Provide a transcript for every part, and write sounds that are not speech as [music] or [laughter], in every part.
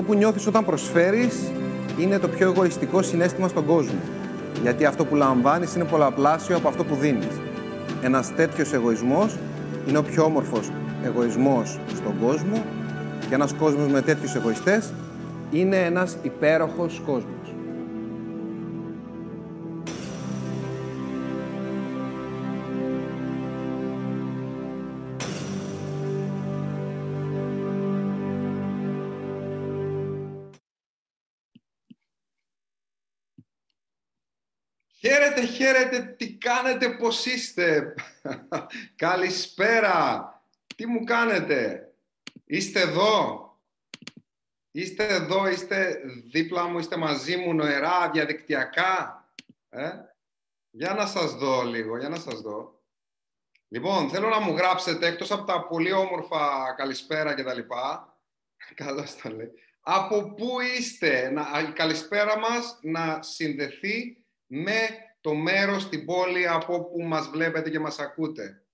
Αυτό που νιώθεις όταν προσφέρεις είναι το πιο εγωιστικό συνέστημα στον κόσμο. Γιατί αυτό που λαμβάνεις είναι πολλαπλάσιο από αυτό που δίνεις. Ένας τέτοιος εγωισμός είναι ο πιο όμορφος εγωισμός στον κόσμο και ένας κόσμος με τέτοιους εγωιστές είναι ένας υπέροχος κόσμος. Χαίρετε, χαίρετε, τι κάνετε, πώς είστε. Καλησπέρα, τι μου κάνετε. Είστε εδώ. Είστε εδώ, είστε δίπλα μου, είστε μαζί μου νοερά, διαδικτυακά. Ε; Για να σας δω λίγο, για να σας δω. Λοιπόν, θέλω να μου γράψετε, εκτός από τα πολύ όμορφα καλησπέρα και τα λοιπά, [laughs] καλώς τα λέει, από πού είστε, να, η καλησπέρα μας να συνδεθεί με το μέρος στην πόλη από όπου μας βλέπετε και μας ακούτε.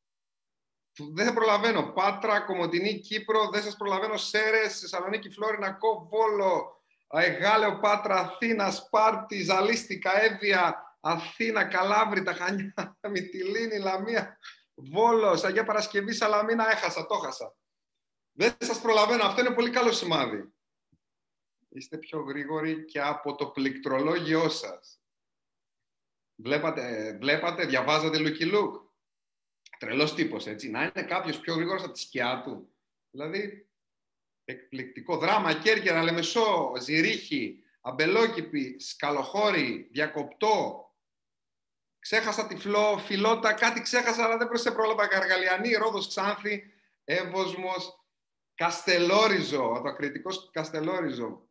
Δεν θα προλαβαίνω. Πάτρα, Κομωτινή, Κύπρο, δεν σας προλαβαίνω. Σέρες, Θεσσαλονίκη, Φλόρινα, Κο, Βόλο, Εγάλεο, Πάτρα, Αθήνα, Σπάρτη, Ζαλίστικα, Εύβοια, Αθήνα, Καλάβρη, τα Χανιά, [laughs] Μυτιλίνη, Λαμία, Βόλος, Αγία Παρασκευή, Σαλαμίνα, έχασα, το έχασα. Δεν σας προλαβαίνω. Αυτό είναι πολύ καλό σημάδι. Είστε πιο γρήγοροι και από το πληκτρολόγιό σας. Βλέπατε, βλέπατε, διαβάζατε Lucky Luke. Τρελός τύπος, έτσι. Να είναι κάποιος πιο γρήγορος από τη σκιά του. Δηλαδή, εκπληκτικό δράμα, Κέρκυρα, Λεμεσό, Ζηρίχη, Αμπελόκηπη, Σκαλοχώρη, Διακοπτό. Ξέχασα τη φλό, Φιλότα, κάτι ξέχασα, αλλά δεν προσέ πρόλαβα. Καργαλιανή, Ρόδος, Ξάνθη, Εύωσμος, Καστελόριζο, το ακριτικός Καστελόριζο.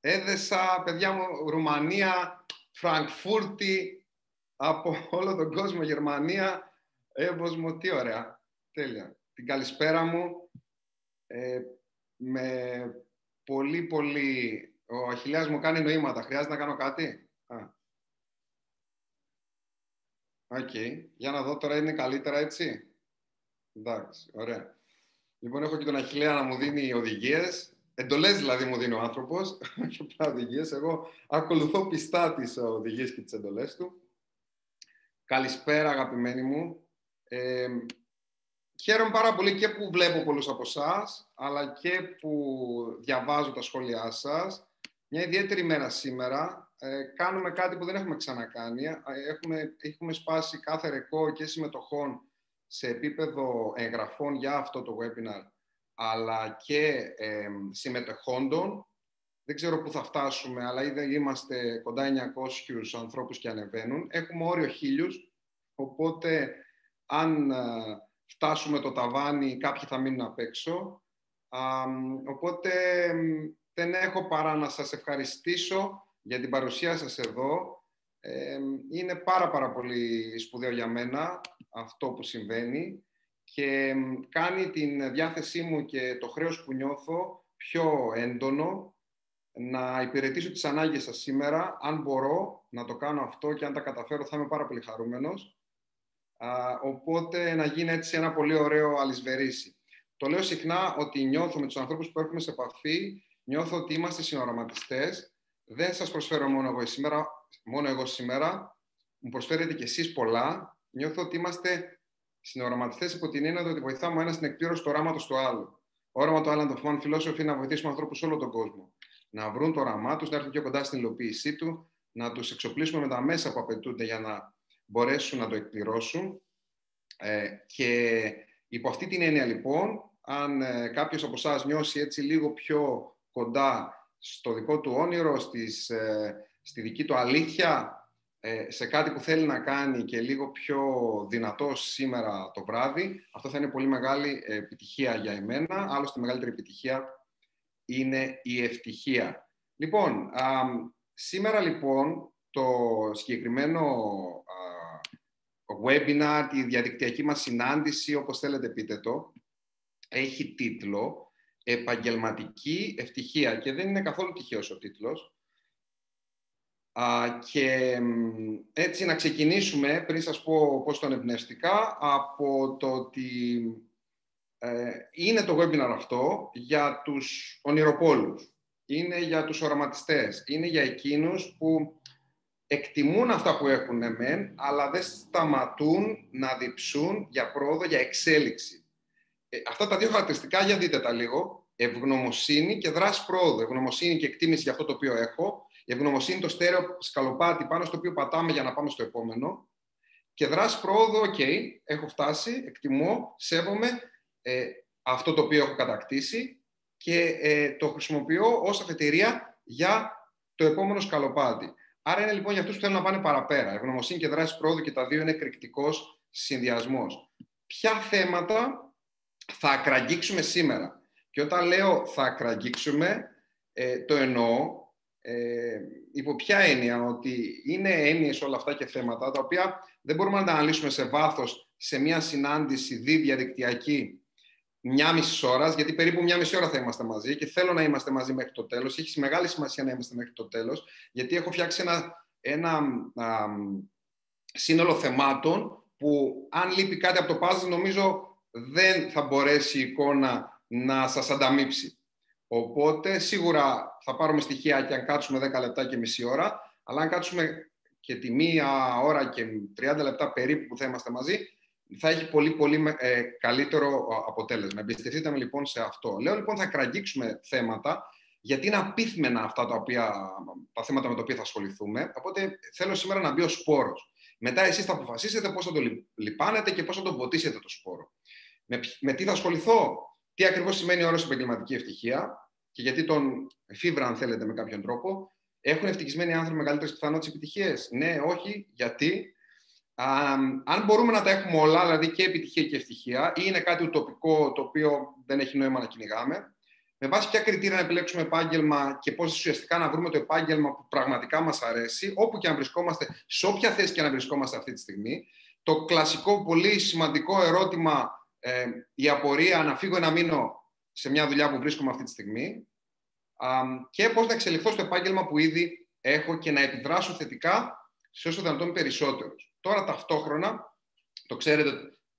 Έδεσα, παιδιά μου, Ρουμανία, Φραγκφούρτη, από όλο τον κόσμο, Γερμανία, Εύωσμο, τι ωραία. Τέλεια. Την καλησπέρα μου. Ε, με πολύ, πολύ... Ο Αχιλιάς μου κάνει νοήματα. Χρειάζεται να κάνω κάτι; Οκ. Για να δω τώρα είναι καλύτερα έτσι; Εντάξει, ωραία. Λοιπόν, έχω και τον Αχιλλέα να μου δίνει οδηγίες. Εντολές δηλαδή μου δίνει ο άνθρωπος, [laughs] όχι απλά οδηγίες. Εγώ ακολουθώ πιστά τις οδηγίες και τις εντολές του. Καλησπέρα, αγαπημένοι μου. Ε, χαίρομαι πάρα πολύ και που βλέπω πολλούς από εσάς, αλλά και που διαβάζω τα σχόλιά σας. Μια ιδιαίτερη μέρα σήμερα. Ε, κάνουμε κάτι που δεν έχουμε ξανακάνει. Ε, έχουμε, έχουμε σπάσει κάθε ρεκόρ και συμμετοχών σε επίπεδο εγγραφών για αυτό το webinar αλλά και ε, συμμετεχόντων. Δεν ξέρω πού θα φτάσουμε, αλλά ήδη είμαστε κοντά 900 ανθρώπους και ανεβαίνουν. Έχουμε όριο χίλιους, οπότε αν ε, φτάσουμε το ταβάνι, κάποιοι θα μείνουν απ' έξω. οπότε δεν έχω παρά να σας ευχαριστήσω για την παρουσία σας εδώ. είναι πάρα πάρα πολύ σπουδαίο για μένα αυτό που συμβαίνει και κάνει την διάθεσή μου και το χρέος που νιώθω πιο έντονο να υπηρετήσω τις ανάγκες σας σήμερα. Αν μπορώ να το κάνω αυτό και αν τα καταφέρω θα είμαι πάρα πολύ χαρούμενος. Α, οπότε να γίνει έτσι ένα πολύ ωραίο αλυσβερίσι. Το λέω συχνά ότι νιώθω με τους ανθρώπους που έρχομαι σε επαφή, νιώθω ότι είμαστε συνοραματιστές. Δεν σας προσφέρω μόνο εγώ σήμερα, μόνο εγώ σήμερα. Μου προσφέρετε κι εσείς πολλά. Νιώθω ότι είμαστε συνοραματιστές υπό την έννοια ότι βοηθάμε ο ένας στην εκπλήρωση του οράματος του άλλου. Όραμα του Alan Fun Philosophy είναι να βοηθήσουμε ανθρώπους σε όλο τον κόσμο. Να βρουν το όραμά τους, να έρθουν πιο κοντά στην υλοποίησή του, να τους εξοπλίσουμε με τα μέσα που απαιτούνται για να μπορέσουν να το εκπληρώσουν. Ε, και υπό αυτή την έννοια, λοιπόν, αν ε, κάποιος από εσάς νιώσει έτσι λίγο πιο κοντά στο δικό του όνειρο, στις, ε, στη δική του αλήθεια, ε, σε κάτι που θέλει να κάνει και λίγο πιο δυνατό σήμερα το βράδυ, αυτό θα είναι πολύ μεγάλη επιτυχία για εμένα. Άλλωστε, μεγαλύτερη επιτυχία είναι η ευτυχία. Λοιπόν, σήμερα λοιπόν το συγκεκριμένο webinar, τη διαδικτυακή μας συνάντηση, όπως θέλετε πείτε το, έχει τίτλο «Επαγγελματική ευτυχία» και δεν είναι καθόλου τυχαίος ο τίτλος, και έτσι να ξεκινήσουμε, πριν σας πω πώς τον εμπνευστικά, από το ότι ε, είναι το webinar αυτό για τους ονειροπόλους. είναι για τους οραματιστές, είναι για εκείνους που εκτιμούν αυτά που έχουν μεν, αλλά δεν σταματούν να διψούν για πρόοδο, για εξέλιξη. Ε, αυτά τα δύο χαρακτηριστικά, για δείτε τα λίγο, ευγνωμοσύνη και δράση πρόοδο. Ευγνωμοσύνη και εκτίμηση για αυτό το οποίο έχω. Η ευγνωμοσύνη το στέρεο σκαλοπάτι πάνω στο οποίο πατάμε για να πάμε στο επόμενο. Και δράση πρόοδο, οκ, έχω φτάσει, εκτιμώ, σέβομαι ε, αυτό το οποίο έχω κατακτήσει και ε, το χρησιμοποιώ ως αφετηρία για το επόμενο σκαλοπάτι. Άρα είναι λοιπόν για αυτούς που θέλουν να πάνε παραπέρα. Ευγνωμοσύνη και δράση πρόοδου και τα δύο είναι εκρηκτικός συνδυασμός. Ποια θέματα θα ακραγγίξουμε σήμερα; Και όταν λέω θα ακραγγίξουμε, ε, το εννοώ ε, υπό ποια έννοια, ότι είναι έννοιες όλα αυτά και θέματα τα οποία δεν μπορούμε να τα αναλύσουμε σε βάθος σε μια συνάντηση διαδικτυακή μια μισή ώρας, γιατί περίπου μια μισή ώρα θα είμαστε μαζί και θέλω να είμαστε μαζί μέχρι το τέλος. Έχει μεγάλη σημασία να είμαστε μέχρι το τέλος, γιατί έχω φτιάξει ένα, ένα α, σύνολο θεμάτων που αν λείπει κάτι από το puzzle, νομίζω δεν θα μπορέσει η εικόνα να σας ανταμείψει. Οπότε, σίγουρα θα πάρουμε στοιχεία και αν κάτσουμε 10 λεπτά και μισή ώρα, αλλά αν κάτσουμε και τη μία ώρα και 30 λεπτά περίπου που θα είμαστε μαζί, θα έχει πολύ, πολύ ε, καλύτερο αποτέλεσμα. Εμπιστευτείτε με λοιπόν σε αυτό. Λέω λοιπόν θα κραγγίξουμε θέματα, γιατί είναι απίθμενα αυτά τα, οποία, τα θέματα με τα οποία θα ασχοληθούμε. Οπότε θέλω σήμερα να μπει ο σπόρος. Μετά εσείς θα αποφασίσετε πώς θα το λιπάνετε και πώς θα το ποτίσετε το σπόρο. Με, με τι θα ασχοληθώ, τι ακριβώς σημαίνει όρος επαγγελματική ευτυχία και γιατί τον φίβρα, αν θέλετε, με κάποιον τρόπο. Έχουν ευτυχισμένοι άνθρωποι μεγαλύτερες πιθανότητες επιτυχίες; Ναι, όχι, γιατί; Αν μπορούμε να τα έχουμε όλα, δηλαδή και επιτυχία και ευτυχία, ή είναι κάτι ουτοπικό το οποίο δεν έχει νόημα να κυνηγάμε, με βάση ποια κριτήρια να επιλέξουμε επάγγελμα και πώς ουσιαστικά να βρούμε το επάγγελμα που πραγματικά μας αρέσει, όπου και αν βρισκόμαστε, σε όποια θέση και αν βρισκόμαστε αυτή τη στιγμή. Το κλασικό, πολύ σημαντικό ερώτημα, ε, η απορία να φύγω να μείνω σε μια δουλειά που βρίσκομαι αυτή τη στιγμή και πώς να εξελιχθώ στο επάγγελμα που ήδη έχω και να επιδράσω θετικά σε όσο δυνατόν περισσότερους. Τώρα ταυτόχρονα, το ξέρετε,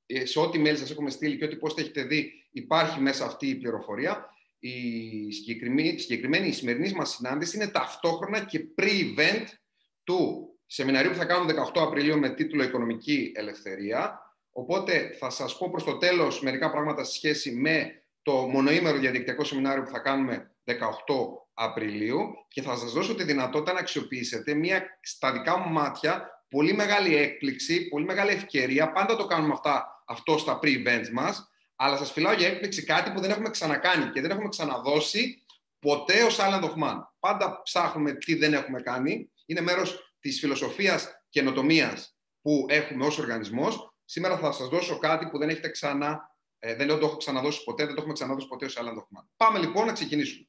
ε, σε ό,τι mail σας έχουμε στείλει και ό,τι πώς έχετε δει, υπάρχει μέσα αυτή η πληροφορία. Η συγκεκριμένη, συγκεκριμένη η σημερινή μας συνάντηση είναι ταυτόχρονα και pre-event του σεμιναρίου που θα κάνουμε 18 Απριλίου με τίτλο «Οικονομική ελευθερία». Οπότε θα σας πω προς το τέλος μερικά πράγματα σε σχέση με το μονοήμερο διαδικτυακό σεμινάριο που θα κάνουμε 18 Απριλίου και θα σας δώσω τη δυνατότητα να αξιοποιήσετε μία στα δικά μου μάτια πολύ μεγάλη έκπληξη, πολύ μεγάλη ευκαιρία. Πάντα το κάνουμε αυτά, αυτό στα pre-events μας, αλλά σας φιλάω για έκπληξη κάτι που δεν έχουμε ξανακάνει και δεν έχουμε ξαναδώσει ποτέ ως Island of Man. Πάντα ψάχνουμε τι δεν έχουμε κάνει. Είναι μέρος της φιλοσοφίας καινοτομίας που έχουμε ως οργανισμός. Σήμερα θα σας δώσω κάτι που δεν έχετε ξανά, ε, δεν λέω ότι το έχω ξαναδώσει ποτέ, δεν το έχουμε ξαναδώσει ποτέ ως Island of Man. Πάμε λοιπόν να ξεκινήσουμε.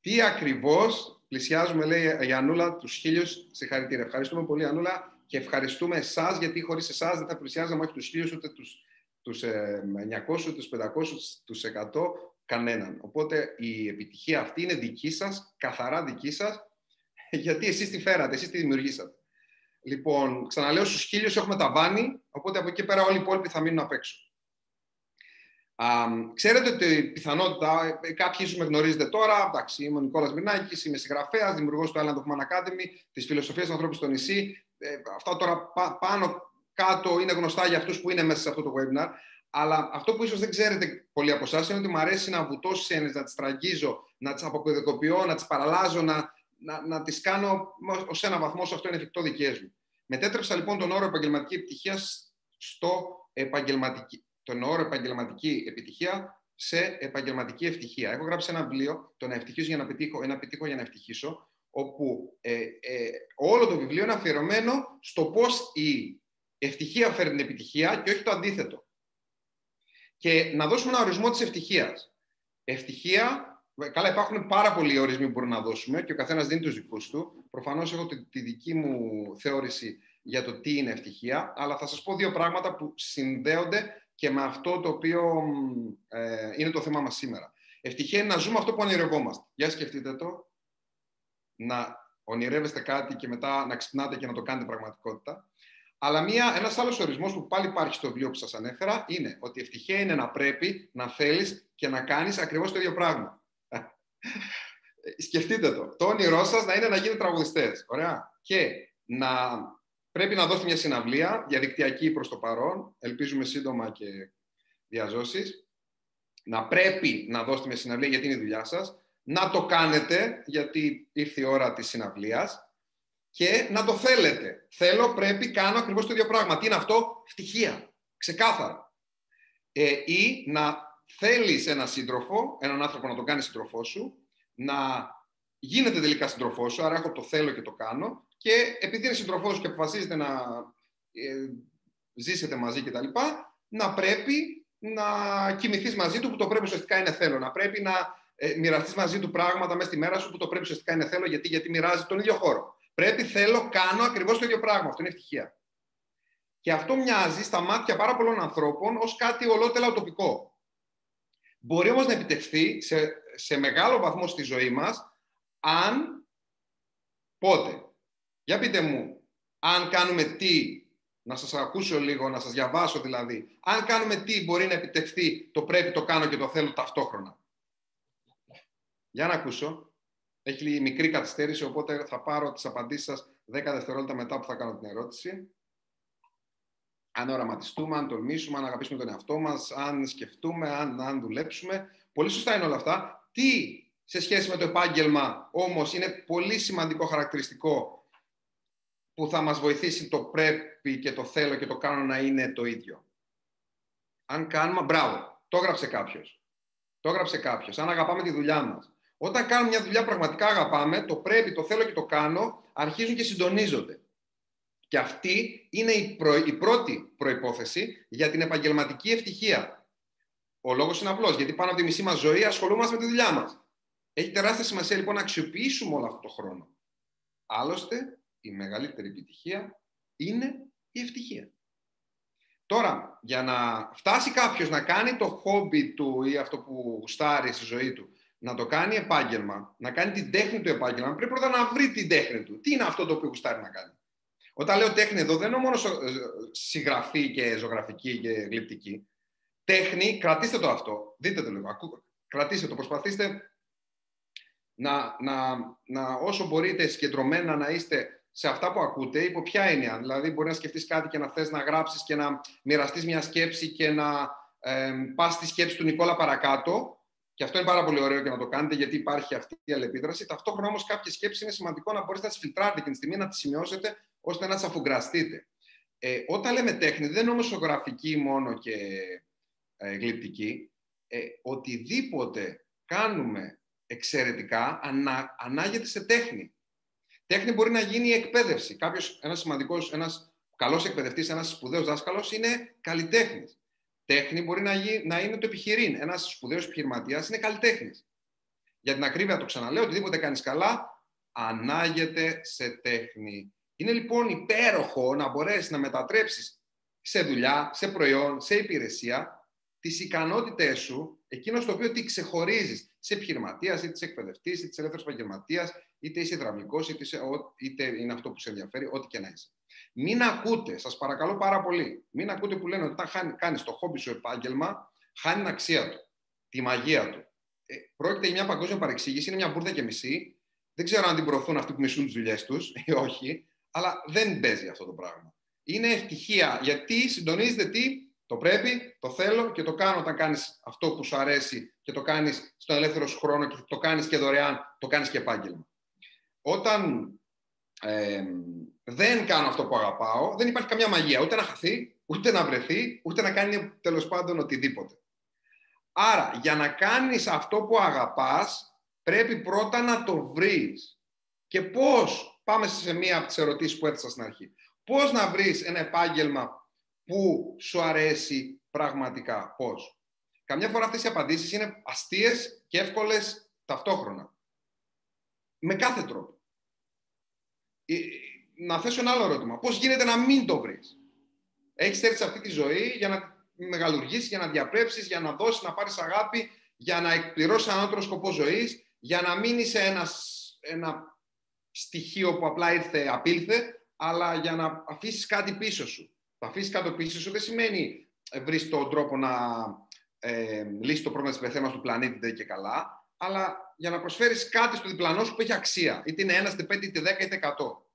Τι ακριβώς Πλησιάζουμε, λέει η Ανούλα, τους χίλιους. Συγχαρητήρια. Ευχαριστούμε πολύ, Ανούλα, και ευχαριστούμε εσάς, γιατί χωρίς εσάς δεν θα πλησιάζαμε όχι τους χίλιους, ούτε τους τους, ε, 900, ούτε τους 500, τους 100, κανέναν. Οπότε η επιτυχία αυτή είναι δική σας, καθαρά δική σας, γιατί εσείς τη φέρατε, εσείς τη δημιουργήσατε. Λοιπόν, ξαναλέω, στους χίλιους έχουμε τα βάνη, οπότε από εκεί πέρα όλοι οι υπόλοιποι θα μείνουν απ' έξω. Um, ξέρετε ότι η πιθανότητα, ε, κάποιοι ίσως με γνωρίζετε τώρα, εντάξει, είμαι ο Νικόλας Μινάκης, είμαι συγγραφέας, δημιουργός του Island of Man Academy, της φιλοσοφίας ανθρώπου στο νησί. Ε, αυτά τώρα πάνω κάτω είναι γνωστά για αυτούς που είναι μέσα σε αυτό το webinar. Αλλά αυτό που ίσως δεν ξέρετε πολλοί από εσάς είναι ότι μου αρέσει να βουτώ στι έννοιε, να τις τραγγίζω, να τις αποκωδικοποιώ, να τις παραλάζω, να, να, να τις κάνω ως ένα βαθμό όσο αυτό είναι εφικτό δικές μου. Μετέτρεψα λοιπόν τον όρο επαγγελματική επιτυχία στο επαγγελματική, τον όρο επαγγελματική επιτυχία σε επαγγελματική ευτυχία. Έχω γράψει ένα βιβλίο, το να ευτυχήσω για να πετύχω, ένα πετύχω για να ευτυχήσω, όπου ε, ε, όλο το βιβλίο είναι αφιερωμένο στο πώς η ευτυχία φέρνει την επιτυχία και όχι το αντίθετο. Και να δώσουμε ένα ορισμό της ευτυχίας. Ευτυχία, καλά υπάρχουν πάρα πολλοί ορισμοί που μπορούμε να δώσουμε και ο καθένας δίνει τους δικούς του. Προφανώς έχω τη, τη δική μου θεώρηση για το τι είναι ευτυχία, αλλά θα σας πω δύο πράγματα που συνδέονται και με αυτό το οποίο ε, είναι το θέμα μας σήμερα. Ευτυχία είναι να ζούμε αυτό που ονειρευόμαστε. Για σκεφτείτε το. Να ονειρεύεστε κάτι και μετά να ξυπνάτε και να το κάνετε πραγματικότητα. Αλλά μια, ένας άλλος ορισμός που πάλι υπάρχει στο βιβλίο που σας ανέφερα είναι ότι ευτυχία είναι να πρέπει να θέλεις και να κάνεις ακριβώς το ίδιο πράγμα. Ε, σκεφτείτε το. Το όνειρό σας να είναι να γίνετε τραγουδιστές. Ωραία. Και να πρέπει να δώσετε μια συναυλία διαδικτυακή προς το παρόν. Ελπίζουμε σύντομα και διαζώσεις. Να πρέπει να δώσετε μια συναυλία γιατί είναι η δουλειά σας. Να το κάνετε γιατί ήρθε η ώρα της συναυλίας. Και να το θέλετε. Θέλω, πρέπει, κάνω ακριβώς το ίδιο πράγμα. Τι είναι αυτό, ευτυχία. Ξεκάθαρα. Ε, ή να θέλεις έναν σύντροφο, έναν άνθρωπο να το κάνει σύντροφό σου, να γίνεται τελικά σύντροφό σου, άρα έχω το θέλω και το κάνω, και επειδή είναι σύντροφός σου και αποφασίζετε να ε, ζήσετε μαζί κτλ., να πρέπει να κοιμηθείς μαζί του, που το πρέπει ουσιαστικά είναι θέλω. Να πρέπει να ε, μοιραστείς μαζί του πράγματα μέσα στη μέρα σου, που το πρέπει ουσιαστικά είναι θέλω, γιατί, γιατί μοιράζεις τον ίδιο χώρο. Πρέπει, θέλω, κάνω ακριβώς το ίδιο πράγμα. Αυτό είναι ευτυχία. Και αυτό μοιάζει στα μάτια πάρα πολλών ανθρώπων ως κάτι ολότελα ουτοπικό. Μπορεί όμως να επιτευχθεί σε, σε μεγάλο βαθμό στη ζωή μας, αν πότε. Για πείτε μου, αν κάνουμε τι, να σας ακούσω λίγο, να σας διαβάσω δηλαδή, αν κάνουμε τι μπορεί να επιτευχθεί το πρέπει, το κάνω και το θέλω ταυτόχρονα. Για να ακούσω. Έχει μικρή καθυστέρηση, οπότε θα πάρω τις απαντήσεις σας 10 δευτερόλεπτα μετά που θα κάνω την ερώτηση αν οραματιστούμε, αν τολμήσουμε, αν αγαπήσουμε τον εαυτό μας, αν σκεφτούμε, αν, αν δουλέψουμε. Πολύ σωστά είναι όλα αυτά. Τι σε σχέση με το επάγγελμα όμως είναι πολύ σημαντικό χαρακτηριστικό που θα μας βοηθήσει το πρέπει και το θέλω και το κάνω να είναι το ίδιο. Αν κάνουμε, μπράβο, το έγραψε κάποιος. Το έγραψε κάποιος. Αν αγαπάμε τη δουλειά μας. Όταν κάνουμε μια δουλειά πραγματικά αγαπάμε, το πρέπει, το θέλω και το κάνω, αρχίζουν και συντονίζονται. Και αυτή είναι η, η πρώτη προϋπόθεση για την επαγγελματική ευτυχία. Ο λόγος είναι απλός, γιατί πάνω από τη μισή μας ζωή ασχολούμαστε με τη δουλειά μας. Έχει τεράστια σημασία λοιπόν να αξιοποιήσουμε όλο αυτό το χρόνο. Άλλωστε, η μεγαλύτερη επιτυχία είναι η ευτυχία. Τώρα, για να φτάσει κάποιος να κάνει το χόμπι του ή αυτό που γουστάρει στη ζωή του, να το κάνει επάγγελμα, να κάνει την τέχνη του επάγγελμα, πρέπει πρώτα να βρει την τέχνη του. Τι είναι αυτό το οποίο γουστάρει να κάνει; Όταν λέω τέχνη εδώ, δεν είναι μόνο ε, συγγραφή και ζωγραφική και γλυπτική. Τέχνη, κρατήστε το αυτό. Δείτε το λίγο. Κρατήστε το. Προσπαθήστε να, να, να όσο μπορείτε συγκεντρωμένα να είστε σε αυτά που ακούτε, υπό ποια έννοια. Δηλαδή, μπορεί να σκεφτείς κάτι και να θες να γράψεις και να μοιραστείς μια σκέψη και να ε, πας στη σκέψη του Νικόλα παρακάτω. Και αυτό είναι πάρα πολύ ωραίο και να το κάνετε, γιατί υπάρχει αυτή η αλληλεπίδραση. Ταυτόχρονα όμως, κάποιες σκέψεις είναι σημαντικό να μπορείτε να τις φιλτράρετε και τη στιγμή να τις σημειώσετε ώστε να τις αφουγκραστείτε. Ε, όταν λέμε τέχνη, δεν είναι όμως γραφική μόνο και ε, γλυπτική. Ε, οτιδήποτε κάνουμε εξαιρετικά ανα, ανάγεται σε τέχνη. Τέχνη μπορεί να γίνει η εκπαίδευση. Κάποιος, ένας σημαντικός, ένας καλός εκπαιδευτής, ένας σπουδαίος δάσκαλος είναι καλλιτέχνης. Τέχνη μπορεί να, να είναι το επιχειρήν. Ένας σπουδαίος επιχειρηματίας είναι καλλιτέχνης. Για την ακρίβεια το ξαναλέω, οτιδήποτε κάνεις καλά, ανάγεται σε τέχνη. Είναι λοιπόν υπέροχο να μπορέσεις να μετατρέψεις σε δουλειά, σε προϊόν, σε υπηρεσία, τις ικανότητές σου, εκείνος στο οποίο τι ξεχωρίζεις σε επιχειρηματίας, είτε σε εκπαιδευτής, είτε σε ελεύθερος επαγγελματίας, είτε είσαι υδραυλικό, είτε, είτε είναι αυτό που σε ενδιαφέρει, ό,τι και να είσαι. Μην ακούτε, σας παρακαλώ πάρα πολύ, μην ακούτε που λένε ότι όταν κάνεις το χόμπι σου επάγγελμα, χάνει την αξία του, τη μαγεία του. Ε, πρόκειται για μια παγκόσμια παρεξήγηση, είναι μια μπουρδα και μισή. Δεν ξέρω αν την προωθούν αυτοί που μισούν τις δουλειές τους ή όχι. Αλλά δεν παίζει αυτό το πράγμα. Είναι ευτυχία γιατί συντονίζεται τι, το πρέπει, το θέλω και το κάνω όταν κάνεις αυτό που σου αρέσει και το κάνεις στον ελεύθερο σου χρόνο και το κάνεις και δωρεάν, το κάνεις και επάγγελμα. Όταν ε, δεν κάνω αυτό που αγαπάω, δεν υπάρχει καμιά μαγεία. Ούτε να χαθεί, ούτε να βρεθεί, ούτε να κάνει τέλος πάντων οτιδήποτε. Άρα, για να κάνεις αυτό που αγαπάς, πρέπει πρώτα να το βρεις. Και πώς πάμε σε μία από τις ερωτήσεις που έθεσα στην αρχή. Πώς να βρεις ένα επάγγελμα που σου αρέσει πραγματικά. Πώς. Καμιά φορά αυτές οι απαντήσεις είναι αστείες και εύκολες ταυτόχρονα. Με κάθε τρόπο. Ε, να θέσω ένα άλλο ερώτημα. Πώς γίνεται να μην το βρεις; Έχεις έρθει σε αυτή τη ζωή για να μεγαλουργήσεις, για να διαπρέψεις, για να δώσεις, να πάρεις αγάπη, για να εκπληρώσεις έναν άλλο σκοπό ζωής, για να μείνει σε ένα στοιχείο που απλά ήρθε, απήλθε, αλλά για να αφήσεις κάτι πίσω σου. Το αφήσεις κάτι πίσω σου δεν σημαίνει ε, βρεις τον τρόπο να ε, λύσεις το πρόβλημα της πεθέμας του πλανήτη και καλά, αλλά για να προσφέρεις κάτι στο διπλανό σου που έχει αξία. Είτε είναι ένας, είτε πέντε, είτε δέκα, είτε εκατό.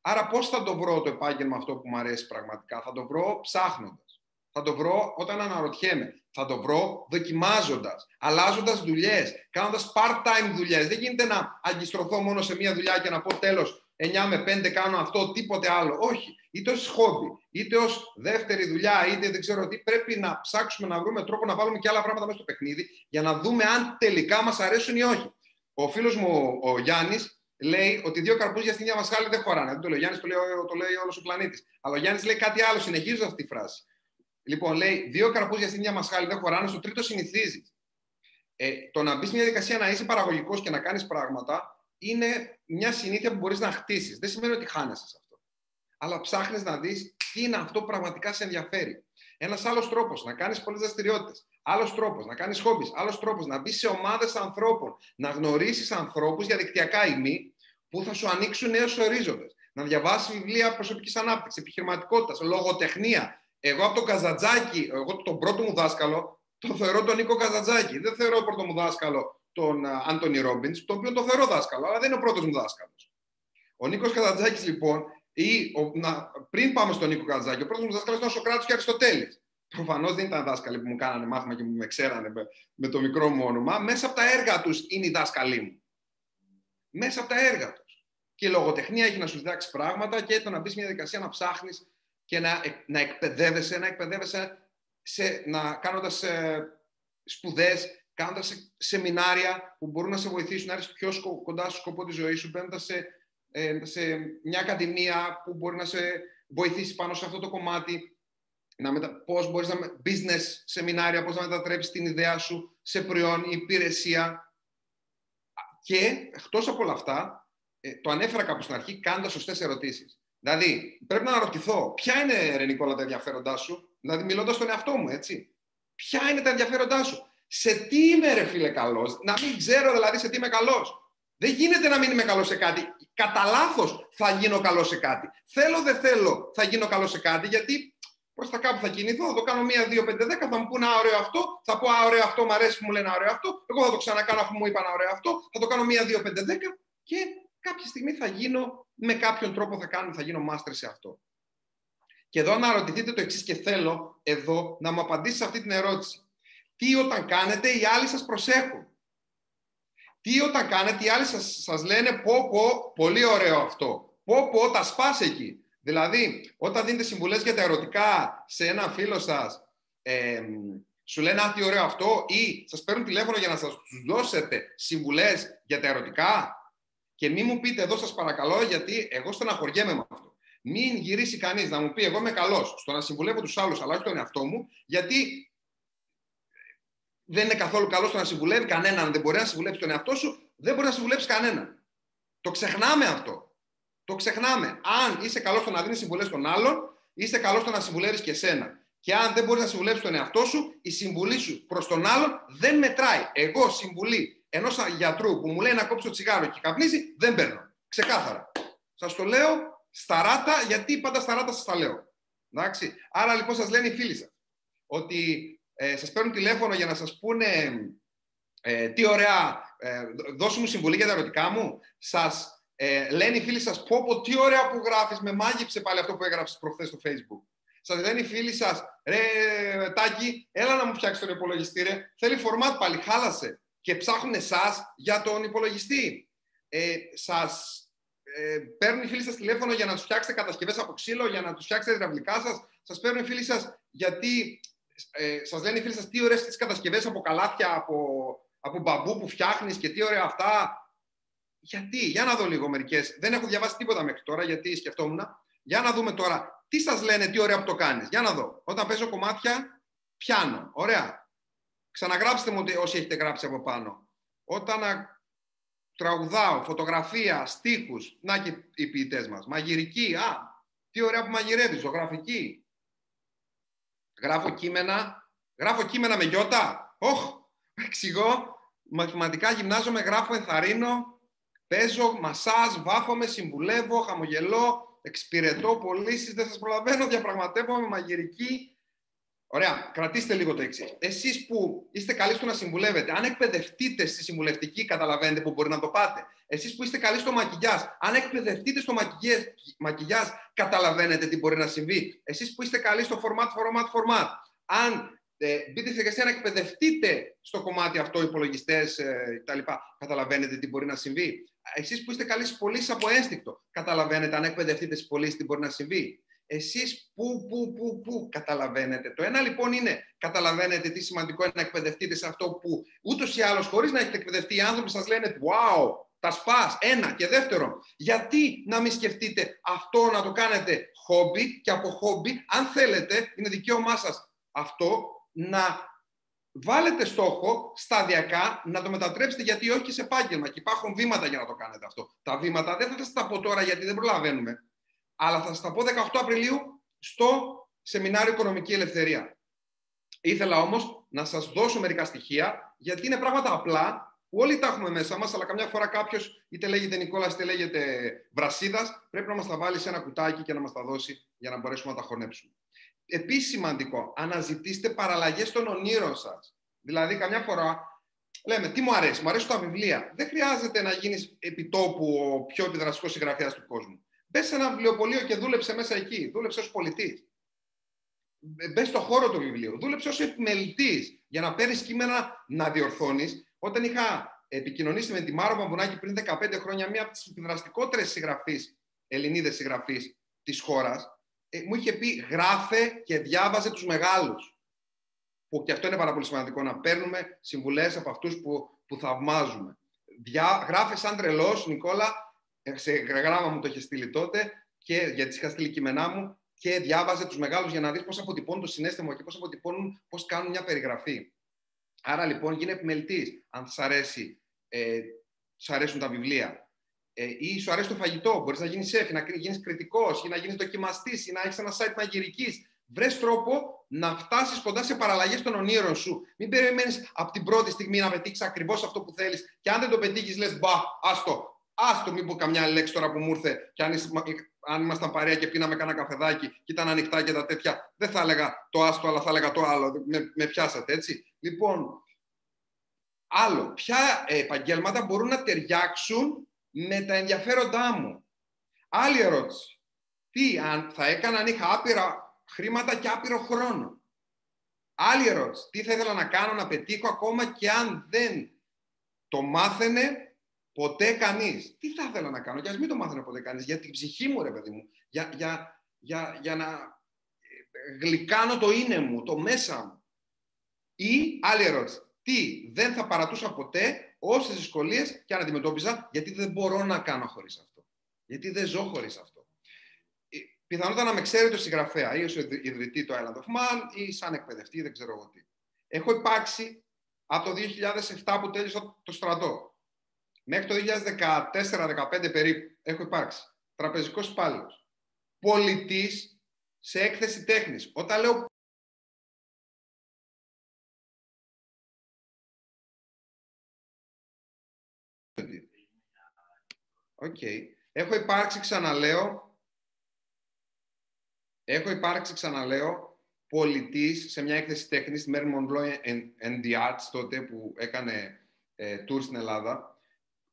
Άρα, πώς θα το βρω το επάγγελμα αυτό που μου αρέσει πραγματικά; Θα το βρω ψάχνοντας. Θα το βρω όταν αναρωτιέμαι. Θα το βρω δοκιμάζοντας, αλλάζοντας δουλειές, κάνοντας part-time δουλειές. Δεν γίνεται να αγκιστρωθώ μόνο σε μία δουλειά και να πω τέλος 9 με 5 κάνω αυτό, τίποτε άλλο. Όχι. Είτε ως χόμπι, είτε ως δεύτερη δουλειά, είτε δεν ξέρω τι, πρέπει να ψάξουμε να βρούμε τρόπο να βάλουμε και άλλα πράγματα μέσα στο παιχνίδι για να δούμε αν τελικά μας αρέσουν ή όχι. Ο φίλος μου ο Γιάννης λέει ότι δύο καρπούζια στην ίδια μασχάλη δεν χωράνε. Δεν το λέει ο Γιάννης, το λέει, το λέει όλος ο πλανήτης. Αλλά ο Γιάννης λέει κάτι άλλο, συνεχίζω αυτή τη φράση. Λοιπόν, λέει, δύο καρπούζια στην ίδια μασχάλη δεν χωράνε, στο τρίτο συνηθίζεις. Ε, το να μπεις μια διαδικασία να είσαι παραγωγικός και να κάνεις πράγματα είναι μια συνήθεια που μπορείς να χτίσεις. Δεν σημαίνει ότι χάνεσαι σε αυτό. Αλλά ψάχνεις να δεις τι είναι αυτό που πραγματικά σε ενδιαφέρει. Ένας άλλος τρόπος να κάνεις πολλές δραστηριότητες. Άλλος τρόπος να κάνεις χόμπι. Άλλος τρόπος να μπεις σε ομάδες ανθρώπων. Να γνωρίσεις ανθρώπους για δικτυακά ή μη που θα σου ανοίξουν νέους ορίζοντες. Να διαβάσεις βιβλία προσωπικής ανάπτυξης, επιχειρηματικότητας, λογοτεχνία. Εγώ από τον Καζατζάκη, εγώ τον πρώτο μου δάσκαλο, το θεωρώ τον Νίκο Καζατζάκη. Δεν θεωρώ πρώτο μου δάσκαλο τον Άντωνι Ρόμπινς, το οποίο το θεωρώ δάσκαλο, αλλά δεν είναι ο πρώτος μου δάσκαλος. Ο Νίκος Καζατζάκη, λοιπόν, ή, ο, να, πριν πάμε στον Νίκο Καζατζάκη, ο πρώτος μου δάσκαλος ήταν ο Σοκράτης και Αριστοτέλης. Προφανώς δεν ήταν δάσκαλοι που μου κάνανε μάθημα και μου με ξέρανε με, με το μικρό μου όνομα. Μέσα από τα έργα τους είναι οι δάσκαλοι μου. Μέσα από τα έργα τους. Και η λογοτεχνία έχει να σου διδάξει πράγματα και το να μπεις μια διαδικασία να ψάχνεις και να, να εκπαιδεύεσαι, να εκπαιδεύεσαι σε, να κάνοντας ε, σπουδές, κάνοντας σεμινάρια που μπορούν να σε βοηθήσουν να έρθεις πιο κοντά στο σκοπό της ζωής σου, μπαίνοντας σε, ε, σε μια ακαδημία που μπορεί να σε βοηθήσει πάνω σε αυτό το κομμάτι, να μετα... πώς μπορείς να... business σεμινάρια, πώς να μετατρέψεις την ιδέα σου σε προϊόν ή υπηρεσία. Και εκτός από όλα αυτά, ε, το ανέφερα κάπου στην αρχή, κάνοντας σωστές ερωτήσεις. Δηλαδή, πρέπει να αναρωτηθώ, ποια είναι, ρε Νικόλα, τα ενδιαφέροντά σου, δηλαδή μιλώντας στον εαυτό μου, έτσι. Ποια είναι τα ενδιαφέροντά σου, σε τι είμαι, ρε φίλε, καλός, να μην ξέρω δηλαδή σε τι είμαι καλός. Δεν γίνεται να μην είμαι καλός σε κάτι. Κατά λάθος θα γίνω καλός σε κάτι. Θέλω, δεν θέλω, θα γίνω καλός σε κάτι, γιατί προ τα κάπου θα κινηθώ, θα το κάνω μία, δύο, πέντε, δέκα, θα μου πούνε ωραίο αυτό, θα πω ωραίο αυτό, μου αρέσει που μου λένε ωραίο αυτό, εγώ θα το ξανακάνω αφού μου είπαν ωραίο αυτό, θα το κάνω μία, δύο, πέντε, δέκα και κάποια στιγμή θα γίνω, με κάποιον τρόπο θα κάνω, θα γίνω μάστρε σε αυτό. Και εδώ να ρωτηθείτε το εξής και θέλω εδώ να μου απαντήσεις σε αυτή την ερώτηση. Τι όταν κάνετε οι άλλοι σας προσέχουν. Τι όταν κάνετε οι άλλοι σας, σας λένε πω πω, πολύ ωραίο αυτό. Πω πω, τα σπάς εκεί. Δηλαδή, όταν δίνετε συμβουλές για τα ερωτικά σε έναν φίλο σας, ε, σου λένε «Α, τι ωραίο αυτό» ή σας παίρνουν τηλέφωνο για να σας τους δώσετε συμβουλές για τα ερωτικά και μην μου πείτε εδώ σας παρακαλώ γιατί εγώ στεναχωριέμαι με αυτό. Μην γυρίσει κανείς να μου πει εγώ είμαι καλός στο να συμβουλεύω τους άλλους αλλά όχι τον εαυτό μου γιατί δεν είναι καθόλου καλό στο να συμβουλεύει κανέναν, δεν μπορεί να συμβουλέψει τον εαυτό σου, δεν μπορεί να συμβουλέψει κανέναν. Το ξεχνάμε αυτό. Το ξεχνάμε. Αν είσαι καλός στο να δίνεις συμβουλές στον άλλον, είσαι καλός στο να συμβουλεύεις και εσένα. Και αν δεν μπορείς να συμβουλέψεις τον εαυτό σου, η συμβουλή σου προς τον άλλον δεν μετράει. Εγώ συμβουλή ενός γιατρού που μου λέει να κόψω τσιγάρο και καπνίζει, δεν παίρνω. Ξεκάθαρα. Σας το λέω στα γιατί πάντα στα σας τα λέω. Εντάξει. Άρα λοιπόν σας λένε οι φίλοι σας ότι ε, σας παίρνουν τηλέφωνο για να σας πούνε ε, τι ωραία, ε, δώσε μου συμβουλή για τα ερωτικά μου. Σας ε, λένε οι φίλοι σας, πω πω τι ωραία που γράφεις, με μάγειψε πάλι αυτό που έγραψες προχθές στο facebook. Σας λένε οι φίλοι σας, ρε Τάκη, έλα να μου φτιάξεις τον υπολογιστή ρε, θέλει φορμάτ πάλι, χάλασε. Και ψάχνουν εσά για τον υπολογιστή. Ε, σας ε, παίρνουν οι φίλοι σας τηλέφωνο για να τους φτιάξετε κατασκευές από ξύλο, για να τους φτιάξετε υδραυλικά σας. Σας παίρνουν οι φίλοι σας γιατί ε, σας λένε οι φίλοι σας τι ωραίες τις κατασκευές από καλάθια, από, από μπαμπού που φτιάχνεις και τι ωραία αυτά. Γιατί, για να δω λίγο μερικές. Δεν έχω διαβάσει τίποτα μέχρι τώρα γιατί σκεφτόμουν. Για να δούμε τώρα τι σας λένε, τι ωραία που το κάνεις. Για να δω. Όταν παίζω κομμάτια, πιάνω. Ωραία. Ξαναγράψτε μου όσοι έχετε γράψει από πάνω. Όταν τραγουδάω, φωτογραφία, στίχους, να και οι ποιητές μας. Μαγειρική, α, τι ωραία που μαγειρεύεις, ζωγραφική, Γράφω κείμενα. Γράφω κείμενα με γιώτα. Όχ, εξηγώ. Μαθηματικά γυμνάζομαι, γράφω, ενθαρρύνω. Παίζω, μασάζ, βάφομαι, συμβουλεύω, χαμογελώ, εξυπηρετώ πωλήσεις, δεν σας προλαβαίνω, διαπραγματεύομαι, μαγειρική. Ωραία, κρατήστε λίγο το εξής. Εσείς που είστε καλοί στο να συμβουλεύετε, αν εκπαιδευτείτε στη συμβουλευτική, καταλαβαίνετε που μπορεί να το πάτε. Εσείς που είστε καλοί στο μακιγιάζ, αν εκπαιδευτείτε στο μακιγιάζ, καταλαβαίνετε τι μπορεί να συμβεί. Εσείς που είστε καλοί στο format, format, format, αν ε, μπείτε στη διαδικασία να εκπαιδευτείτε στο κομμάτι αυτό, υπολογιστές ε, κτλ. Καταλαβαίνετε τι μπορεί να συμβεί. Εσείς που είστε καλοί στις πωλήσεις από ένστικτο, καταλαβαίνετε αν εκπαιδευτείτε στις πωλήσεις τι μπορεί να συμβεί. Εσείς πού, πού, πού, πού καταλαβαίνετε. Το ένα λοιπόν είναι, καταλαβαίνετε τι σημαντικό είναι να εκπαιδευτείτε σε αυτό που ούτως ή άλλως χωρίς να έχετε εκπαιδευτεί οι άνθρωποι σας λένε «Wow, τα σπάς». Ένα. Και δεύτερον, γιατί να μην σκεφτείτε αυτό να το κάνετε χόμπι και από χόμπι, αν θέλετε, είναι δικαίωμά σας αυτό, να βάλετε στόχο σταδιακά να το μετατρέψετε γιατί όχι και σε επάγγελμα. Και υπάρχουν βήματα για να το κάνετε αυτό. Τα βήματα δεν θα σας τα πω τώρα γιατί δεν προλαβαίνουμε αλλά θα σας τα πω 18 Απριλίου στο Σεμινάριο Οικονομική Ελευθερία. Ήθελα όμως να σας δώσω μερικά στοιχεία, γιατί είναι πράγματα απλά, που όλοι τα έχουμε μέσα μας, αλλά καμιά φορά κάποιος είτε λέγεται Νικόλας, είτε λέγεται Βρασίδας, πρέπει να μας τα βάλει σε ένα κουτάκι και να μας τα δώσει για να μπορέσουμε να τα χωνέψουμε. Επίσης σημαντικό, αναζητήστε παραλλαγές των ονείρων σας. Δηλαδή, καμιά φορά λέμε, τι μου αρέσει, μου αρέσουν τα βιβλία. Δεν χρειάζεται να γίνεις επιτόπου ο πιο επιδραστικός συγγραφέας του κόσμου. Μπε σε ένα βιβλιοπωλείο και δούλεψε μέσα εκεί. Δούλεψε ως πολιτής. Μπες στο χώρο του βιβλίου. Δούλεψε ως επιμελητής για να παίρνεις κείμενα να διορθώνεις. Όταν είχα επικοινωνήσει με τη Μάρο Παμπουνάκη πριν 15 χρόνια, μία από τις επιδραστικότερες συγγραφείς, Ελληνίδες συγγραφείς της χώρας, ε, μου είχε πει γράφε και διάβαζε τους μεγάλους. Που και αυτό είναι πάρα πολύ σημαντικό να παίρνουμε συμβουλές από αυτούς που, που θαυμάζουμε. Διά, γράφε σαν τρελός, Νικόλα, σε γράμμα μου το είχε στείλει τότε και γιατί είχα στείλει κείμενά μου και διάβαζε τους μεγάλους για να δεις πώς αποτυπώνουν το συνέστημα και πώς αποτυπώνουν, πώς κάνουν μια περιγραφή. Άρα λοιπόν γίνε επιμελητής, αν σα αρέσει, ε, σου αρέσουν τα βιβλία. Ε, ή σου αρέσει το φαγητό, μπορείς να γίνεις σεφ, να γίνεις κριτικός, ή να γίνεις δοκιμαστής, ή να έχεις ένα site μαγειρικής. Βρες τρόπο να φτάσεις κοντά σε παραλλαγές των ονείρων σου. Μην περιμένεις από την πρώτη στιγμή να πετύχεις ακριβώς αυτό που θέλεις. Και αν δεν το πετύχεις, λες μπα, άστο, Άστο, μην πω καμιά λέξη τώρα που μου ήρθε και αν, αν ήμασταν παρέα και πίναμε κανένα καφεδάκι και ήταν ανοιχτά και τα τέτοια, δεν θα έλεγα το άστο, αλλά θα έλεγα το άλλο. Με, με πιάσατε, έτσι. Λοιπόν, άλλο, ποια επαγγέλματα μπορούν να ταιριάξουν με τα ενδιαφέροντά μου; Άλλη ερώτηση. Τι αν θα έκανα αν είχα άπειρα χρήματα και άπειρο χρόνο; Άλλη ερώτηση. Τι θα ήθελα να κάνω, να πετύχω ακόμα και αν δεν το μάθαινε Ποτέ κανείς. Τι θα ήθελα να κάνω, για μην το μάθαινε ποτέ κανείς, για την ψυχή μου, ρε παιδί μου. Για, για, για, για να ε, γλυκάνω το είναι μου, το μέσα μου. Ή άλλη ερώτηση. Τι δεν θα παρατούσα ποτέ όσες δυσκολίες και αν αντιμετώπιζα, γιατί δεν μπορώ να κάνω χωρίς αυτό. Γιατί δεν ζω χωρίς αυτό. Ε, πιθανότατα να με ξέρετε ω συγγραφέα ή ω ιδρυτή το Island of Man ή σαν εκπαιδευτή, δεν ξέρω εγώ τι. Έχω υπάρξει από το 2007 που τέλειωσα το στρατό. Μέχρι το 2014-2015 περίπου έχω υπάρξει τραπεζικός υπάλληλος. Πολιτής σε έκθεση τέχνης. Όταν λέω Οκ. Έχω υπάρξει, ξαναλέω, έχω υπάρξει, ξαναλέω, πωλητής σε μια έκθεση τέχνης, στη Marilyn Monroe and the Arts, τότε που έκανε ε, tour στην Ελλάδα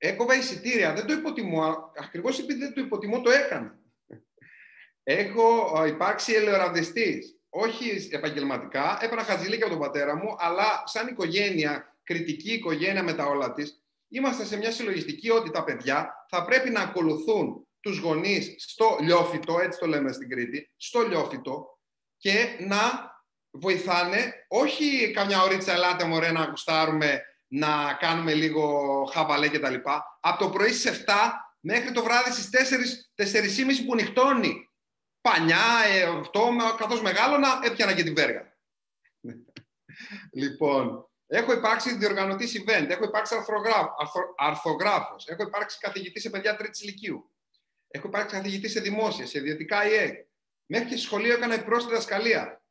έκοβα εισιτήρια. Δεν το υποτιμώ. Ακριβώς επειδή δεν το υποτιμώ, το έκανα. Έχω υπάρξει ελαιοραδιστής. Όχι επαγγελματικά. Έπαιρνα χαζιλίκια από τον πατέρα μου, αλλά σαν οικογένεια, κριτική οικογένεια με τα όλα της, είμαστε σε μια συλλογιστική ότι τα παιδιά θα πρέπει να ακολουθούν τους γονείς στο λιόφυτο, έτσι το λέμε στην Κρήτη, στο λιόφυτο και να βοηθάνε, όχι καμιά ωρίτσα ελάτε μωρέ να γουστάρουμε να κάνουμε λίγο χαβαλέ και τα λοιπά. Από το πρωί στις 7 μέχρι το βράδυ στις 4, 4.30 που νυχτώνει. Πανιά, ε, αυτό, καθώς μεγάλωνα, έπιανα και την βέργα. λοιπόν, έχω υπάρξει διοργανωτής event, έχω υπάρξει αρθογράφος, έχω υπάρξει καθηγητή σε παιδιά τρίτης ηλικίου, έχω υπάρξει καθηγητή σε δημόσια, σε ιδιωτικά ΙΕ. Μέχρι και σχολείο έκανα επιπρόσθετη διδασκαλία.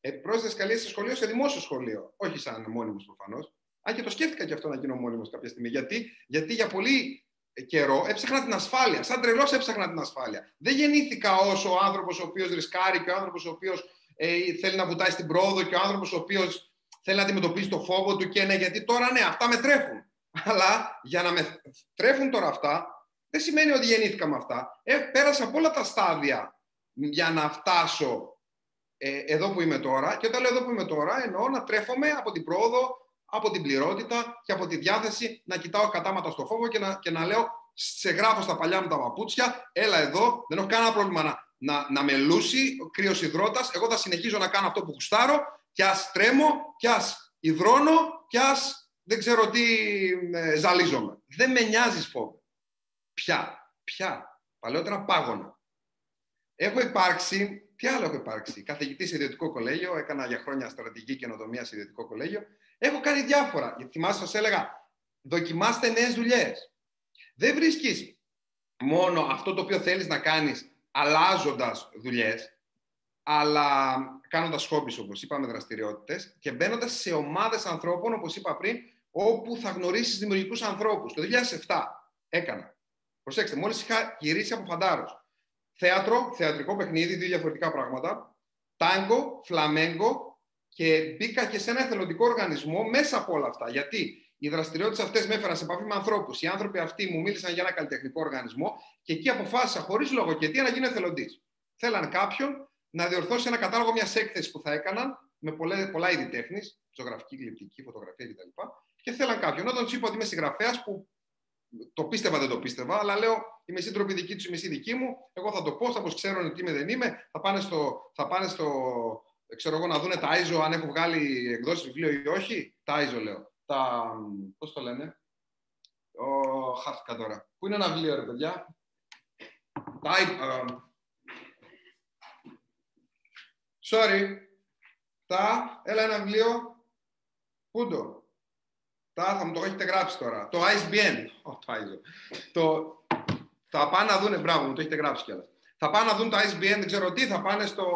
Επιπρόσθετη διδασκαλία σε σχολείο, σε δημόσιο σχολείο. Όχι σαν μόνιμος προφανώς. Αν και το σκέφτηκα και αυτό να γίνω μόνιμος κάποια στιγμή. Γιατί, γιατί για πολύ καιρό έψαχνα την ασφάλεια. Σαν τρελός έψαχνα την ασφάλεια. Δεν γεννήθηκα ως ο άνθρωπος ο οποίος ρισκάρει και ο άνθρωπος ο οποίος ε, θέλει να βουτάει στην πρόοδο και ο άνθρωπος ο οποίος θέλει να αντιμετωπίσει το φόβο του και ναι, γιατί τώρα ναι, αυτά με τρέφουν. Αλλά για να με τρέφουν τώρα αυτά, δεν σημαίνει ότι γεννήθηκα με αυτά. Ε, πέρασα από όλα τα στάδια για να φτάσω ε, εδώ που είμαι τώρα. Και όταν λέω εδώ που είμαι τώρα, εννοώ να τρέφομαι από την πρόοδο, από την πληρότητα και από τη διάθεση να κοιτάω κατάματα στο φόβο και να, και να λέω σε γράφω στα παλιά μου τα παπούτσια, έλα εδώ, δεν έχω κανένα πρόβλημα να, να, να με λούσει ο κρύος υδρότας, εγώ θα συνεχίζω να κάνω αυτό που γουστάρω και ας τρέμω, και ας υδρώνω, και ας δεν ξέρω τι ε, ζαλίζομαι. Δεν με νοιάζεις φόβο. Ποια, ποια. Παλαιότερα πάγωνα. Έχω υπάρξει, τι άλλο έχω υπάρξει, καθηγητής σε ιδιωτικό κολέγιο, έκανα για χρόνια στρατηγική καινοτομία σε ιδιωτικό κολέγιο. Έχω κάνει διάφορα. Γιατί θυμάστε, σας έλεγα, δοκιμάστε νέες δουλειές. Δεν βρίσκεις μόνο αυτό το οποίο θέλεις να κάνεις αλλάζοντας δουλειές, αλλά κάνοντας χόμπι, όπως είπαμε, δραστηριότητες και μπαίνοντας σε ομάδες ανθρώπων, όπως είπα πριν, όπου θα γνωρίσεις δημιουργικούς ανθρώπους. Το 2007 έκανα. Προσέξτε, μόλις είχα γυρίσει από φαντάρος. Θέατρο, θεατρικό παιχνίδι, δύο διαφορετικά πράγματα. Τάγκο, φλαμέγκο και μπήκα και σε ένα εθελοντικό οργανισμό μέσα από όλα αυτά. Γιατί οι δραστηριότητες αυτές με έφεραν σε επαφή με ανθρώπους. Οι άνθρωποι αυτοί μου μίλησαν για ένα καλλιτεχνικό οργανισμό και εκεί αποφάσισα χωρίς λόγο και τι να γίνω εθελοντής. Θέλαν κάποιον να διορθώσει ένα κατάλογο μιας έκθεσης που θα έκαναν με πολλά, πολλά είδη τέχνης, ζωγραφική, γλυπτική, φωτογραφία κτλ. Και θέλαν κάποιον. Όταν τους είπα ότι είμαι συγγραφέας, που το πίστευα, δεν το πίστευα, αλλά λέω η σύντροπη δική τους, η μισή δική μου. Εγώ θα το πω, θα πως ξέρουν τι είμαι, δεν είμαι. Θα πάνε στο, θα πάνε στο ξέρω εγώ, να δούνε τα ISO αν έχω βγάλει εκδόσεις βιβλίο ή όχι. Τα ISO λέω. Τα, πώς το λένε. Ο, χάθηκα τώρα. Πού είναι ένα βιβλίο, ρε παιδιά; Τα, uh, sorry. Τα, έλα ένα βιβλίο. Πού το; Τα, θα μου το έχετε γράψει τώρα. Το ISBN. Oh, το ISO. Το, θα πάνε να δούνε, μπράβο, μου το έχετε γράψει κιόλας. Θα πάνε να δουν το ISBN, δεν ξέρω τι, θα πάνε στο,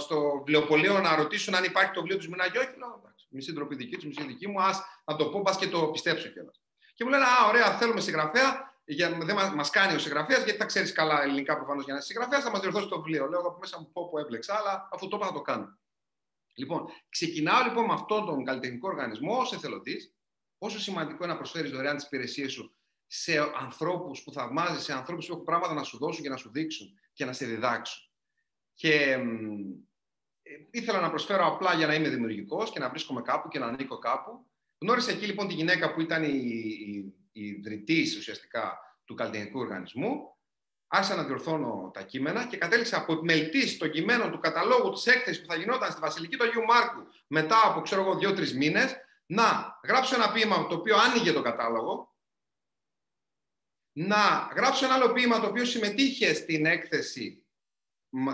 στο βιβλιοπωλείο να ρωτήσουν αν υπάρχει το βιβλίο τους Μινάκη. Όχι, λέω, εντάξει, μισή ντροπή δική τους, μισή δική μου, α να το πω, πας και το πιστέψω κιόλας. Και μου λένε, Α, ωραία, θέλουμε συγγραφέα. Για, δεν μα κάνει ο συγγραφέας, γιατί θα ξέρεις καλά ελληνικά προφανώς για να είσαι συγγραφέας, θα μας διορθώσει το βιβλίο. Λέω από μέσα μου πω που έμπλεξα, αλλά αφού το είπα θα το κάνω. Λοιπόν, ξεκινάω λοιπόν με αυτόν τον καλλιτεχνικό οργανισμό ως εθελοντής. Πόσο σημαντικό είναι να προσφέρεις δωρεάν τις υπηρεσίες σου σε ανθρώπους που θαυμάζεις, σε ανθρώπους που έχουν πράγματα να σου δώσουν και να σου δείξουν και να σε διδάξουν. Και ε, ήθελα να προσφέρω απλά για να είμαι δημιουργικός και να βρίσκομαι κάπου και να ανήκω κάπου. Γνώρισα εκεί λοιπόν τη γυναίκα που ήταν η, η, η ιδρυτής ουσιαστικά του καλλιτεχνικού οργανισμού. Άρχισα να διορθώνω τα κείμενα και κατέληξα από επιμελητή των κειμένων του καταλόγου της έκθεσης που θα γινόταν στη Βασιλική του Αγίου Μάρκου μετά από ξέρω εγώ δύο-τρεις μήνες να γράψω ένα ποίημα το οποίο άνοιγε το κατάλογο, να γράψω ένα άλλο ποίημα το οποίο συμμετείχε στην έκθεση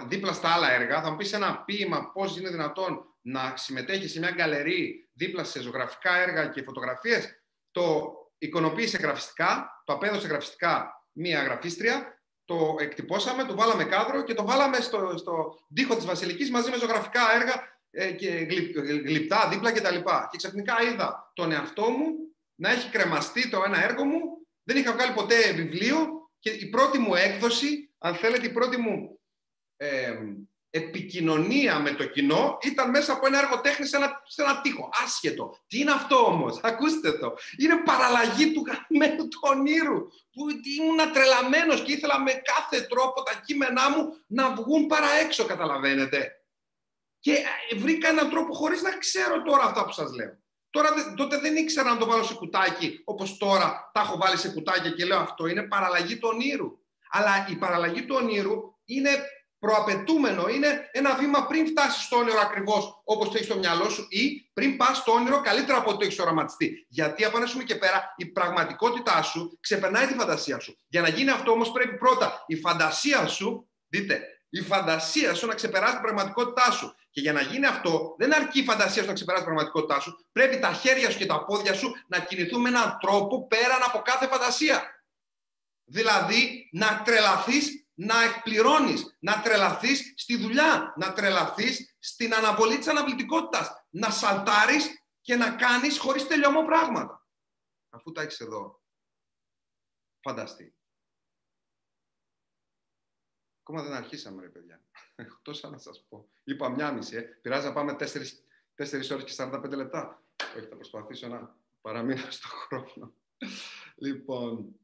δίπλα στα άλλα έργα. Θα μου πεις ένα ποίημα πώς είναι δυνατόν να συμμετέχει σε μια γκαλερί δίπλα σε ζωγραφικά έργα και φωτογραφίες. Το εικονοποίησε γραφιστικά, το απέδωσε γραφιστικά μία γραφίστρια, το εκτυπώσαμε, το βάλαμε κάδρο και το βάλαμε στο, στο τοίχο της Βασιλικής μαζί με ζωγραφικά έργα ε, και γλυπτά δίπλα κτλ. Και, και ξαφνικά είδα τον εαυτό μου να έχει κρεμαστεί το ένα έργο μου δεν είχα βγάλει ποτέ βιβλίο και η πρώτη μου έκδοση, αν θέλετε, η πρώτη μου ε, επικοινωνία με το κοινό ήταν μέσα από ένα έργο τέχνης σε ένα, σε ένα τοίχο. Άσχετο. Τι είναι αυτό όμως, [laughs] ακούστε το. Είναι παραλλαγή του γαμμένου του ονείρου. Που ήμουν τρελαμένος και ήθελα με κάθε τρόπο τα κείμενά μου να βγουν παρά έξω, καταλαβαίνετε. Και ε, βρήκα έναν τρόπο χωρίς να ξέρω τώρα αυτά που σας λέω. Τώρα, τότε δεν ήξερα να το βάλω σε κουτάκι, όπως τώρα τα έχω βάλει σε κουτάκια και λέω αυτό είναι παραλλαγή του ονείρου. Αλλά η παραλλαγή του ονείρου είναι προαπαιτούμενο, είναι ένα βήμα πριν φτάσεις στο όνειρο ακριβώς όπως το έχεις στο μυαλό σου ή πριν πας στο όνειρο καλύτερα από ό,τι το έχεις οραματιστεί. Γιατί από ένα σημείο και πέρα η πραγματικότητά σου ξεπερνάει τη φαντασία σου. Για να γίνει αυτό όμως πρέπει πρώτα η φαντασία σου, δείτε, η φαντασία σου να ξεπεράσει την πραγματικότητά σου. Και για να γίνει αυτό, δεν αρκεί η φαντασία σου να ξεπεράσει την πραγματικότητά σου. Πρέπει τα χέρια σου και τα πόδια σου να κινηθούν με έναν τρόπο πέραν από κάθε φαντασία. Δηλαδή, να τρελαθείς να εκπληρώνεις, να τρελαθείς στη δουλειά, να τρελαθείς στην αναβολή της αναβλητικότητα, να σαλτάρεις και να κάνεις χωρίς τελειωμό πράγματα. Αφού τα έχεις εδώ, φανταστεί. Ακόμα δεν αρχίσαμε, ρε παιδιά. Έχω τόσα να σας πω. Είπα μια μισή. Ε. Πειράζει να πάμε 4, 4 ώρες και 45 λεπτά. Όχι, θα προσπαθήσω να παραμείνω στο χρόνο. λοιπόν,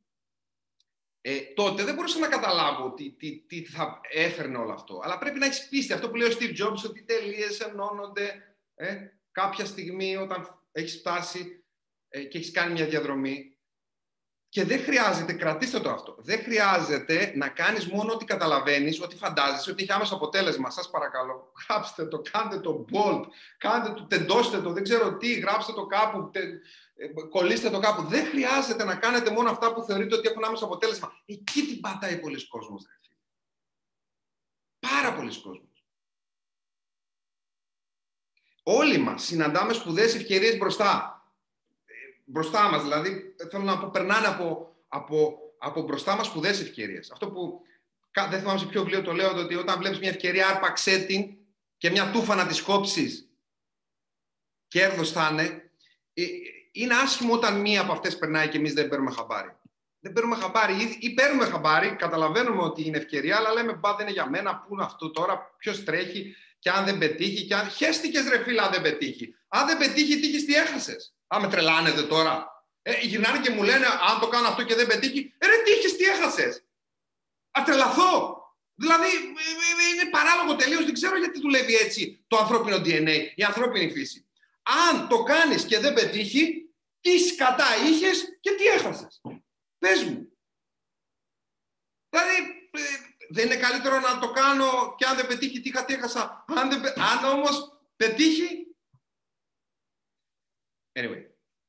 ε, τότε δεν μπορούσα να καταλάβω τι, τι, τι θα έφερνε όλο αυτό. Αλλά πρέπει να έχεις πίστη. Αυτό που λέει ο Steve Jobs, ότι οι τελείες ενώνονται ε, κάποια στιγμή όταν έχεις φτάσει ε, και έχεις κάνει μια διαδρομή. Και δεν χρειάζεται, κρατήστε το αυτό, δεν χρειάζεται να κάνεις μόνο ό,τι καταλαβαίνεις, ό,τι φαντάζεσαι, ότι έχει άμεσο αποτέλεσμα. Σας παρακαλώ, γράψτε το, κάντε το bold, κάντε το, τεντώστε το, δεν ξέρω τι, γράψτε το κάπου, τε, ε, κολλήστε το κάπου. Δεν χρειάζεται να κάνετε μόνο αυτά που θεωρείτε ότι έχουν άμεσο αποτέλεσμα. Εκεί την πατάει πολλοί κόσμος, ρε Πάρα πολλοί κόσμος. Όλοι μας συναντάμε σπουδαίες ευκαιρίες μπροστά μπροστά μας. Δηλαδή, θέλω να πω, περνάνε από, από, από μπροστά μας σπουδέ ευκαιρίες. Αυτό που δεν θυμάμαι σε ποιο βιβλίο το λέω, ότι όταν βλέπεις μια ευκαιρία, άρπαξέ την και μια τούφα να της κόψεις, κέρδος θα είναι. Ε, είναι άσχημο όταν μία από αυτές περνάει και εμείς δεν παίρνουμε χαμπάρι. Δεν παίρνουμε χαμπάρι ή, ή παίρνουμε χαμπάρι, καταλαβαίνουμε ότι είναι ευκαιρία, αλλά λέμε μπα δεν είναι για μένα, πού είναι αυτό τώρα, ποιος τρέχει και αν δεν πετύχει. Και αν... Χαίστηκες ρε φίλα αν δεν πετύχει. Αν δεν πετύχει, τύχεις τι έχασες. Α, με τρελάνετε τώρα. Ε, γυρνάνε και μου λένε, αν το κάνω αυτό και δεν πετύχει, ε, ρε τι είχες, τι έχασες; Α, τρελαθώ. Δηλαδή, ε, ε, είναι παράλογο τελείως, δεν ξέρω γιατί δουλεύει έτσι το ανθρώπινο DNA, η ανθρώπινη φύση. Αν το κάνεις και δεν πετύχει, τι σκατά είχες και τι έχασες; Πες μου. Δηλαδή, δεν είναι καλύτερο να το κάνω και αν δεν πετύχει, τι είχα, τι έχασα; Αν, δεν, αν όμως πετύχει, Anyway,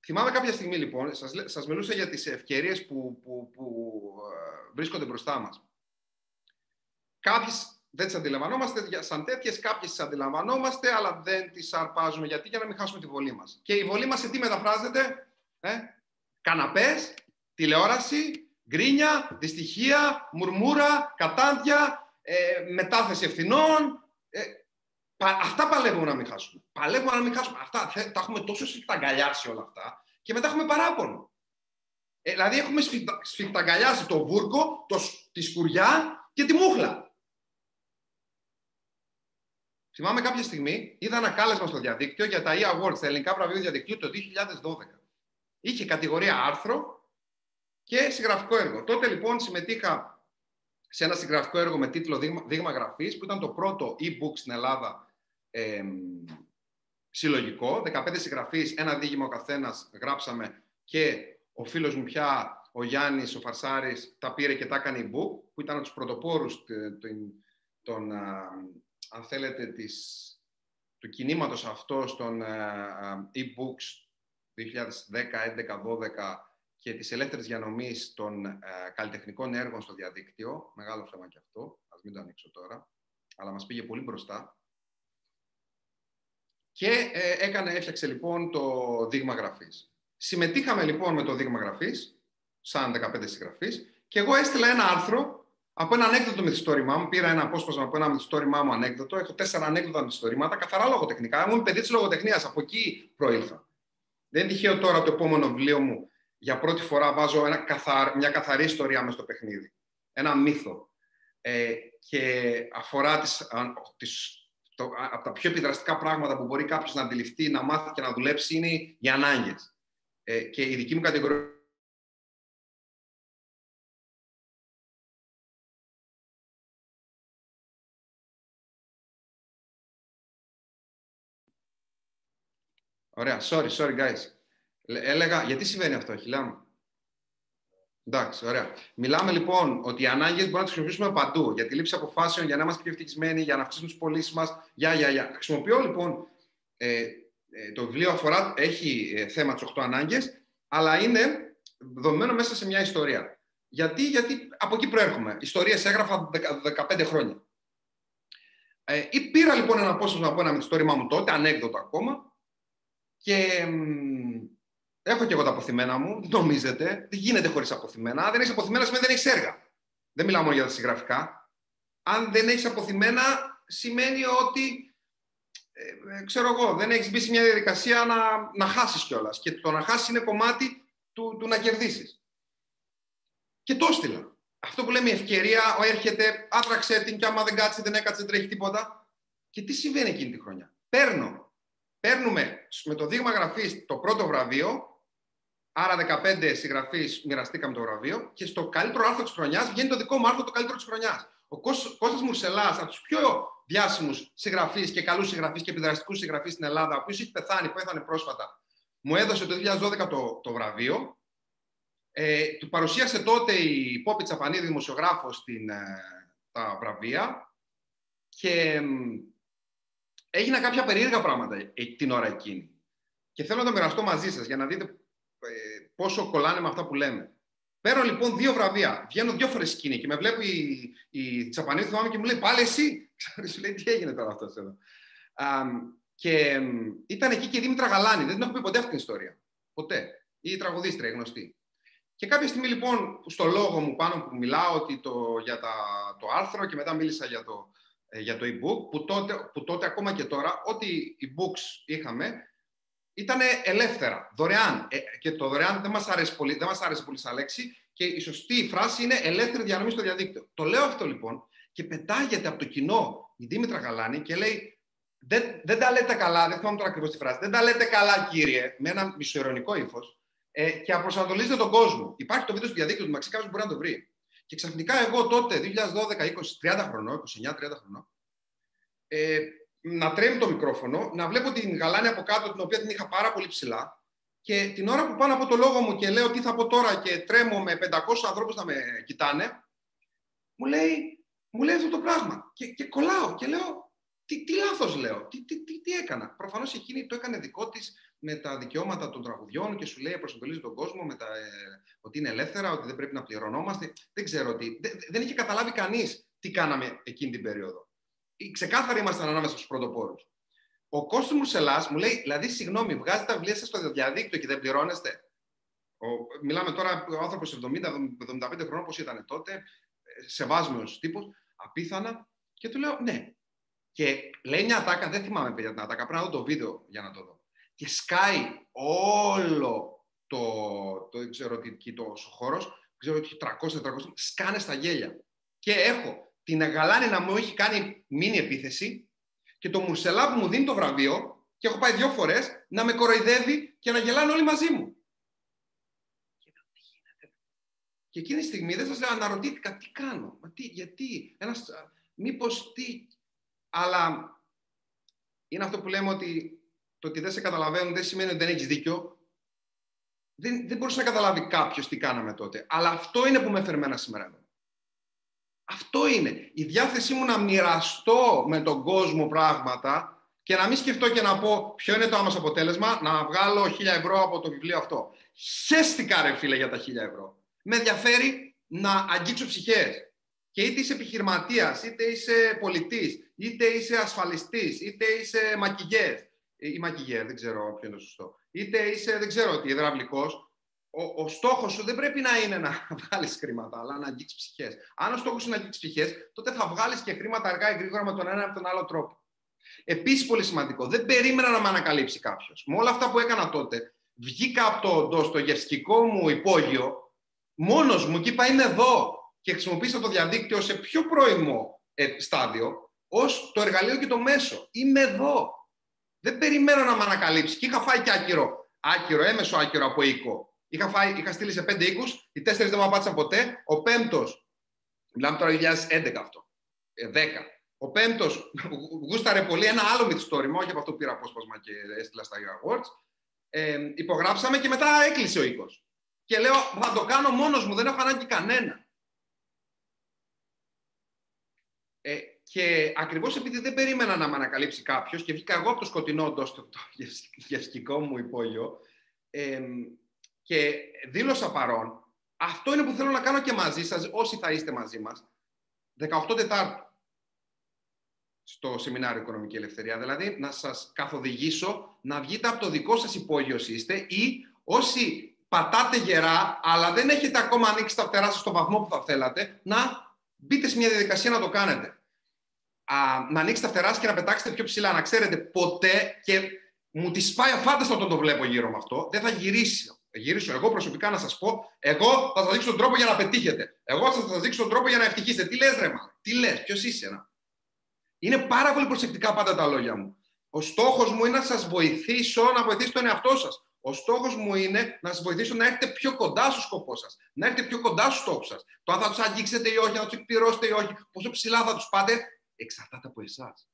θυμάμαι κάποια στιγμή λοιπόν, σας, σας μιλούσα για τις ευκαιρίες που, που, που ε, βρίσκονται μπροστά μας. Κάποιες δεν τις αντιλαμβανόμαστε σαν τέτοιες, κάποιες τις αντιλαμβανόμαστε, αλλά δεν τις αρπάζουμε. Γιατί, για να μην χάσουμε τη βολή μας. Και η βολή μας σε τι μεταφράζεται, ε; καναπές, τηλεόραση, γκρίνια, δυστυχία, μουρμούρα, κατάντια, ε, μετάθεση ευθυνών, ε, Αυτά παλεύουμε να μην χάσουμε. Παλεύουμε να μην χάσουμε. Αυτά τα έχουμε τόσο σφιχταγκαλιάσει όλα αυτά και μετά έχουμε παράπονο. Ε, δηλαδή έχουμε σφιχταγκαλιάσει το βούρκο, το, τη σκουριά και τη μούχλα. Θυμάμαι κάποια στιγμή, είδα ένα κάλεσμα στο διαδίκτυο για τα e-awards, τα ελληνικά βραβεία διαδικτύου το 2012. Είχε κατηγορία άρθρο και συγγραφικό έργο. Τότε λοιπόν συμμετείχα σε ένα συγγραφικό έργο με τίτλο Δείγμα, Δείγμα Γραφής, που ήταν το πρώτο e-book στην Ελλάδα ε, συλλογικό, 15 συγγραφείς, ένα δίγημα ο καθένας γράψαμε και ο φίλος μου πια, ο Γιάννης, ο Φαρσάρης, τα πήρε και τα έκανε e-book, που ήταν από τους πρωτοπόρους των, αν θέλετε, της, του κινήματος αυτός των e-books 2010, 11, 12 και της ελεύθερης διανομής των καλλιτεχνικών έργων στο διαδίκτυο. Μεγάλο θέμα και αυτό, ας μην το ανοίξω τώρα, αλλά μας πήγε πολύ μπροστά. Και ε, έκανε, έφτιαξε λοιπόν το δείγμα γραφής. Συμμετείχαμε λοιπόν με το δείγμα γραφής, σαν 15 συγγραφείς, και εγώ έστειλα ένα άρθρο από ένα ανέκδοτο μυθιστόρημά μου. Πήρα ένα απόσπασμα από ένα μυθιστόρημά μου ανέκδοτο. Έχω τέσσερα ανέκδοτα μυθιστορήματα, καθαρά λογοτεχνικά. Ήμουν παιδί της λογοτεχνίας, από εκεί προήλθα. Δεν είναι τυχαίο τώρα το επόμενο βιβλίο μου. Για πρώτη φορά βάζω ένα καθαρ, μια καθαρή ιστορία μέσα στο παιχνίδι. Ένα μύθο. Ε, και αφορά τις, τις το, από τα πιο επιδραστικά πράγματα που μπορεί κάποιος να αντιληφθεί, να μάθει και να δουλέψει είναι οι ανάγκες. Ε, και η δική μου κατηγορία. Ωραία, sorry, sorry guys. Έλεγα, γιατί συμβαίνει αυτό, χιλιά μου; Εντάξει, ωραία. Μιλάμε λοιπόν ότι οι ανάγκες μπορούμε να τις χρησιμοποιήσουμε παντού για τη λήψη αποφάσεων, για να είμαστε πιο ευτυχισμένοι, για να αυξήσουμε τις πωλήσεις μας. Για, για, για. Χρησιμοποιώ λοιπόν ε, ε, το βιβλίο αφορά, έχει ε, θέμα τις 8 ανάγκες, αλλά είναι δομημένο μέσα σε μια ιστορία. Γιατί, γιατί από εκεί προέρχομαι. Ιστορίες έγραφα 15 χρόνια. Ε, πήρα λοιπόν ένα απόσπασμα από ένα μυθιστόρημά μου τότε, ανέκδοτο ακόμα, και Έχω και εγώ τα αποθυμένα μου, δεν νομίζετε. Δεν γίνεται χωρίς αποθυμένα. Αν δεν έχεις αποθυμένα, σημαίνει δεν έχεις έργα. Δεν μιλάω μόνο για τα συγγραφικά. Αν δεν έχεις αποθυμένα, σημαίνει ότι ε, ε, ξέρω εγώ, δεν έχεις μπει σε μια διαδικασία να, να χάσεις κιόλας. Και το να χάσεις είναι κομμάτι του, του να κερδίσεις. Και το έστειλα. αυτό που λέμε η ευκαιρία, ο έρχεται, άτραξε την και άμα δεν κάτσει, δεν έκατσε, δεν τρέχει τίποτα. Και τι συμβαίνει εκείνη τη χρονιά. Παίρνω. Παίρνουμε με το δείγμα γραφής το πρώτο βραβείο, άρα 15 συγγραφείς μοιραστήκαμε το βραβείο, και στο καλύτερο άρθρο της χρονιάς βγαίνει το δικό μου άρθρο το καλύτερο της χρονιάς. Ο Κώστας Μουρσελάς, από τους πιο διάσημους συγγραφείς και καλούς συγγραφείς και επιδραστικούς συγγραφείς στην Ελλάδα, ο οποίος έχει πεθάνει, πέθανε πρόσφατα, μου έδωσε το 2012 το, το βραβείο. Ε, του παρουσίασε τότε η Πόπη Τσαπανίδη, δημοσιογράφος, στην, ε, τα βραβεία και έγινα κάποια περίεργα πράγματα ε, την ώρα εκείνη. Και θέλω να το μοιραστώ μαζί σας για να δείτε ε, πόσο κολλάνε με αυτά που λέμε. Παίρνω λοιπόν δύο βραβεία. Βγαίνω δύο φορές σκηνή και με βλέπει η, η Τσαπανίδη, θυμάμαι και μου λέει Πάλι εσύ. Σου λέει Τι έγινε τώρα αυτό εδώ; και ήταν εκεί και η Δήμητρα Γαλάνη. Δεν την έχω πει ποτέ αυτή την ιστορία. Ποτέ. Η τραγουδίστρια γνωστή. Και κάποια στιγμή λοιπόν στο λόγο μου πάνω που μιλάω ότι το, για τα, το άρθρο και μετά μίλησα για το, ε, για το e-book που τότε, που τότε ακόμα και τώρα ό,τι e-books είχαμε ήταν ελεύθερα, δωρεάν. Ε, και το δωρεάν δεν μας αρέσει πολύ, δεν μας αρέσει πολύ σαν λέξη και η σωστή φράση είναι ελεύθερη διανομή στο διαδίκτυο. Το λέω αυτό λοιπόν και πετάγεται από το κοινό η Δήμητρα Γαλάνη και λέει δεν, δεν τα λέτε καλά, δεν θυμάμαι τώρα ακριβώς τη φράση. Δεν τα λέτε καλά, κύριε, με ένα μισοειρωνικό ύφος ε, και απροσανατολίζετε τον κόσμο. Υπάρχει το βίντεο στο διαδίκτυο του Μαξί, κάποιος μπορεί να το βρει. Και ξαφνικά εγώ τότε, 2012, 20, 30 χρονών, 29-30 χρονών, ε, να τρέμει το μικρόφωνο, να βλέπω την γαλάνη από κάτω, την οποία την είχα πάρα πολύ ψηλά. Και την ώρα που πάω από το λόγο μου και λέω τι θα πω τώρα και τρέμω με 500 ανθρώπους να με κοιτάνε, μου λέει, μου λέει αυτό το πράγμα. Και, και κολλάω και λέω, τι, τι λάθος λέω, τι, τι, τι, τι έκανα. Προφανώς εκείνη το έκανε δικό της με τα δικαιώματα των τραγουδιών και σου λέει προσανατολίζει τον κόσμο με τα, ε, ότι είναι ελεύθερα, ότι δεν πρέπει να πληρωνόμαστε. Δεν ξέρω τι. Δεν, δεν είχε καταλάβει κανείς τι κάναμε εκείνη την περίοδο ξεκάθαρα ήμασταν ανάμεσα στους πρωτοπόρους. Ο Κώστο Μουρσελά μου λέει: Δηλαδή, συγγνώμη, βγάζετε τα βιβλία σας στο διαδίκτυο και δεν πληρώνεστε; Ο, μιλάμε τώρα ο άνθρωπος 70-75 χρόνων, όπω ήταν τότε, σεβάσμιο τύπος, απίθανα. Και του λέω: Ναι. Και λέει μια ατάκα, δεν θυμάμαι παιδιά την ατάκα, πρέπει να δω το βίντεο για να το δω. Και σκάει όλο το, το, ξέρω τι, το, ο χώρος, ξέρω ότι 300-400, σκάνε στα γέλια. Και έχω την Αγαλάνη να μου έχει κάνει μήνυ επίθεση και το Μουρσελά που μου δίνει το βραβείο και έχω πάει δύο φορές να με κοροϊδεύει και να γελάνε όλοι μαζί μου. Και εκείνη τη στιγμή δεν σας αναρωτήθηκα τι κάνω, μα τι, γιατί, ένας, μήπως τι. Αλλά είναι αυτό που λέμε ότι το ότι δεν σε καταλαβαίνουν δεν σημαίνει ότι δεν έχεις δίκιο. Δεν, δεν μπορούσε να καταλάβει κάποιος τι κάναμε τότε. Αλλά αυτό είναι που με έφερε μένα σήμερα εδώ. Αυτό είναι. Η διάθεσή μου να μοιραστώ με τον κόσμο πράγματα και να μην σκεφτώ και να πω ποιο είναι το άμεσο αποτέλεσμα, να βγάλω χίλια ευρώ από το βιβλίο αυτό. Σέστηκα ρε φίλε για τα χίλια ευρώ. Με ενδιαφέρει να αγγίξω ψυχές. Και είτε είσαι επιχειρηματίας, είτε είσαι πολιτής, είτε είσαι ασφαλιστής, είτε είσαι μακιγιέρ, ή μακιγιέρ, δεν ξέρω ποιο είναι το σωστό, είτε είσαι, δεν ξέρω τι, υδραυλικός, ο, ο στόχος σου δεν πρέπει να είναι να [laughs] βγάλει χρήματα, αλλά να αγγίξεις ψυχές. Αν ο στόχος είναι να αγγίξεις ψυχές, τότε θα βγάλεις και χρήματα αργά ή γρήγορα με τον ένα ή με τον άλλο τρόπο. Επίσης, πολύ σημαντικό, δεν περίμενα να με ανακαλύψει κάποιος. Με όλα αυτά που έκανα τότε, βγήκα από το, το γευστικό μου υπόγειο, μόνος μου και είπα είμαι εδώ και χρησιμοποίησα το διαδίκτυο σε πιο πρώιμο ε, στάδιο ως το εργαλείο και το μέσο. Είμαι εδώ. Δεν περιμένω να με ανακαλύψει. Και είχα φάει και άκυρο, άκυρο, έμεσο άκυρο από οίκο Είχα, φάει, είχα στείλει σε πέντε οίκους, οι τέσσερις δεν μου απάντησαν ποτέ. Ο πέμπτος, μιλάμε τώρα 2011 αυτό, 10. Ε, Ο πέμπτος γούσταρε πολύ ένα άλλο μυθιστόρημα, όχι από αυτό που πήρα απόσπασμα και έστειλα στα Awards. Ε, υπογράψαμε και μετά έκλεισε ο οίκος. Και λέω, θα το κάνω μόνος μου, δεν έχω ανάγκη κανένα. Ε, και ακριβώς επειδή δεν περίμενα να με ανακαλύψει κάποιος και βγήκα εγώ από το σκοτεινό το, το, γευστικό μου υπόγειο, ε, και δήλωσα παρόν, αυτό είναι που θέλω να κάνω και μαζί σας, όσοι θα είστε μαζί μας, 18 Τετάρτου, στο Σεμινάριο Οικονομική Ελευθερία. Δηλαδή, να σας καθοδηγήσω να βγείτε από το δικό σας υπόγειο είστε ή όσοι πατάτε γερά, αλλά δεν έχετε ακόμα ανοίξει τα φτερά σας στο βαθμό που θα θέλατε, να μπείτε σε μια διαδικασία να το κάνετε. Α, να ανοίξετε τα φτερά και να πετάξετε πιο ψηλά. Να ξέρετε ποτέ και μου τη σπάει αφάνταστα όταν το βλέπω γύρω με αυτό, δεν θα γυρίσει γυρίσω εγώ προσωπικά να σας πω, εγώ θα σας δείξω τον τρόπο για να πετύχετε. Εγώ θα σας δείξω τον τρόπο για να ευτυχίσετε. Τι λες, ρε, μα, τι λες, ποιος είσαι, ένα. Είναι πάρα πολύ προσεκτικά πάντα τα λόγια μου. Ο στόχος μου είναι να σας βοηθήσω να βοηθήσω τον εαυτό σας. Ο στόχος μου είναι να σας βοηθήσω να έρθετε πιο κοντά στο σκοπό σας, να έρθετε πιο κοντά στου στόχου σας. Το αν θα τους αγγίξετε ή όχι, αν θα τους εκπληρώσετε ή όχι, πόσο ψηλά θα τους πάτε, εξαρτάται από εσάς.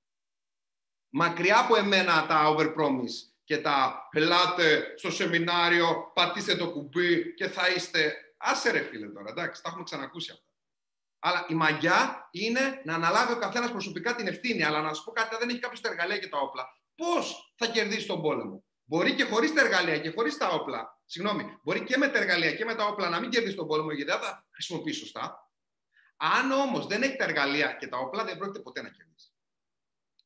Μακριά από εμένα τα overpromise και τα πελάτε στο σεμινάριο, πατήστε το κουμπί και θα είστε. Άσε ρε φίλε τώρα, εντάξει, τα έχουμε ξανακούσει αυτά. Αλλά η μαγιά είναι να αναλάβει ο καθένας προσωπικά την ευθύνη. Αλλά να σου πω κάτι, δεν έχει κάποιος τα εργαλεία και τα όπλα. Πώς θα κερδίσει τον πόλεμο; Μπορεί και χωρίς τα εργαλεία και χωρίς τα όπλα. Συγγνώμη, μπορεί και με τα εργαλεία και με τα όπλα να μην κερδίσει τον πόλεμο γιατί δεν θα χρησιμοποιήσει σωστά. Αν όμως δεν έχει τα εργαλεία και τα όπλα, δεν πρόκειται ποτέ να κερδίσει.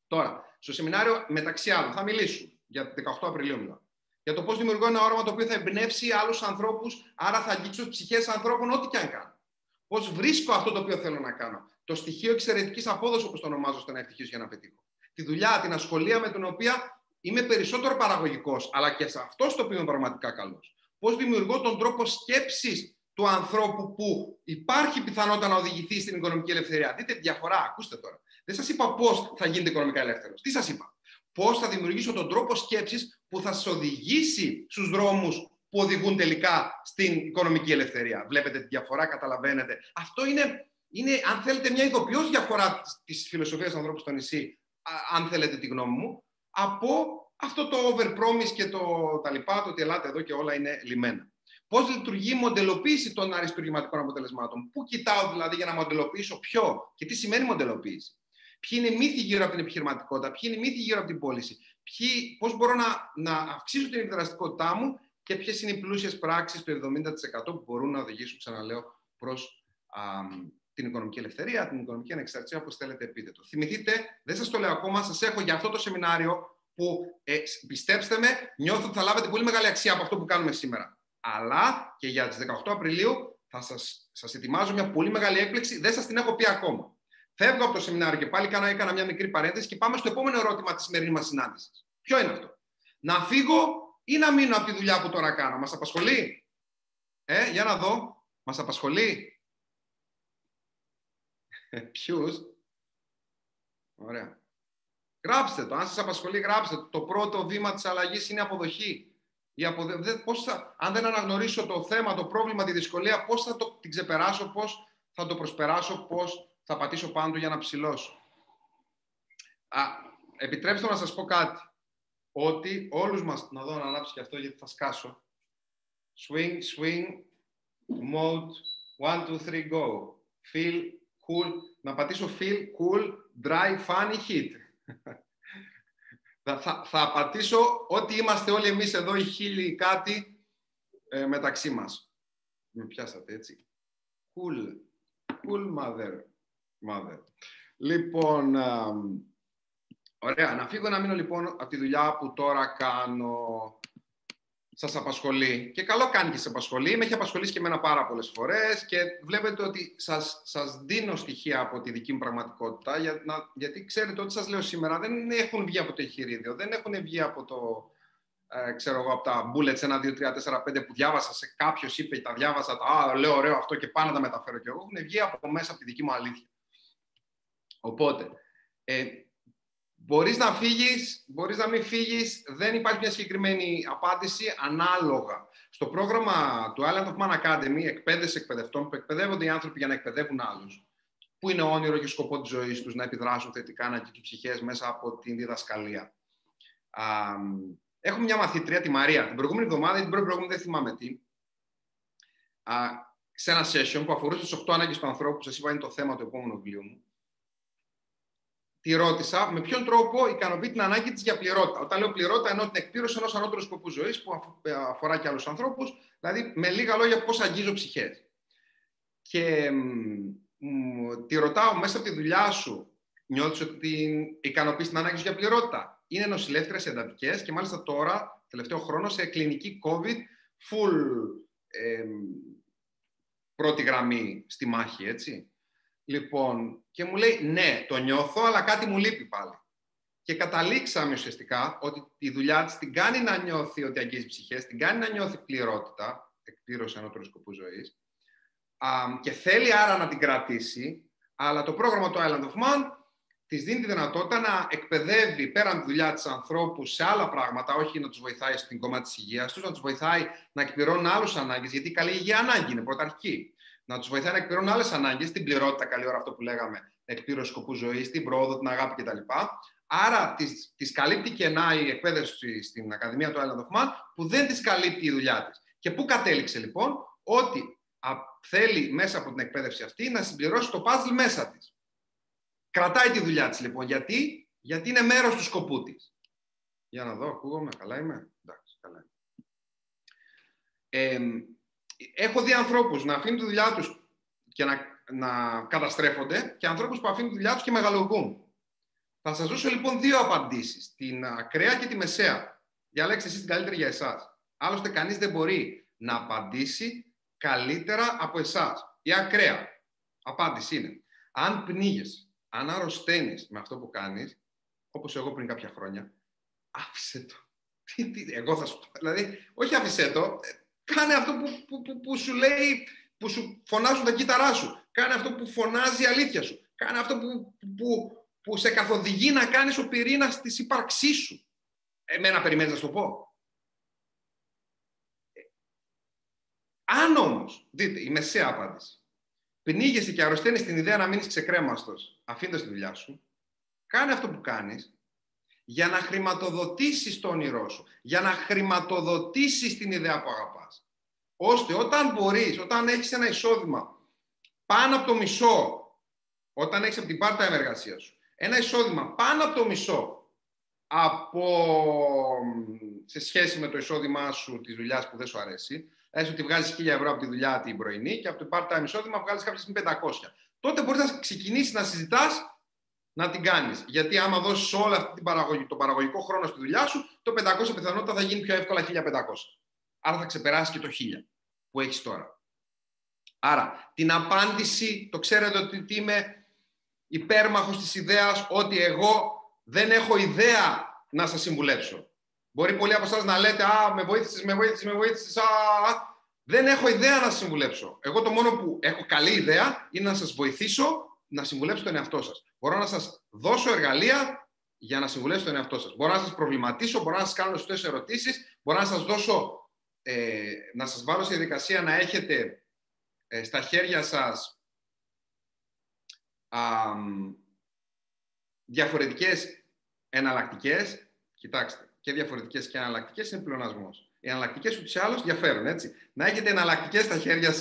Τώρα, στο σεμινάριο μεταξύ άλλων θα μιλήσουμε για 18 Απριλίου μιλάω. Για το πώς δημιουργώ ένα όραμα το οποίο θα εμπνεύσει άλλους ανθρώπους, άρα θα αγγίξω τι ψυχές ανθρώπων, ό,τι και αν κάνω. Πώς βρίσκω αυτό το οποίο θέλω να κάνω. Το στοιχείο εξαιρετικής απόδοσης, όπως το ονομάζω, στο να ευτυχήσω για να πετύχω. Τη δουλειά, την ασχολία με την οποία είμαι περισσότερο παραγωγικός, αλλά και σε αυτό το οποίο είμαι πραγματικά καλός. Πώς δημιουργώ τον τρόπο σκέψης του ανθρώπου που υπάρχει πιθανότητα να οδηγηθεί στην οικονομική ελευθερία. Δείτε τη διαφορά, ακούστε τώρα. Δεν σας είπα πώς θα γίνετε οικονομικά ελεύθερος. Τι σας είπα; Πώς θα δημιουργήσω τον τρόπο σκέψης που θα σα οδηγήσει στους δρόμους που οδηγούν τελικά στην οικονομική ελευθερία. Βλέπετε τη διαφορά, καταλαβαίνετε. Αυτό είναι, είναι αν θέλετε, μια ειδοποιώς διαφορά της φιλοσοφίας του ανθρώπου στο νησί, αν θέλετε τη γνώμη μου, από αυτό το overpromise και το τα λοιπά, το ότι ελάτε εδώ και όλα είναι λιμένα. Πώς λειτουργεί η μοντελοποίηση των αριστουργηματικών αποτελεσμάτων. Πού κοιτάω δηλαδή για να μοντελοποιήσω ποιο και τι σημαίνει μοντελοποίηση. Ποιοι είναι οι μύθοι γύρω από την επιχειρηματικότητα, ποιοι είναι οι μύθοι γύρω από την πώληση, πώς μπορώ να, να αυξήσω την επιδραστικότητά μου και ποιες είναι οι πλούσιες πράξεις του 70% που μπορούν να οδηγήσουν, ξαναλέω, προς την οικονομική ελευθερία, την οικονομική ανεξαρτησία, όπως θέλετε πείτε το. Θυμηθείτε, δεν σας το λέω ακόμα, σας έχω για αυτό το σεμινάριο που ε, πιστέψτε με, νιώθω ότι θα λάβετε πολύ μεγάλη αξία από αυτό που κάνουμε σήμερα. Αλλά και για τις 18 Απριλίου θα σας, σας ετοιμάζω μια πολύ μεγάλη έκπληξη, δεν σας την έχω πει ακόμα. Φεύγω από το σεμινάριο και πάλι έκανα, έκανα μια μικρή παρένθεση και πάμε στο επόμενο ερώτημα της σημερινής μας συνάντησης. Ποιο είναι αυτό, Να φύγω ή να μείνω από τη δουλειά που τώρα κάνω, Μας απασχολεί; Ε, για να δω, Μας απασχολεί; [laughs] Ποιους; Ωραία. Γράψτε το. Αν σας απασχολεί, γράψτε το. Το πρώτο βήμα της αλλαγής είναι αποδοχή. Η αποδε... πώς θα... Αν δεν αναγνωρίσω το θέμα, το πρόβλημα, τη δυσκολία, πώς θα το... την ξεπεράσω, πώς θα το προσπεράσω, πώς θα πατήσω πάνω του για να ψηλώσω. Α, επιτρέψτε να σας πω κάτι. Ότι όλους μας... Να δω να ανάψει και αυτό γιατί θα σκάσω. Swing, swing, mode, one, two, three, go. Feel, cool. Να πατήσω feel, cool, dry, funny, hit. θα, θα, θα πατήσω ό,τι είμαστε όλοι εμείς εδώ οι χίλιοι κάτι ε, μεταξύ μας. Με πιάσατε έτσι. Cool. Cool mother. Mother. Λοιπόν, ωραία. Να φύγω να μείνω λοιπόν από τη δουλειά που τώρα κάνω. Σας απασχολεί. Και καλό κάνει και σε απασχολεί. Με έχει απασχολήσει και εμένα πάρα πολλές φορές και βλέπετε ότι σας, σας δίνω στοιχεία από τη δική μου πραγματικότητα για, να, γιατί ξέρετε ότι σας λέω σήμερα δεν έχουν βγει από το εγχειρίδιο, δεν έχουν βγει από το, ε, ξέρω εγώ, από τα bullets 1, 2, 3, 4, 5 που διάβασα σε κάποιος είπε, τα διάβασα, τα, α, λέω ωραίο αυτό και πάνω τα μεταφέρω κι εγώ. Έχουν βγει από μέσα από τη δική μου αλήθεια. Οπότε, ε, μπορείς να φύγεις, μπορείς να μην φύγεις, δεν υπάρχει μια συγκεκριμένη απάντηση ανάλογα. Στο πρόγραμμα του Island of Man Academy, εκπαίδευση εκπαιδευτών, που εκπαιδεύονται οι άνθρωποι για να εκπαιδεύουν άλλους, που είναι όνειρο και σκοπό της ζωής τους, να επιδράσουν θετικά, να αγγίξουν ψυχές μέσα από την διδασκαλία. Α, έχουμε μια μαθήτρια, τη Μαρία, την προηγούμενη εβδομάδα, την προηγούμενη δεν θυμάμαι τι, α, σε ένα session που αφορούσε τι 8 ανάγκες του ανθρώπου, σας είπα είναι το θέμα του επόμενου βιβλίου μου, τη ρώτησα με ποιον τρόπο ικανοποιεί την ανάγκη της για πληρότητα. Όταν λέω πληρότητα, εννοώ την εκπλήρωση ενός ανώτερου σκοπού ζωής που ε, αφορά και άλλους ανθρώπους, δηλαδή με λίγα λόγια πώς αγγίζω ψυχές. Και μ, τη ρωτάω μέσα από τη δουλειά σου, νιώθεις ότι ικανοποιείς την ανάγκη σου για πληρότητα; Είναι νοσηλεύτρε εντατικές και μάλιστα τώρα, τελευταίο χρόνο, σε κλινική COVID, full ε, πρώτη γραμμή στη μάχη, έτσι. Λοιπόν, και μου λέει, ναι, το νιώθω, αλλά κάτι μου λείπει πάλι. και καταλήξαμε ουσιαστικά ότι η δουλειά της την κάνει να νιώθει ότι αγγίζει ψυχές, την κάνει να νιώθει πληρότητα, εκπλήρωση ανώτερους σκοπούς ζωής, και θέλει άρα να την κρατήσει, αλλά το πρόγραμμα του Island of Man της δίνει τη δυνατότητα να εκπαιδεύει πέραν τη δουλειά της ανθρώπου σε άλλα πράγματα, όχι να τους βοηθάει στην κομμάτι της υγείας τους, να τους βοηθάει να εκπληρώνουν άλλους ανάγκες, γιατί η καλή υγεία ανάγκη είναι πρωταρχική. Να τους βοηθάει να εκπληρώνουν άλλες ανάγκες, την πληρότητα, καλή ώρα αυτό που λέγαμε, εκπλήρωση σκοπού ζωής, την πρόοδο, την αγάπη κτλ. Άρα τη καλύπτει κενά η εκπαίδευση στην Ακαδημία του Island of Man, που δεν τη καλύπτει η δουλειά της. Και πού κατέληξε λοιπόν, ότι θέλει μέσα από την εκπαίδευση αυτή να συμπληρώσει το puzzle μέσα της. Κρατάει τη δουλειά της λοιπόν. Γιατί, Γιατί είναι μέρος του σκοπού της. Για να δω, ακούγομαι, καλά είμαι. Εντάξει, καλά είμαι. Ε, έχω δει ανθρώπους να αφήνουν τη δουλειά τους και να, να καταστρέφονται και ανθρώπους που αφήνουν τη δουλειά τους και μεγαλουργούν. Θα σας δώσω λοιπόν δύο απαντήσεις, την ακραία και τη μεσαία. Διαλέξτε εσείς την καλύτερη για εσάς. Άλλωστε κανείς δεν μπορεί να απαντήσει καλύτερα από εσάς. Η ακραία απάντηση είναι, αν πνίγεσαι, αν αρρωσταίνεις με αυτό που κάνεις, όπως εγώ πριν κάποια χρόνια, άφησε το. Τι, τι, εγώ θα σου πω. Δηλαδή, όχι άφησε το, ε, κάνε αυτό που, που, που, που, σου λέει, που σου φωνάζουν τα κύτταρά σου. Κάνε αυτό που φωνάζει η αλήθεια σου. Κάνε αυτό που, που, που σε καθοδηγεί να κάνεις ο πυρήνας της ύπαρξής σου. Εμένα περιμένεις να σου το πω. Αν όμως, δείτε, η μεσαία απάντηση, πνίγεσαι και αρρωσταίνεις την ιδέα να μείνεις ξεκρέμαστος αφήνοντας τη δουλειά σου, κάνε αυτό που κάνεις για να χρηματοδοτήσεις το όνειρό σου, για να χρηματοδοτήσεις την ιδέα που αγαπάς. Ώστε όταν μπορείς, όταν έχεις ένα εισόδημα πάνω από το μισό, όταν έχεις από την πάρτα εργασία σου, ένα εισόδημα πάνω από το μισό από, σε σχέση με το εισόδημά σου της δουλειάς που δεν σου αρέσει, έστω ότι βγάζεις 1000 ευρώ από τη δουλειά την πρωινή και από το part-time εισόδημα βγάζεις κάποια στιγμή 500. Τότε μπορείς να ξεκινήσεις να συζητάς να την κάνεις. Γιατί άμα δώσεις όλο αυτό το παραγωγικό χρόνο στη δουλειά σου, το 500 πιθανότητα θα γίνει πιο εύκολα 1500. Άρα θα ξεπεράσει και το 1000 που έχεις τώρα. Άρα, την απάντηση, το ξέρετε ότι είμαι υπέρμαχος της ιδέας ότι εγώ δεν έχω ιδέα να σας συμβουλέψω. Μπορεί πολλοί από εσάς να λέτε Α, με βοήθησες, με βοήθησες, με βοήθησες. Δεν έχω ιδέα να σας συμβουλέψω. Εγώ το μόνο που έχω καλή ιδέα είναι να σας βοηθήσω να συμβουλέψω τον εαυτό σας. Μπορώ να σας δώσω εργαλεία για να συμβουλέψω τον εαυτό σας. Μπορώ να σας προβληματίσω, μπορώ να σας κάνω σωστές ερωτήσεις, μπορώ να σας δώσω, ε, να σας βάλω στη διαδικασία να έχετε ε, στα χέρια σας διαφορετικές εναλλακτικές. Κοιτάξτε, και διαφορετικές και εναλλακτικές είναι πλεονασμός. Οι εναλλακτικές ούτως ή άλλως διαφέρουν, έτσι. Να έχετε εναλλακτικές στα χέρια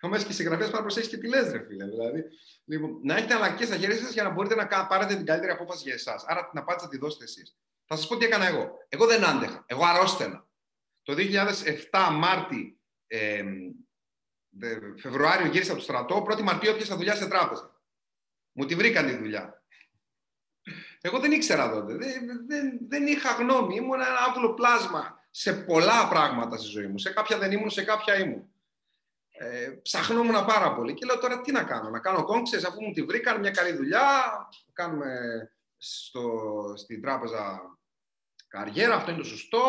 σα. Αμέσω και οι συγγραφέ πάνω προσέχεις και τι λες, ρε φίλε. Δηλαδή, λοιπόν, να έχετε εναλλακτικέ στα χέρια σας για να μπορείτε να πάρετε την καλύτερη απόφαση για εσάς. Άρα την απάντηση θα τη δώσετε εσείς. Θα σας πω τι έκανα εγώ. Εγώ δεν άντεχα. Εγώ αρρώστενα. Το 2007 Μάρτι, ε, Φεβρουάριο γύρισα από το στρατό. 1η Μαρτίου έπιασα δουλειά σε τράπεζα. Μου τη βρήκαν τη δουλειά. Εγώ δεν ήξερα τότε. Δεν, δεν, δεν είχα γνώμη. Ήμουν ένα άβουλο πλάσμα σε πολλά πράγματα στη ζωή μου. Σε κάποια δεν ήμουν, σε κάποια ήμουν. Ε, ψαχνόμουν πάρα πολύ και λέω τώρα τι να κάνω. Να κάνω κόμψες αφού μου τη βρήκαν μια καλή δουλειά. Κάνουμε στο, στην τράπεζα καριέρα. Αυτό είναι το σωστό.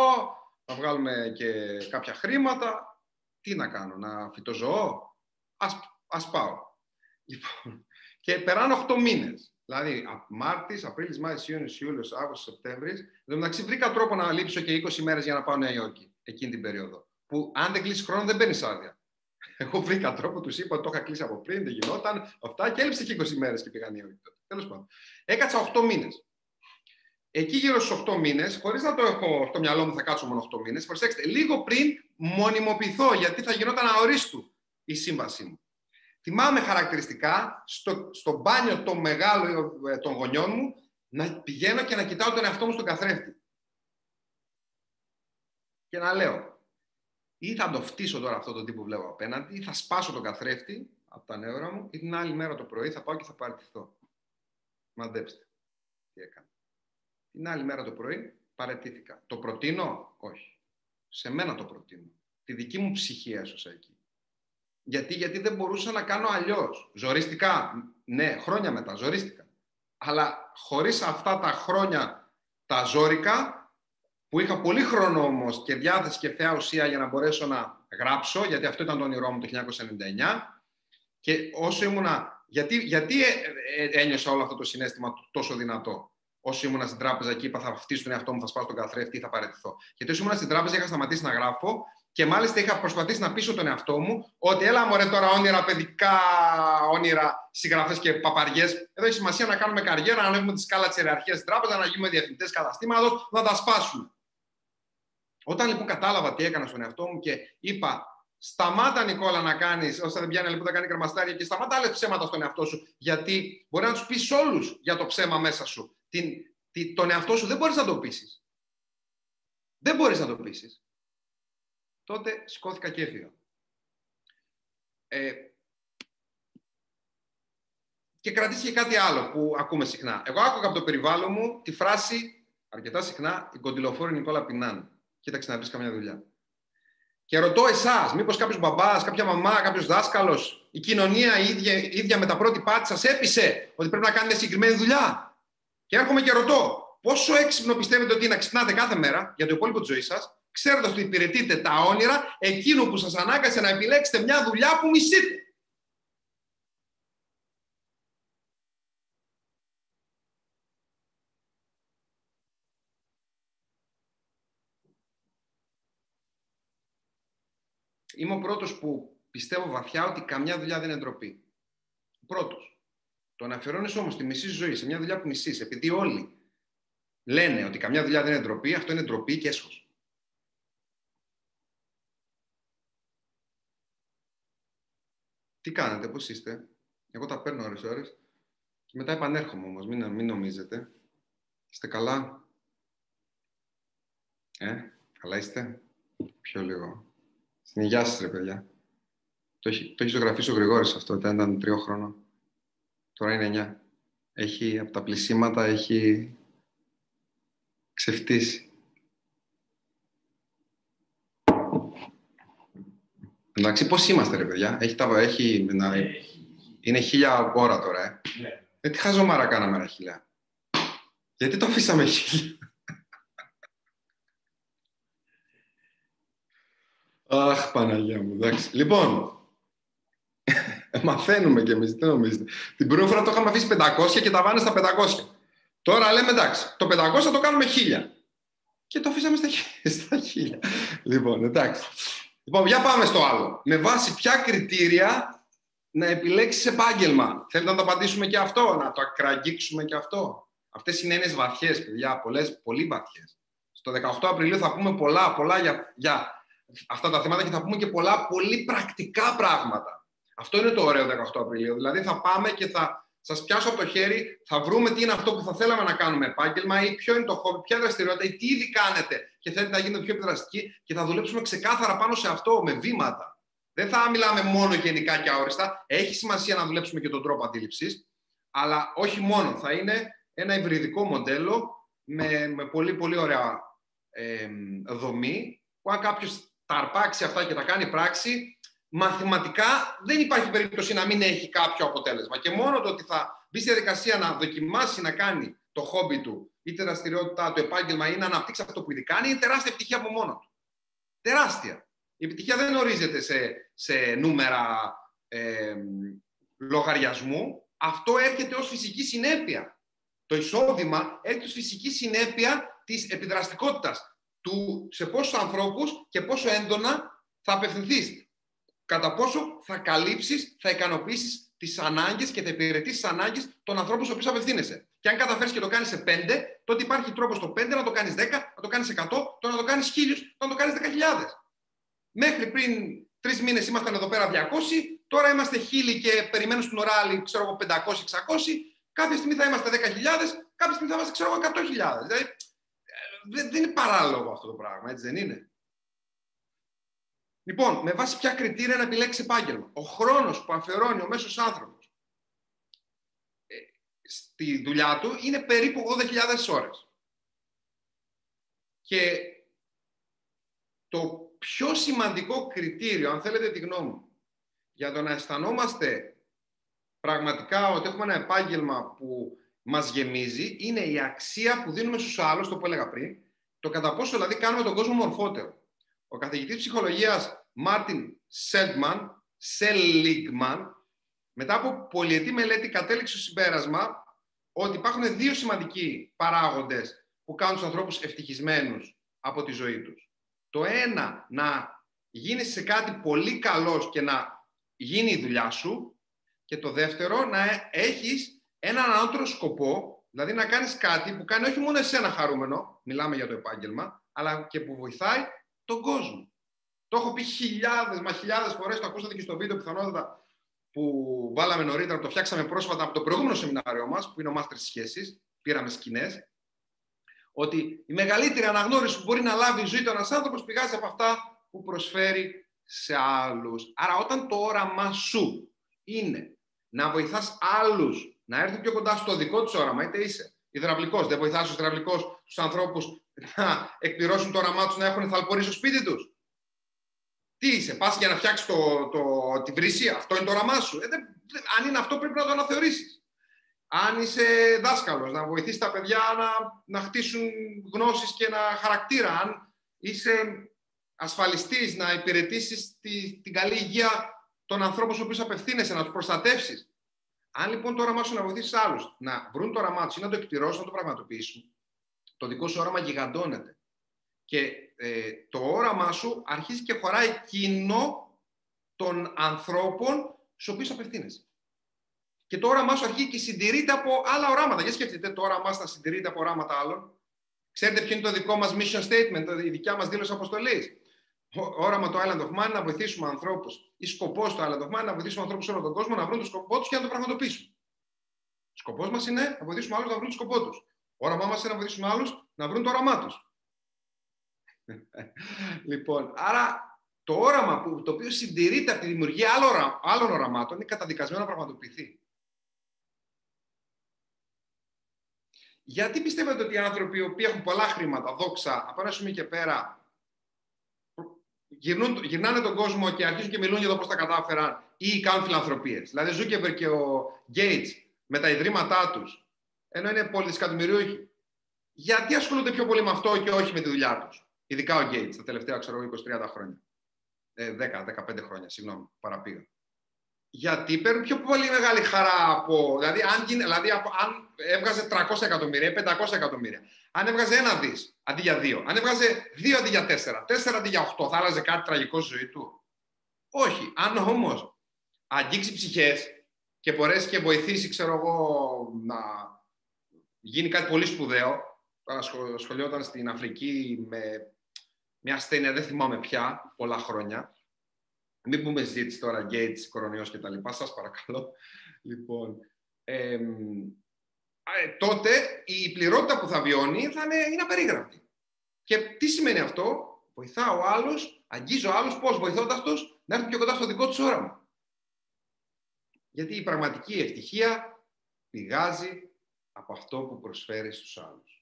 Θα βγάλουμε και κάποια χρήματα. Τι να κάνω, να φυτοζωώ; Ας, ας πάω. Λοιπόν, και περάνω 8 μήνες. Δηλαδή, Μάρτης, Απρίλης, Μάης, Ιούνιος, Ιούλιος, Αύγουστος, Σεπτέμβρης. Εν τω μεταξύ, βρήκα τρόπο να λείψω και 20 μέρες για να πάω Νέα Υόρκη εκείνη την περίοδο. Που αν δεν κλείσει χρόνο, δεν παίρνει άδεια. Εγώ βρήκα τρόπο, τους είπα ότι το είχα κλείσει από πριν, δεν γινόταν. Αυτά και έλειψε και 20 μέρες και πήγα Νέα Υόρκη. Τέλος πάντων. Έκατσα 8 μήνες. Εκεί γύρω στους 8 μήνες, χωρίς να το έχω στο μυαλό μου, θα κάτσω μόνο 8 μήνες. Προσέξτε, λίγο πριν μονιμοποιηθώ, γιατί θα γινόταν αορίστου η σύμβασή μου. Θυμάμαι χαρακτηριστικά στο, στο μπάνιο το μεγάλο ε, των γονιών μου να πηγαίνω και να κοιτάω τον εαυτό μου στον καθρέφτη. Και να λέω, ή θα το φτύσω τώρα αυτό το τύπο που βλέπω απέναντι, ή θα σπάσω τον καθρέφτη από τα νεύρα μου, ή την άλλη μέρα το πρωί θα πάω και θα παραιτηθώ. Μαντέψτε τι έκανα. Την άλλη μέρα το πρωί παρετήθηκα. Το προτείνω, όχι. Σε μένα το προτείνω. Τη δική μου ψυχή έσωσα εκεί. Γιατί, γιατί δεν μπορούσα να κάνω αλλιώς. Ζορίστηκα. Ναι, χρόνια μετά, ζορίστηκα. Αλλά χωρίς αυτά τα χρόνια τα ζώρικα, που είχα πολύ χρόνο όμως και διάθεση και θεά ουσία για να μπορέσω να γράψω, γιατί αυτό ήταν το όνειρό μου το 1999, και όσο ήμουνα... Γιατί, γιατί ε, ε, ένιωσα όλο αυτό το συνέστημα τόσο δυνατό; Όσο ήμουνα στην τράπεζα και είπα θα φτύσω τον εαυτό μου, θα σπάσω τον καθρέφτη ή θα παραιτηθώ. Γιατί όσο ήμουνα στην τράπεζα είχα σταματήσει να γράφω και μάλιστα είχα προσπαθήσει να πείσω τον εαυτό μου ότι έλα μωρέ τώρα όνειρα, παιδικά όνειρα, συγγραφές και παπαριές. Εδώ έχει σημασία να κάνουμε καριέρα, να ανέβουμε τη σκάλα της ιεραρχίας στην τράπεζα, να γίνουμε διευθυντές καταστήματος, να τα σπάσουμε. Όταν λοιπόν κατάλαβα τι έκανα στον εαυτό μου και είπα, σταμάτα Νικόλα να κάνεις, όσο δεν πιάνει λοιπόν να κάνει κρεμαστάρια και σταμάτα άλλες ψέματα στον εαυτό σου, γιατί μπορεί να τους πεις όλους για το ψέμα μέσα σου. Την, την, τον εαυτό σου δεν μπορείς να το πείσεις. Δεν μπορείς να το πείσεις. Τότε σηκώθηκα και έφυγα. Ε, και κρατήσει κάτι άλλο που ακούμε συχνά. Εγώ άκουγα από το περιβάλλον μου τη φράση αρκετά συχνά «Η κοντιλοφόρη Νικόλα Πινάν». Κοίταξε να βρεις καμιά δουλειά. Και ρωτώ εσάς, μήπως κάποιος μπαμπάς, κάποια μαμά, κάποιος δάσκαλος, η κοινωνία η ίδια, η ίδια με τα πρώτη πάτη σας έπεισε ότι πρέπει να κάνετε συγκεκριμένη δουλειά; Και έρχομαι και ρωτώ, πόσο έξυπνο πιστεύετε ότι είναι να ξυπνάτε κάθε μέρα για το υπόλοιπο της ζωής σας, ξέροντας ότι υπηρετείτε τα όνειρα εκείνου που σας ανάγκασε να επιλέξετε μια δουλειά που μισείτε; Είμαι ο πρώτος που πιστεύω βαθιά ότι καμιά δουλειά δεν είναι ντροπή. Πρώτος. Το να αφιερώνεις όμως τη μισή ζωή σε μια δουλειά που μισείς, επειδή όλοι λένε ότι καμιά δουλειά δεν είναι ντροπή, αυτό είναι ντροπή και έσχος. Τι κάνετε, πώς είστε; Εγώ τα παίρνω ώρες ώρες και μετά επανέρχομαι όμως, μην, μην νομίζετε. Είστε καλά; Ε, καλά είστε; Πιο λίγο. Στην υγειά σας, ρε παιδιά. Το έχει, το έχει ζωγραφίσει ο Γρηγόρης αυτό, όταν ήταν τριώ χρόνο. Τώρα είναι εννιά. Έχει, από τα πλησίματα έχει ξεφτύσει. Εντάξει, πώς είμαστε ρε παιδιά. Έχει, τα, έχει, να, είναι χίλια ώρα τώρα, ε. Ναι. Ε, τι χαζομάρα κάναμε ένα χίλια. Γιατί το αφήσαμε χίλια; Αχ, Παναγία μου, εντάξει. Λοιπόν, μαθαίνουμε κι εμείς, τι νομίζετε. Την πρώτη φορά το είχαμε αφήσει 500 και τα βάνες στα 500. Τώρα λέμε εντάξει, το 500 το κάνουμε 1000. Και το αφήσαμε στα 1000. [laughs] λοιπόν, εντάξει. Λοιπόν, για πάμε στο άλλο. Με βάση ποια κριτήρια να επιλέξεις επάγγελμα; Θέλετε να το απαντήσουμε και αυτό, να το ακραγγίξουμε και αυτό; Αυτές είναι έννοιες βαθιές, παιδιά, πολλές, πολύ βαθιές. Στο 18 Απριλίου θα πούμε πολλά, πολλά για, για αυτά τα θέματα και θα πούμε και πολλά πολύ πρακτικά πράγματα. Αυτό είναι το ωραίο 18 Απριλίου. Δηλαδή θα πάμε και θα σας πιάσω από το χέρι, θα βρούμε τι είναι αυτό που θα θέλαμε να κάνουμε επάγγελμα ή ποιο είναι το χώρο, ποια δραστηριότητα ή τι ήδη κάνετε και θέλετε να γίνετε πιο επιδραστικοί και θα δουλέψουμε ξεκάθαρα πάνω σε αυτό με βήματα. Δεν θα μιλάμε μόνο γενικά και αόριστα. Έχει σημασία να δουλέψουμε και τον τρόπο αντίληψης, αλλά όχι μόνο. Θα είναι ένα υβριδικό μοντέλο με, με πολύ πολύ ωραία ε, δομή που αν κάποιος τα αρπάξει αυτά και τα κάνει πράξη, μαθηματικά δεν υπάρχει περίπτωση να μην έχει κάποιο αποτέλεσμα. Και μόνο το ότι θα μπει στη διαδικασία να δοκιμάσει να κάνει το χόμπι του, είτε δραστηριότητά του, επάγγελμα ή να αναπτύξει αυτό που ήδη κάνει, είναι τεράστια επιτυχία από μόνο του. Τεράστια. Η επιτυχία δεν ορίζεται σε, σε νούμερα ε, λογαριασμού. Αυτό έρχεται ως φυσική συνέπεια. Το εισόδημα έρχεται ως φυσική συνέπεια της επιδραστικότητας του σε πόσους ανθρώπους και πόσο έντονα θα απευθυνθείς. Κατά πόσο θα καλύψεις, θα ικανοποιήσεις τις ανάγκες και θα υπηρετήσεις τις ανάγκες των ανθρώπων στους οποίους απευθύνεσαι. Και αν καταφέρεις και το κάνεις σε 5, τότε υπάρχει τρόπος στο 5 να το κάνεις 10, να το κάνεις 100, το να το κάνεις 1000, το να το κάνεις 10.000. Μέχρι πριν τρεις μήνες ήμασταν εδώ πέρα 200, τώρα είμαστε χίλιοι και περιμένουν στην ώρα άλλη, ξέρω εγώ, 500-600. Κάποια στιγμή θα είμαστε 10.000, κάποια στιγμή θα είμαστε, ξέρω εγώ, 100.000. Δηλαδή, δεν, είναι παράλογο αυτό το πράγμα, έτσι δεν είναι. Λοιπόν, με βάση ποια κριτήρια να επιλέξεις επάγγελμα. Ο χρόνος που αφιερώνει ο μέσος άνθρωπος ε, στη δουλειά του είναι περίπου 80.000 ώρες. Και το πιο σημαντικό κριτήριο, αν θέλετε τη γνώμη μου, για το να αισθανόμαστε πραγματικά ότι έχουμε ένα επάγγελμα που μας γεμίζει είναι η αξία που δίνουμε στους άλλους, το που έλεγα πριν, το κατά πόσο δηλαδή κάνουμε τον κόσμο μορφότερο. Ο καθηγητής ψυχολογίας Μάρτιν Σέλτμαν, Σέλιγμαν, μετά από πολυετή μελέτη κατέληξε στο συμπέρασμα ότι υπάρχουν δύο σημαντικοί παράγοντες που κάνουν τους ανθρώπους ευτυχισμένους από τη ζωή τους. Το ένα, να γίνεις σε κάτι πολύ καλός και να γίνει η δουλειά σου και το δεύτερο, να έχεις έναν άλλο σκοπό, δηλαδή να κάνεις κάτι που κάνει όχι μόνο εσένα χαρούμενο, μιλάμε για το επάγγελμα, αλλά και που βοηθάει τον κόσμο. Το έχω πει χιλιάδες, μα χιλιάδες φορές, το ακούσατε και στο βίντεο πιθανότατα που βάλαμε νωρίτερα, το φτιάξαμε πρόσφατα από το προηγούμενο σεμινάριο μας, που είναι ο Μάστερ Σχέσεις, πήραμε σκηνές, ότι η μεγαλύτερη αναγνώριση που μπορεί να λάβει η ζωή του ένας άνθρωπος πηγάζει από αυτά που προσφέρει σε άλλους. Άρα όταν το όραμά σου είναι να βοηθάς άλλους να έρθουν πιο κοντά στο δικό του όραμα, είτε είσαι υδραυλικός, δεν βοηθάς τους υδραυλικός, τους ανθρώπους να εκπληρώσουν το όραμά τους, να έχουν θαλπορεί στο σπίτι τους. Τι είσαι, πας για να φτιάξεις το, το, τη βρύση, αυτό είναι το όραμά σου. Ε, δεν, αν είναι αυτό πρέπει να το αναθεωρήσεις. Αν είσαι δάσκαλος, να βοηθήσεις τα παιδιά να, να χτίσουν γνώσεις και να χαρακτήρα. Αν είσαι ασφαλιστής, να υπηρετήσεις τη, την καλή υγεία των ανθρώπων στους οποίους απευθύνεσαι, να τους προστατεύσεις. Αν λοιπόν το όραμά σου να βοηθήσεις άλλους να βρουν το όραμά τους ή να το εκπληρώσουν, να το πραγματοποιήσουν, το δικό σου όραμα γιγαντώνεται. Και ε, το όραμά σου αρχίζει και χωράει κοινό των ανθρώπων στους οποίους απευθύνεσαι. Και το όραμά σου αρχίζει και συντηρείται από άλλα οράματα. Για σκεφτείτε, το όραμά σας συντηρείται από οράματα άλλων. Ξέρετε ποιο είναι το δικό μας mission statement, η δικιά μας δήλωση αποστολής; Όραμα το Island of Man να βοηθήσουμε ανθρώπους ή σκοπός του Island of Man να βοηθήσουμε ανθρώπους σε όλο τον κόσμο να βρουν το σκοπό τους και να το πραγματοποιήσουν. Σκοπός μας είναι να βοηθήσουμε άλλους να βρουν το σκοπό τους. Όραμά μας είναι να βοηθήσουμε άλλους να βρουν το όραμά τους. [laughs] λοιπόν, άρα το όραμα που, το οποίο συντηρείται από τη δημιουργία άλλων, άλλων οραμάτων είναι καταδικασμένο να πραγματοποιηθεί. Γιατί πιστεύετε ότι οι άνθρωποι οι οποίοι έχουν πολλά χρήματα, δόξα, από ένα σημείο και πέρα, γυρνούν, γυρνάνε τον κόσμο και αρχίζουν και μιλούν για το πώς τα κατάφεραν ή κάνουν φιλανθρωπίες. Δηλαδή, Ζούκερμπεργκ και ο Γκέιτς με τα ιδρύματά τους, ενώ είναι πολυδισεκατομμυριούχοι, γιατί ασχολούνται πιο πολύ με αυτό και όχι με τη δουλειά τους; Ειδικά ο Γκέιτ τα τελευταία, ξέρω 20-30 χρόνια. Ε, 10-15 χρόνια, συγγνώμη, παραπήγα γιατί παίρνουν πιο πολύ μεγάλη χαρά από. Δηλαδή, αν, δηλαδή, αν έβγαζε 300 εκατομμύρια ή 500 εκατομμύρια, αν έβγαζε ένα δις αντί για δύο, αν έβγαζε δύο αντί για τέσσερα, τέσσερα αντί για οχτώ, θα άλλαζε κάτι τραγικό στη ζωή του; Όχι. Αν όμως αγγίξει ψυχές και μπορέσει και βοηθήσει, ξέρω εγώ, να γίνει κάτι πολύ σπουδαίο. Τώρα σχολιόταν στην Αφρική με μια ασθένεια, δεν θυμάμαι πια, πολλά χρόνια. Μην πούμε συζήτηση τώρα, Gates, κορονοϊός και τα λοιπά, σας παρακαλώ. Λοιπόν, ε, τότε η πληρότητα που θα βιώνει θα είναι, είναι απερίγραπτη. Και τι σημαίνει αυτό, βοηθάω ο άλλος, αγγίζω άλλους, πώς βοηθώντας τους να έρθουν πιο κοντά στο δικό τους όραμα. Γιατί η πραγματική ευτυχία πηγάζει από αυτό που προσφέρει στους άλλους.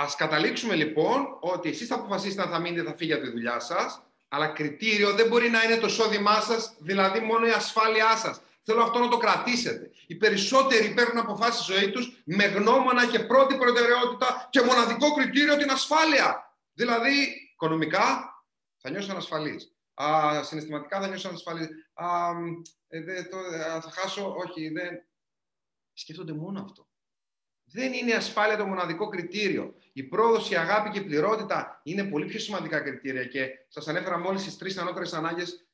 Α καταλήξουμε λοιπόν ότι εσείς θα αποφασίσετε αν θα μείνετε θα φύγετε από τη δουλειά σας, αλλά κριτήριο δεν μπορεί να είναι το εισόδημά σας, δηλαδή μόνο η ασφάλειά σας. Θέλω αυτό να το κρατήσετε. Οι περισσότεροι παίρνουν αποφάσεις στη ζωή τους με γνώμονα και πρώτη προτεραιότητα και μοναδικό κριτήριο την ασφάλεια. Δηλαδή, οικονομικά θα νιώσω ανασφαλή. Συναισθηματικά θα νιώσω ανασφαλή. Ε, θα χάσω, όχι, δεν. Σκέφτονται μόνο αυτό δεν είναι η ασφάλεια το μοναδικό κριτήριο. Η πρόοδος, η αγάπη και η πληρότητα είναι πολύ πιο σημαντικά κριτήρια και σας ανέφερα μόλις τις τρεις ανώτερες ανάγκες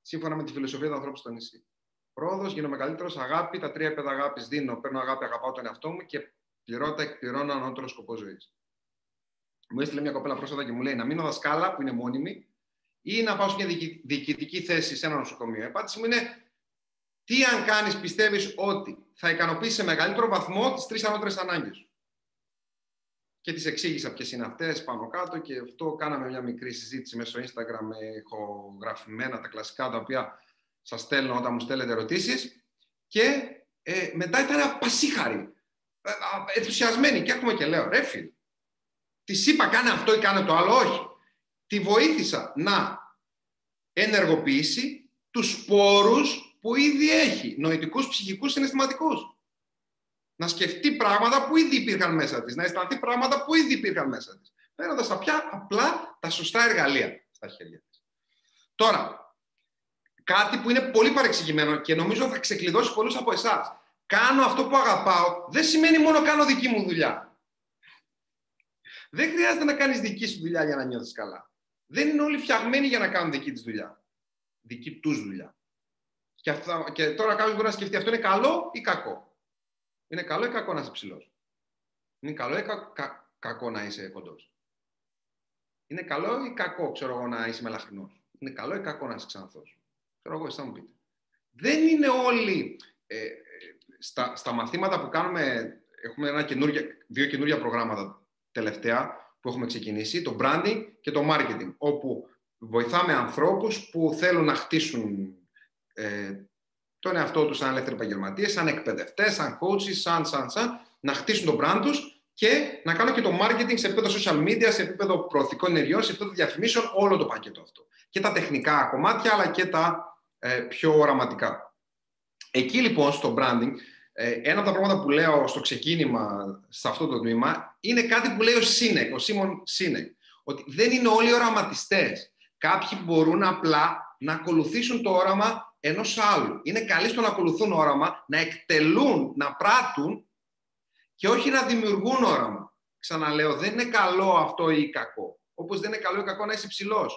σύμφωνα με τη φιλοσοφία του ανθρώπου στο νησί. Πρόοδος, γίνομαι καλύτερος, αγάπη, τα τρία επίπεδα αγάπης δίνω, παίρνω αγάπη, αγαπάω τον εαυτό μου και πληρότητα, εκπληρώνω ανώτερος σκοπός ζωής. Μου έστειλε μια κοπέλα πρόσφατα και μου λέει να μείνω δασκάλα που είναι μόνιμη ή να πάω σε μια διοικητική θέση σε ένα νοσοκομείο. Η απάντηση μου είναι τι αν κάνεις πιστεύεις ότι θα ηικανοποιήσει σε μεγαλύτερο βαθμό τις τρεις ανώτερες ανάγκες Και τις εξήγησα ποιες είναι αυτές πάνω κάτω και αυτό κάναμε μια μικρή συζήτηση μέσω Instagram. Με ηχογραφημένα τα κλασικά τα οποία σας στέλνω όταν μου στέλνετε ερωτήσεις. Και ε, μετά ήταν απασίχαρη, ε, ενθουσιασμένη. Και έρχομαι και λέω ρε φίλ, τη είπα κάνε αυτό ή κάνε το άλλο, όχι. Τη βοήθησα να ενεργοποιήσει τους σπόρους που ήδη έχει, νοητικούς, ψυχικούς, συναισθηματικούς. Να σκεφτεί πράγματα που ήδη υπήρχαν μέσα της, να αισθανθεί πράγματα που ήδη υπήρχαν μέσα της. Παίρνοντας τα πια απλά τα σωστά εργαλεία στα χέρια της. Τώρα, κάτι που είναι πολύ παρεξηγημένο και νομίζω θα ξεκλειδώσει πολλούς από εσάς. Κάνω αυτό που αγαπάω, δεν σημαίνει μόνο κάνω δική μου δουλειά. Δεν χρειάζεται να κάνεις δική σου δουλειά για να νιώθεις καλά. Δεν είναι όλοι φτιαγμένοι για να κάνουν δική της δουλειά. Δική τους δουλειά. Και, αυτά, και τώρα κάποιος μπορεί να σκεφτεί αυτό είναι καλό ή κακό. Είναι καλό ή κακό να είσαι ψηλός. Είναι καλό ή κα, κακό να είσαι κοντός. Είναι καλό ή κακό, ξέρω εγώ, να είσαι μελαχρινός. Είναι καλό ή κακό να είσαι ξανθός. Ξέρω εγώ, εσά μου πείτε. Δεν είναι όλοι. Ε, στα, στα μαθήματα που κάνουμε, έχουμε ένα δύο καινούργια προγράμματα τελευταία που έχουμε ξεκινήσει, το branding και το marketing, όπου βοηθάμε ανθρώπους που θέλουν να χτίσουν ε, τον εαυτό τους σαν ελεύθεροι επαγγελματίε, σαν εκπαιδευτές, σαν coaches, σαν, σαν, σαν, να χτίσουν τον brand τους και να κάνουν και το marketing σε επίπεδο social media, σε επίπεδο προωθικών ενεργειών, σε επίπεδο διαφημίσεων, όλο το πακέτο αυτό. Και τα τεχνικά κομμάτια, αλλά και τα ε, πιο οραματικά. Εκεί λοιπόν στο branding, ε, ένα από τα πράγματα που λέω στο ξεκίνημα σε αυτό το τμήμα είναι κάτι που λέει ο Σίνεκ, ο Σίμον Σίνεκ, ότι δεν είναι όλοι οραματιστές. Κάποιοι μπορούν απλά να ακολουθήσουν το όραμα ενός άλλου. Είναι καλοί στο να ακολουθούν όραμα, να εκτελούν, να πράττουν και όχι να δημιουργούν όραμα. Ξαναλέω, δεν είναι καλό αυτό ή κακό. Όπως δεν είναι καλό ή κακό να είσαι ψηλό.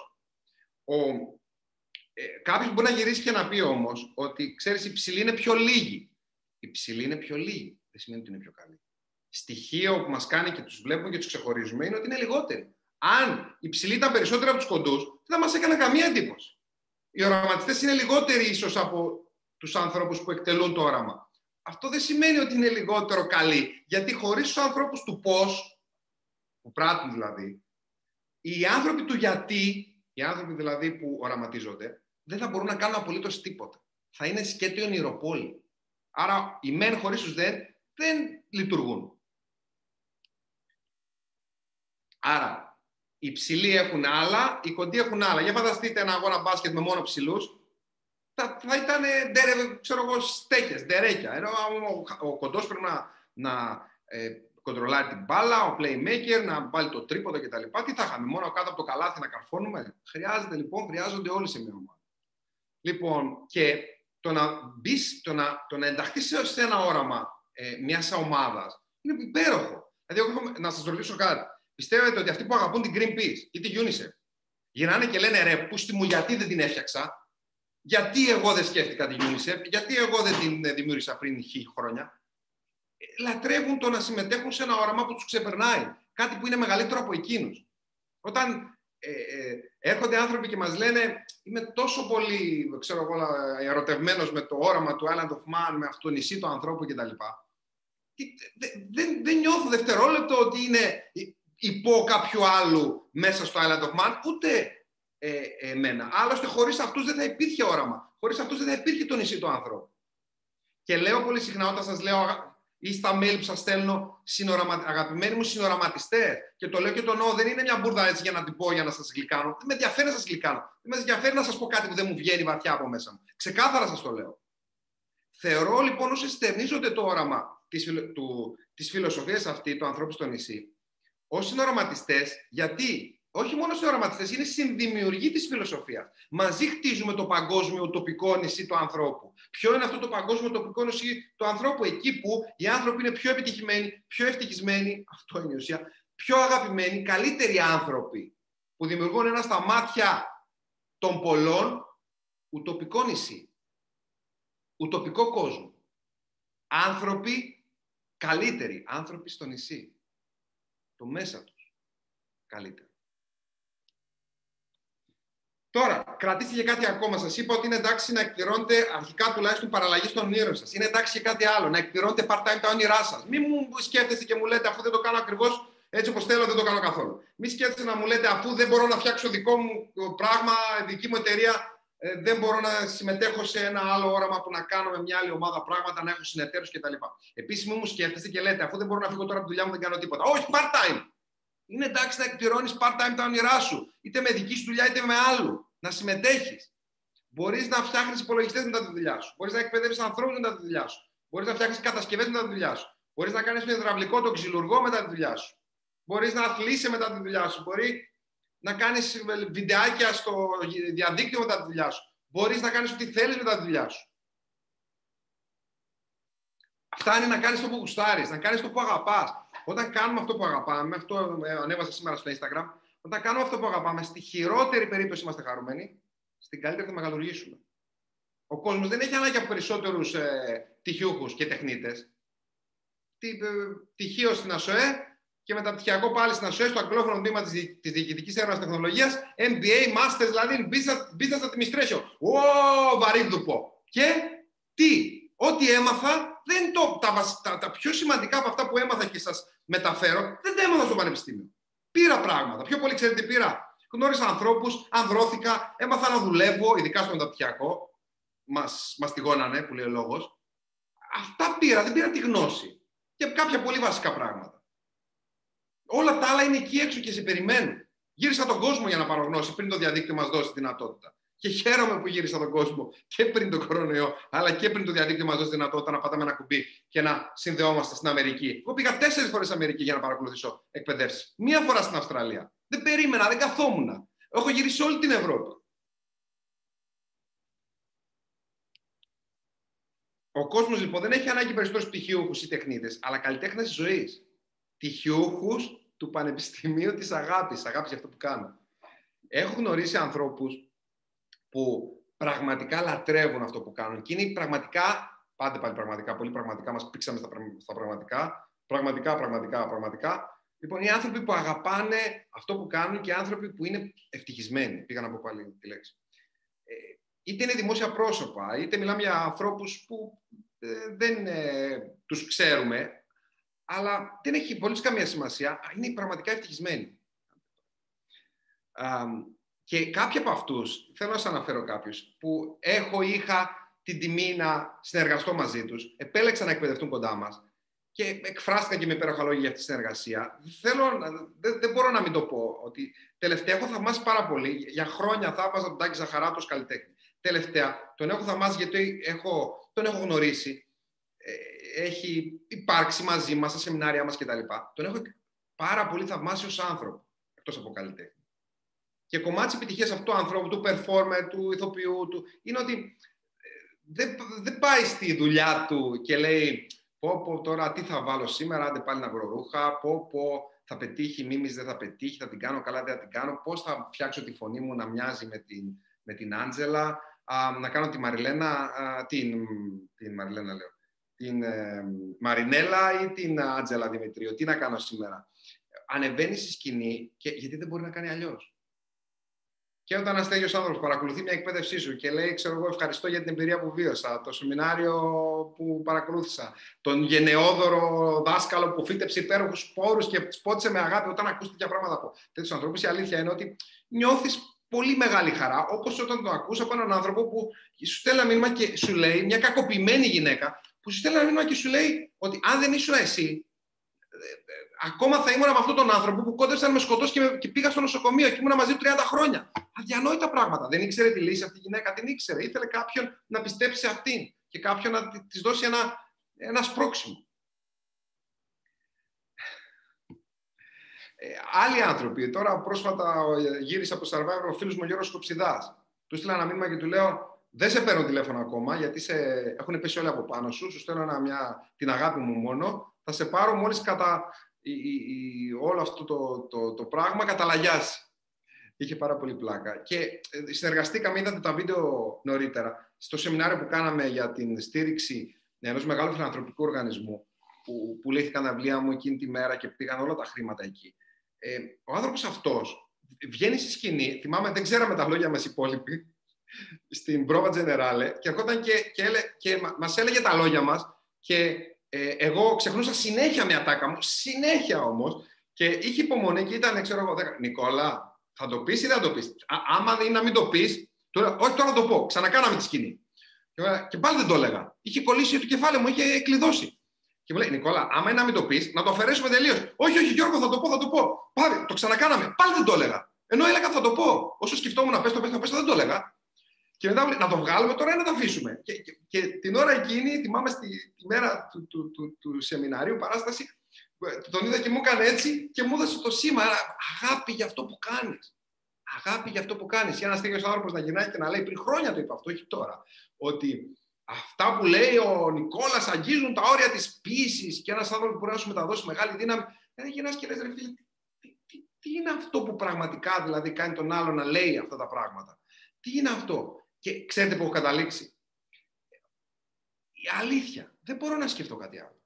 Ο... Ε, Κάποιος μπορεί να γυρίσει και να πει όμως ότι ξέρεις, η ψηλή είναι πιο λίγη. Η ψηλή είναι πιο λίγη. Δεν σημαίνει ότι είναι πιο καλή. Στοιχείο που μας κάνει και τους βλέπουμε και τους ξεχωρίζουμε είναι ότι είναι λιγότεροι. Αν η ψηλή ήταν περισσότεροι από τους κοντούς, δεν θα μας έκανε καμία εντύπωση οι οραματιστές είναι λιγότεροι ίσως από τους ανθρώπους που εκτελούν το όραμα. Αυτό δεν σημαίνει ότι είναι λιγότερο καλοί, γιατί χωρίς τους ανθρώπους του πώς, που πράττουν δηλαδή, οι άνθρωποι του γιατί, οι άνθρωποι δηλαδή που οραματίζονται, δεν θα μπορούν να κάνουν απολύτως τίποτα. Θα είναι σκέτη ονειροπόλη. Άρα οι μεν χωρίς τους δεν, δεν λειτουργούν. Άρα οι ψηλοί έχουν άλλα, οι κοντοί έχουν άλλα. Για φανταστείτε ένα αγώνα μπάσκετ με μόνο ψηλούς, θα, θα ήταν ξέρω εγώ, στέκες, ντερέκια. Ενώ ο, ο κοντός πρέπει να, να ε, κοντρολάρει την μπάλα, ο playmaker, να βάλει το τρίποδο κτλ. Τι θα είχαμε, μόνο κάτω από το καλάθι να καρφώνουμε. Χρειάζεται λοιπόν, χρειάζονται όλοι σε μια ομάδα. Λοιπόν, και το να μπεις, το να, το να ενταχθείς σε ένα όραμα ε, μιας ομάδας είναι υπέροχο. Δηλαδή, εγώ, να σας ρωτήσω κάτι. Πιστεύετε ότι αυτοί που αγαπούν την Greenpeace ή την UNICEF γυρνάνε και λένε ρε, πούστη μου, γιατί δεν την έφτιαξα, γιατί εγώ δεν σκέφτηκα την UNICEF, γιατί εγώ δεν την δημιούργησα πριν χι χρόνια; Ε, λατρεύουν το να συμμετέχουν σε ένα όραμα που τους ξεπερνάει. Κάτι που είναι μεγαλύτερο από εκείνους. Όταν ε, ε, έρχονται άνθρωποι και μας λένε είμαι τόσο πολύ ξέρω εγώ, ερωτευμένος με το όραμα του Island of Man, με αυτό το νησί του ανθρώπου κτλ. Δεν, δεν νιώθω δευτερόλεπτο ότι είναι υπό κάποιου άλλου μέσα στο Island of Man, ούτε ε, εμένα. Άλλωστε, χωρίς αυτούς δεν θα υπήρχε όραμα. Χωρίς αυτούς δεν θα υπήρχε το νησί του άνθρωπου. Και λέω πολύ συχνά όταν σας λέω ή στα mail που σας στέλνω, αγαπημένοι μου συνοραματιστές, και το λέω και το εννοώ, δεν είναι μια μπουρδα έτσι για να την πω για να σας γλυκάνω. Δεν με ενδιαφέρει να σας γλυκάνω. Δεν με ενδιαφέρει να σας πω κάτι που δεν μου βγαίνει βαθιά από μέσα μου. Ξεκάθαρα σας το λέω. Θεωρώ λοιπόν όσοι στερνίζονται το όραμα της φιλοσοφίας αυτή του ανθρώπου στο νησί, ω συνοραματιστέ, γιατί όχι μόνο συνοραματιστέ, είναι συνδημιουργοί της φιλοσοφίας. Μαζί χτίζουμε το παγκόσμιο τοπικό νησί του ανθρώπου. Ποιο είναι αυτό το παγκόσμιο τοπικό νησί του ανθρώπου, εκεί που οι άνθρωποι είναι πιο επιτυχημένοι, πιο ευτυχισμένοι, αυτό είναι η ουσία, πιο αγαπημένοι, καλύτεροι άνθρωποι, που δημιουργούν ένα στα μάτια των πολλών ουτοπικό νησί. Ουτοπικό κόσμο. Άνθρωποι καλύτεροι, άνθρωποι στο νησί το μέσα τους καλύτερα. Τώρα, κρατήστε και κάτι ακόμα. Σας είπα ότι είναι εντάξει να εκπληρώνετε αρχικά τουλάχιστον παραλλαγή στον όνειρων σας. Είναι εντάξει και κάτι άλλο. Να εκπληρώνετε part-time τα όνειρά σας. Μην μου σκέφτεστε και μου λέτε αφού δεν το κάνω ακριβώς έτσι όπως θέλω, δεν το κάνω καθόλου. Μην σκέφτεστε να μου λέτε αφού δεν μπορώ να φτιάξω δικό μου πράγμα, δική μου εταιρεία, ε, δεν μπορώ να συμμετέχω σε ένα άλλο όραμα που να κάνω με μια άλλη ομάδα πράγματα, να έχω συνεταίρους κτλ. Επίσης, μου σκέφτεστε και λέτε, αφού δεν μπορώ να φύγω τώρα από τη δουλειά μου, δεν κάνω τίποτα. Όχι, part-time. Είναι εντάξει να εκπληρώνεις part-time τα όνειρά σου, είτε με δική σου δουλειά είτε με άλλου. Να συμμετέχεις. Μπορείς να φτιάχνεις υπολογιστές μετά τη δουλειά σου. Μπορείς να εκπαιδεύεις ανθρώπους μετά τη δουλειά σου. Μπορείς να φτιάχνεις κατασκευές μετά τη δουλειά σου. Μπορείς να κάνεις το υδραυλικό, το ξυλουργό μετά τη δουλειά σου. Μπορείς να αθλείσαι μετά τη δουλειά σου. Μπορεί να κάνεις βιντεάκια στο διαδίκτυο μετά τη δουλειά σου. Μπορείς να κάνεις ό,τι θέλεις μετά τη δουλειά σου. Φτάνει να κάνεις το που γουστάρεις, να κάνεις το που αγαπάς. Όταν κάνουμε αυτό που αγαπάμε, αυτό ανέβασα σήμερα στο Instagram, όταν κάνουμε αυτό που αγαπάμε, στη χειρότερη περίπτωση είμαστε χαρούμενοι, στην καλύτερη θα μεγαλουργήσουμε. Ο κόσμος δεν έχει ανάγκη από περισσότερους ε, τυχιούχους και τεχνίτες. Τι, ε, τυχείο στην ΑΣΟΕ και μεταπτυχιακό πάλι στην ΑΣΟΕ, στο αγγλόφωνο τμήμα της Διοικητικής Έρευνας Τεχνολογίας, MBA, Masters, δηλαδή Business, business Administration. Ω, βαρύγδουπο. Και τι, ό,τι έμαθα, δεν το, τα, τα, τα, πιο σημαντικά από αυτά που έμαθα και σας μεταφέρω, δεν τα έμαθα στο πανεπιστήμιο. Πήρα πράγματα. Πιο πολύ ξέρετε τι πήρα. Γνώρισα ανθρώπους, ανδρώθηκα, έμαθα να δουλεύω, ειδικά στο μεταπτυχιακό. Μας μας τηγώνανε, που λέει ο λόγος. Αυτά πήρα, δεν πήρα τη γνώση. Και κάποια πολύ βασικά πράγματα. Όλα τα άλλα είναι εκεί έξω και σε περιμένουν. Γύρισα τον κόσμο για να πάρω γνώση πριν το διαδίκτυο μας δώσει δυνατότητα. Και χαίρομαι που γύρισα τον κόσμο και πριν τον κορονοϊό, αλλά και πριν το διαδίκτυο μας δώσει δυνατότητα να πατάμε ένα κουμπί και να συνδεόμαστε στην Αμερική. Εγώ πήγα τέσσερις φορές στην Αμερική για να παρακολουθήσω εκπαιδεύσεις. Μία φορά στην Αυστραλία. Δεν περίμενα, δεν καθόμουν. Έχω γυρίσει όλη την Ευρώπη. Ο κόσμος λοιπόν δεν έχει ανάγκη περισσότερου πτυχιούχου ή τεχνίτες, αλλά καλλιτέχνες τη ζωής. Πτυχιούχου του Πανεπιστημίου της Αγάπης. Αγάπης για αυτό που κάνω. Έχω γνωρίσει ανθρώπους που πραγματικά λατρεύουν αυτό που κάνουν και είναι πραγματικά, πάντε πάλι πραγματικά, πολύ πραγματικά, μας πήξαμε στα, στα πραγματικά, πραγματικά, πραγματικά, πραγματικά. Λοιπόν, οι άνθρωποι που αγαπάνε αυτό που κάνουν και οι άνθρωποι που είναι ευτυχισμένοι. Πήγα να πω πάλι τη λέξη. Ε, είτε είναι δημόσια πρόσωπα, είτε μιλάμε για ανθρώπους που ε, δεν ε, τους ξέρουμε, αλλά δεν έχει πολύ καμία σημασία, είναι πραγματικά ευτυχισμένοι. Και κάποιοι από αυτούς, θέλω να σας αναφέρω κάποιους, που έχω, είχα την τιμή να συνεργαστώ μαζί τους, επέλεξαν να εκπαιδευτούν κοντά μας και εκφράστηκαν και με υπέροχα λόγια για αυτή τη συνεργασία. Θέλω, δεν, δεν μπορώ να μην το πω ότι τελευταία έχω θαυμάσει πάρα πολύ. Για χρόνια θαύμαζα τον Τάκη Ζαχαράτο ως καλλιτέχνη. Τελευταία τον έχω θαυμάσει γιατί έχω, τον έχω γνωρίσει. Ε, έχει υπάρξει μαζί μας στα σεμινάρια μας κτλ. Τον έχω πάρα πολύ θαυμάσει ω άνθρωπο, εκτός από καλλιτέχνη. Και κομμάτι τη επιτυχίας αυτού του ανθρώπου, του performer, του ηθοποιού, του, είναι ότι ε, δεν, δεν πάει στη δουλειά του και λέει πω, πω τώρα τι θα βάλω σήμερα, άντε πάλι να βρω ρούχα, πω, πω θα πετύχει, μίμης δεν θα πετύχει, θα την κάνω καλά, δεν θα την κάνω, πώς θα φτιάξω τη φωνή μου να μοιάζει με την, με την Άντζελα, να κάνω τη Μαριλένα, α, την, την Μαριλένα λέω, την ε, Μαρινέλα ή την Άντζελα Δημητρίου, τι να κάνω σήμερα. Ανεβαίνει στη σκηνή και γιατί δεν μπορεί να κάνει αλλιώς; Και όταν ένας τέτοιος άνθρωπος παρακολουθεί μια εκπαίδευσή σου και λέει: Ξέρω εγώ, ευχαριστώ για την εμπειρία που βίωσα, το σεμινάριο που παρακολούθησα, τον γενναιόδωρο δάσκαλο που φύτεψε υπέροχους πόρου και σπότισε με αγάπη όταν ακούσει τέτοια πράγματα από τέτοιους ανθρώπους, η αλήθεια είναι ότι νιώθεις πολύ μεγάλη χαρά, όπως όταν το ακούς από έναν άνθρωπο που σου στέλνει ένα μήνυμα και σου λέει, μια κακοποιημένη γυναίκα, που σου στέλνει ένα μήνυμα και σου λέει ότι αν δεν ήσουν εσύ, ακόμα θα ήμουν με αυτόν τον άνθρωπο που κόντεψε να με σκοτώσει και, και πήγα στο νοσοκομείο και ήμουν μαζί του 30 χρόνια. Αδιανόητα πράγματα. Δεν ήξερε τη λύση αυτή η γυναίκα, την ήξερε. Ήθελε κάποιον να πιστέψει σε αυτήν και κάποιον να τη δώσει ένα, ένα σπρώξιμο. Ε, άλλοι άνθρωποι, τώρα πρόσφατα γύρισα από το Survivor ο φίλος μου Γιώργος Κοψιδάς. Του στείλα ένα μήνυμα και του λέω δεν σε παίρνω τηλέφωνο ακόμα γιατί σε... έχουν πέσει όλοι από πάνω σου. Σου στέλνω μια... την αγάπη μου μόνο. Θα σε πάρω μόλις κατά η, η, όλο αυτό το, το, το πράγμα καταλαγιάσει. Είχε πάρα πολύ πλάκα. Και ε, συνεργαστήκαμε, είδατε τα βίντεο νωρίτερα, στο σεμινάριο που κάναμε για την στήριξη ενός μεγάλου φιλανθρωπικού οργανισμού, που, που λύθηκαν τα βιβλία μου εκείνη τη μέρα και πήγαν όλα τα χρήματα εκεί. Ε, ο άνθρωπος αυτός βγαίνει στη σκηνή, θυμάμαι, δεν ξέραμε τα λόγια μας οι υπόλοιποι, στην πρόβα Τζενεράλε και ερχόταν και, και, και μα έλεγε τα λόγια μας και ε, εγώ ξεχνούσα συνέχεια μια τάκα μου, συνέχεια όμως. Και είχε υπομονή και ήταν, ξέρω εγώ, Νικόλα, θα το πεις ή δεν θα το πεις; Άμα είναι να μην το πεις, τώρα, όχι τώρα το πω. Ξανακάναμε τη σκηνή. Και, πάλι δεν το έλεγα. Είχε κολλήσει το κεφάλι μου, είχε κλειδώσει. Και μου λέει, Νικόλα, άμα είναι να μην το πεις, να το αφαιρέσουμε τελείως. Όχι, όχι, Γιώργο, θα το πω, θα το πω. Πάλι, το ξανακάναμε. Πάλι δεν το έλεγα. Ενώ έλεγα θα το πω. Όσο σκεφτόμουν να πες το, πες το, πες το, δεν το έλεγα. Και μετά λέει, να το βγάλουμε τώρα ή να το αφήσουμε. Και, και, και την ώρα εκείνη, θυμάμαι στη τη μέρα του, του, του, του, σεμιναρίου, παράσταση, τον είδα και μου έκανε έτσι και μου έδωσε το σήμα. Αγάπη για αυτό που κάνεις. Αγάπη για αυτό που κάνεις. Και ένας τέτοιος άνθρωπος να γυρνάει και να λέει, πριν χρόνια το είπα αυτό, όχι τώρα, ότι αυτά που λέει ο Νικόλας αγγίζουν τα όρια της πίστη και ένας άνθρωπος που μπορεί να σου μεταδώσει μεγάλη δύναμη. Δεν γυρνάς και λες, ρε φίλε, τι, τι, τι, είναι αυτό που πραγματικά δηλαδή κάνει τον άλλο να λέει αυτά τα πράγματα. Τι είναι αυτό. Και ξέρετε που έχω καταλήξει. Η αλήθεια. Δεν μπορώ να σκεφτώ κάτι άλλο.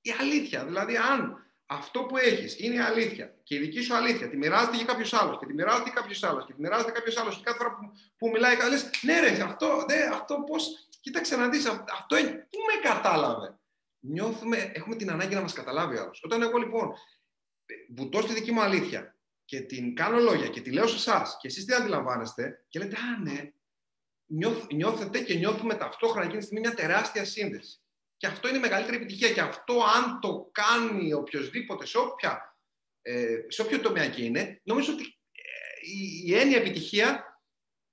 Η αλήθεια. Δηλαδή, αν αυτό που έχεις είναι η αλήθεια και η δική σου αλήθεια τη μοιράζεται για κάποιος άλλος και τη μοιράζεται κάποιος άλλος και τη μοιράζεται κάποιος άλλος και κάθε φορά που, που μιλάει, λες, ναι, ρε, αυτό, ναι, αυτό πώς. Κοίταξε να δεις, αυτό πού με κατάλαβε; Νιώθουμε, έχουμε την ανάγκη να μας καταλάβει ο άλλος. Όταν εγώ λοιπόν βουτώ στη δική μου αλήθεια και την κάνω λόγια και τη λέω σε εσάς και εσείς τι αντιλαμβάνεστε και λέτε, Α, ναι, νιώθετε και νιώθουμε ταυτόχρονα εκείνη τη στιγμή μια τεράστια σύνδεση. Και αυτό είναι η μεγαλύτερη επιτυχία. Και αυτό, αν το κάνει οποιοδήποτε, σε, όποια, ε, σε όποιο τομέα και είναι, νομίζω ότι ε, η, η έννοια επιτυχία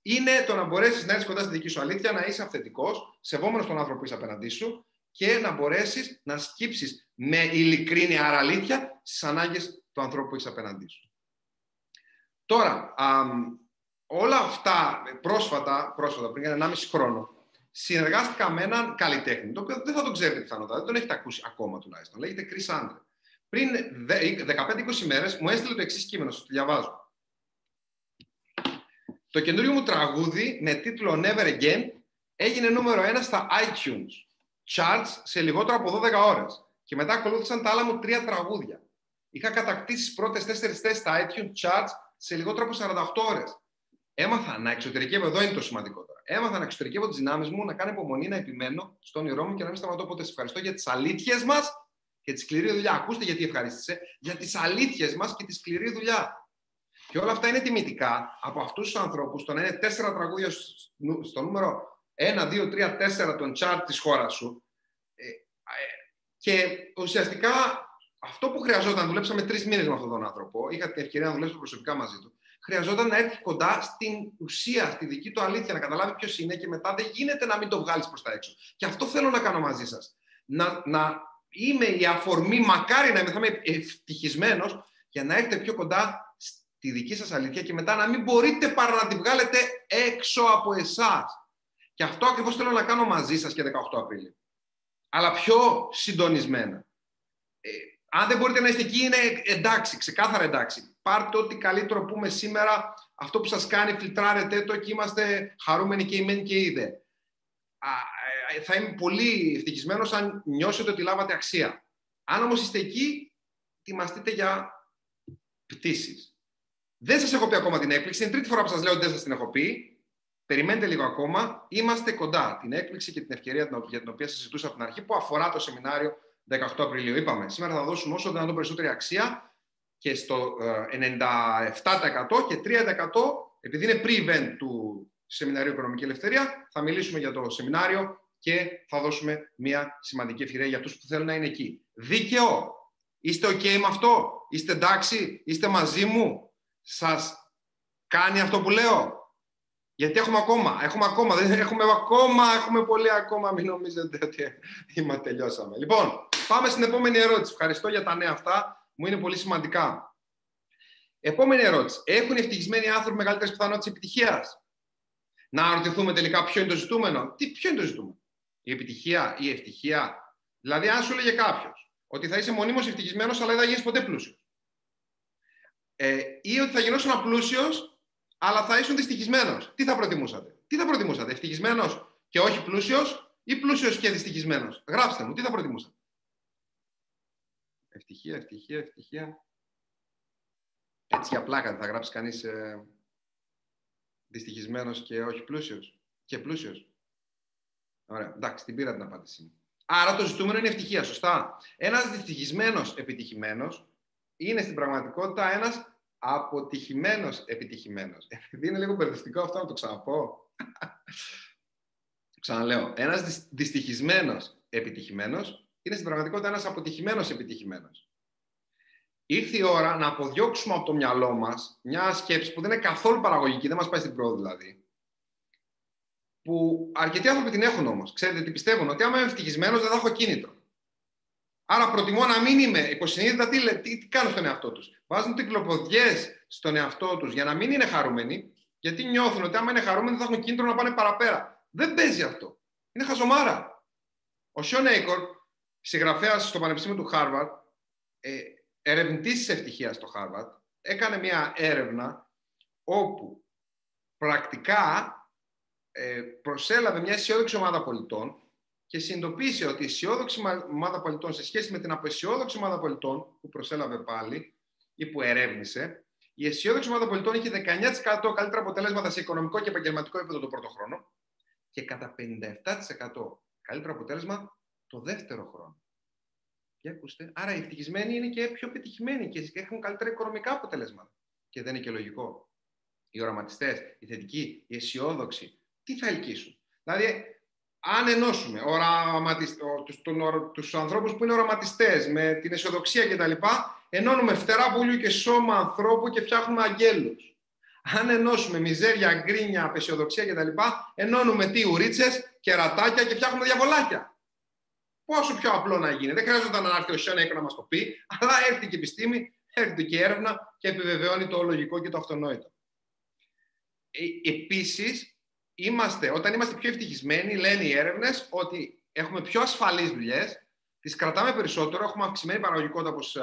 είναι το να μπορέσεις να έρθεις κοντά στη δική σου αλήθεια, να είσαι αυθεντικός, σεβόμενος τον άνθρωπο που είσαι απέναντί σου και να μπορέσεις να σκύψεις με ειλικρίνεια, άρα αλήθεια, στις ανάγκες του ανθρώπου που είσαι απέναντί σου. Τώρα, όλα αυτά πρόσφατα, πρόσφατα πριν 1,5 χρόνο, συνεργάστηκα με έναν καλλιτέχνη, το οποίο δεν θα τον ξέρετε πιθανότατα, δεν τον έχετε ακούσει ακόμα τουλάχιστον. Λέγεται Chris Andre. Πριν 15-20 μέρες μου έστειλε το εξής κείμενο, σας το διαβάζω. Το καινούριο μου τραγούδι με τίτλο Never Again έγινε νούμερο 1 στα iTunes charts σε λιγότερο από 12 ώρες. Και μετά ακολούθησαν τα άλλα μου τρία τραγούδια. Είχα κατακτήσει τις πρώτες τέσσερις θέσεις στα iTunes charts σε λιγότερο από 48 ώρες. Έμαθα να εξωτερικεύω, εδώ είναι το σημαντικότερο. Έμαθα να εξωτερικεύω τις δυνάμεις μου, να κάνω υπομονή, να επιμένω στον όνειρό μου και να μην σταματώ ποτέ. Σε ευχαριστώ για τις αλήθειες μας και τη σκληρή δουλειά. Ακούστε γιατί ευχαρίστησε. Για τις αλήθειες μας και τη σκληρή δουλειά. Και όλα αυτά είναι τιμητικά από αυτούς τους ανθρώπους. Το να είναι τέσσερα τραγούδια στο νούμερο 1, 2, 3, 4 των chart της χώρας σου. Ε, ε, και ουσιαστικά αυτό που χρειαζόταν, δουλέψαμε τρεις μήνες με αυτόν τον άνθρωπο. Είχα την ευκαιρία να δουλέψω προσωπικά μαζί του χρειαζόταν να έρθει κοντά στην ουσία, στη δική του αλήθεια, να καταλάβει ποιος είναι και μετά δεν γίνεται να μην το βγάλεις προς τα έξω. Και αυτό θέλω να κάνω μαζί σας. Να, να είμαι η αφορμή, μακάρι να είμαι, ευτυχισμένος, για να έρθετε πιο κοντά στη δική σας αλήθεια και μετά να μην μπορείτε παρά να τη βγάλετε έξω από εσάς. Και αυτό ακριβώς θέλω να κάνω μαζί σας και 18 Απρίλη. Αλλά πιο συντονισμένα. Ε, αν δεν μπορείτε να είστε εκεί, είναι εντάξει, ξεκάθαρα εντάξει. Πάρτε ό,τι καλύτερο πούμε σήμερα, αυτό που σας κάνει, φιλτράρετε το και είμαστε χαρούμενοι και ημένοι και είδε. Ε, θα είμαι πολύ ευτυχισμένος αν νιώσετε ότι λάβατε αξία. Αν όμως είστε εκεί, ετοιμαστείτε για πτήσεις. Δεν σας έχω πει ακόμα την έκπληξη. Είναι τρίτη φορά που σας λέω ότι δεν σας την έχω πει. Περιμένετε λίγο ακόμα. Είμαστε κοντά. Την έκπληξη και την ευκαιρία για την οποία συζητούσα από την αρχή που αφορά το σεμινάριο 18 Απριλίου. Είπαμε, σήμερα θα δώσουμε όσο δυνατόν περισσότερη αξία και στο 97% ε, και 3% επειδή είναι pre-event του Σεμιναρίου Οικονομική Ελευθερία, θα μιλήσουμε για το σεμινάριο και θα δώσουμε μια σημαντική ευκαιρία για αυτούς που θέλουν να είναι εκεί. Δίκαιο. Είστε ok με αυτό; Είστε εντάξει; Είστε μαζί μου; Σας κάνει αυτό που λέω; Γιατί έχουμε ακόμα, έχουμε ακόμα, δεν έχουμε ακόμα, έχουμε πολύ ακόμα, μην νομίζετε ότι [laughs] είμαστε τελειώσαμε. Λοιπόν, πάμε στην επόμενη ερώτηση. Ευχαριστώ για τα νέα αυτά, μου είναι πολύ σημαντικά. Επόμενη ερώτηση. Έχουν ευτυχισμένοι άνθρωποι μεγαλύτερες πιθανότητες επιτυχίας; Να αναρωτηθούμε τελικά ποιο είναι το ζητούμενο. Τι, ποιο είναι το ζητούμενο; Η επιτυχία, η ευτυχία. Δηλαδή, αν σου έλεγε κάποιος ότι θα είσαι μονίμως ευτυχισμένος, αλλά δεν θα γίνεις ποτέ πλούσιος. Ε, ή ότι θα γινόσουν πλούσιο, αλλά θα ήσουν δυστυχισμένος. Τι θα προτιμούσατε; Τι θα προτιμούσατε, ευτυχισμένος και όχι πλούσιος ή πλούσιος και δυστυχισμένος; Γράψτε μου, τι θα προτιμούσατε; Ευτυχία, ευτυχία, ευτυχία. Έτσι για πλάκα θα γράψει κανείς ε, δυστυχισμένος και όχι πλούσιος. Και πλούσιος. Ωραία, εντάξει, την πήρα την απάντησή μου. Άρα το ζητούμενο είναι ευτυχία, σωστά. Ένας δυστυχισμένος επιτυχημένος είναι στην πραγματικότητα ένας αποτυχημένος επιτυχημένος. Επειδή είναι λίγο μπερδευτικό αυτό να το ξαναπώ. [laughs] Ξαναλέω. Ένας δυστυχισμένος επιτυχημένος είναι στην πραγματικότητα ένας αποτυχημένος επιτυχημένος. Ήρθε η ώρα να αποδιώξουμε από το μυαλό μας μια σκέψη που δεν είναι καθόλου παραγωγική, δεν μας πάει στην πρόοδο δηλαδή. που αρκετοί άνθρωποι την έχουν όμως. Ξέρετε τι πιστεύουν, ότι άμα είμαι ευτυχισμένος δεν θα έχω κίνητρο. Άρα προτιμώ να μην είμαι υποσυνείδητα. Τι, τι, τι κάνουν στον εαυτό τους. Βάζουν τυκλοποδιέ στον εαυτό τους για να μην είναι χαρούμενοι, γιατί νιώθουν ότι άμα είναι χαρούμενοι θα έχουν κίνητρο να πάνε παραπέρα. Δεν παίζει αυτό. Είναι χαζομάρα. Ο Shawn Achor, συγγραφέας στο Πανεπιστήμιο του Χάρβαρντ, ε, ερευνητής της ευτυχίας στο Χάρβαρντ, έκανε μια έρευνα όπου πρακτικά ε, προσέλαβε μια αισιόδοξη ομάδα πωλητών και συνειδητοποίησε ότι η αισιόδοξη ομάδα πωλητών σε σχέση με την απαισιόδοξη ομάδα πωλητών που προσέλαβε πάλι ή που ερεύνησε, η αισιόδοξη ομάδα πωλητών είχε 19% καλύτερα αποτελέσματα σε οικονομικό και επαγγελματικό επίπεδο το πρώτο χρόνο και κατά 57% καλύτερο αποτέλεσμα το δεύτερο χρόνο. Για ακούστε. Άρα οι ευτυχισμένοι είναι και πιο πετυχημένοι και έχουν καλύτερα οικονομικά αποτελέσματα. Και δεν είναι και λογικό. Οι οραματιστές, οι θετικοί, οι αισιόδοξοι, τι θα ελκύσουν; Δηλαδή, αν ενώσουμε τους, τους ανθρώπους που είναι οραματιστές με την αισιοδοξία κτλ. Ενώνουμε φτερά πουλιού και σώμα ανθρώπου και φτιάχνουμε αγγέλους. Αν ενώσουμε μιζέρια, γκρίνια, απεσιοδοξία κτλ. Ενώνουμε τι ουρίτσες, κερατάκια και φτιάχνουμε διαβολάκια. Πόσο πιο απλό να γίνει. Δεν χρειάζεται να έρθει ο Σιόνεκ να μας το πει, αλλά έρθει και η επιστήμη, έρχεται και η έρευνα και επιβεβαιώνει το λογικό και το αυτονόητο. Ε, επίσης, είμαστε, όταν είμαστε πιο ευτυχισμένοι, λένε οι έρευνες ότι έχουμε πιο ασφαλείς δουλειές, τις κρατάμε περισσότερο, έχουμε αυξημένη παραγωγικότητα, όπως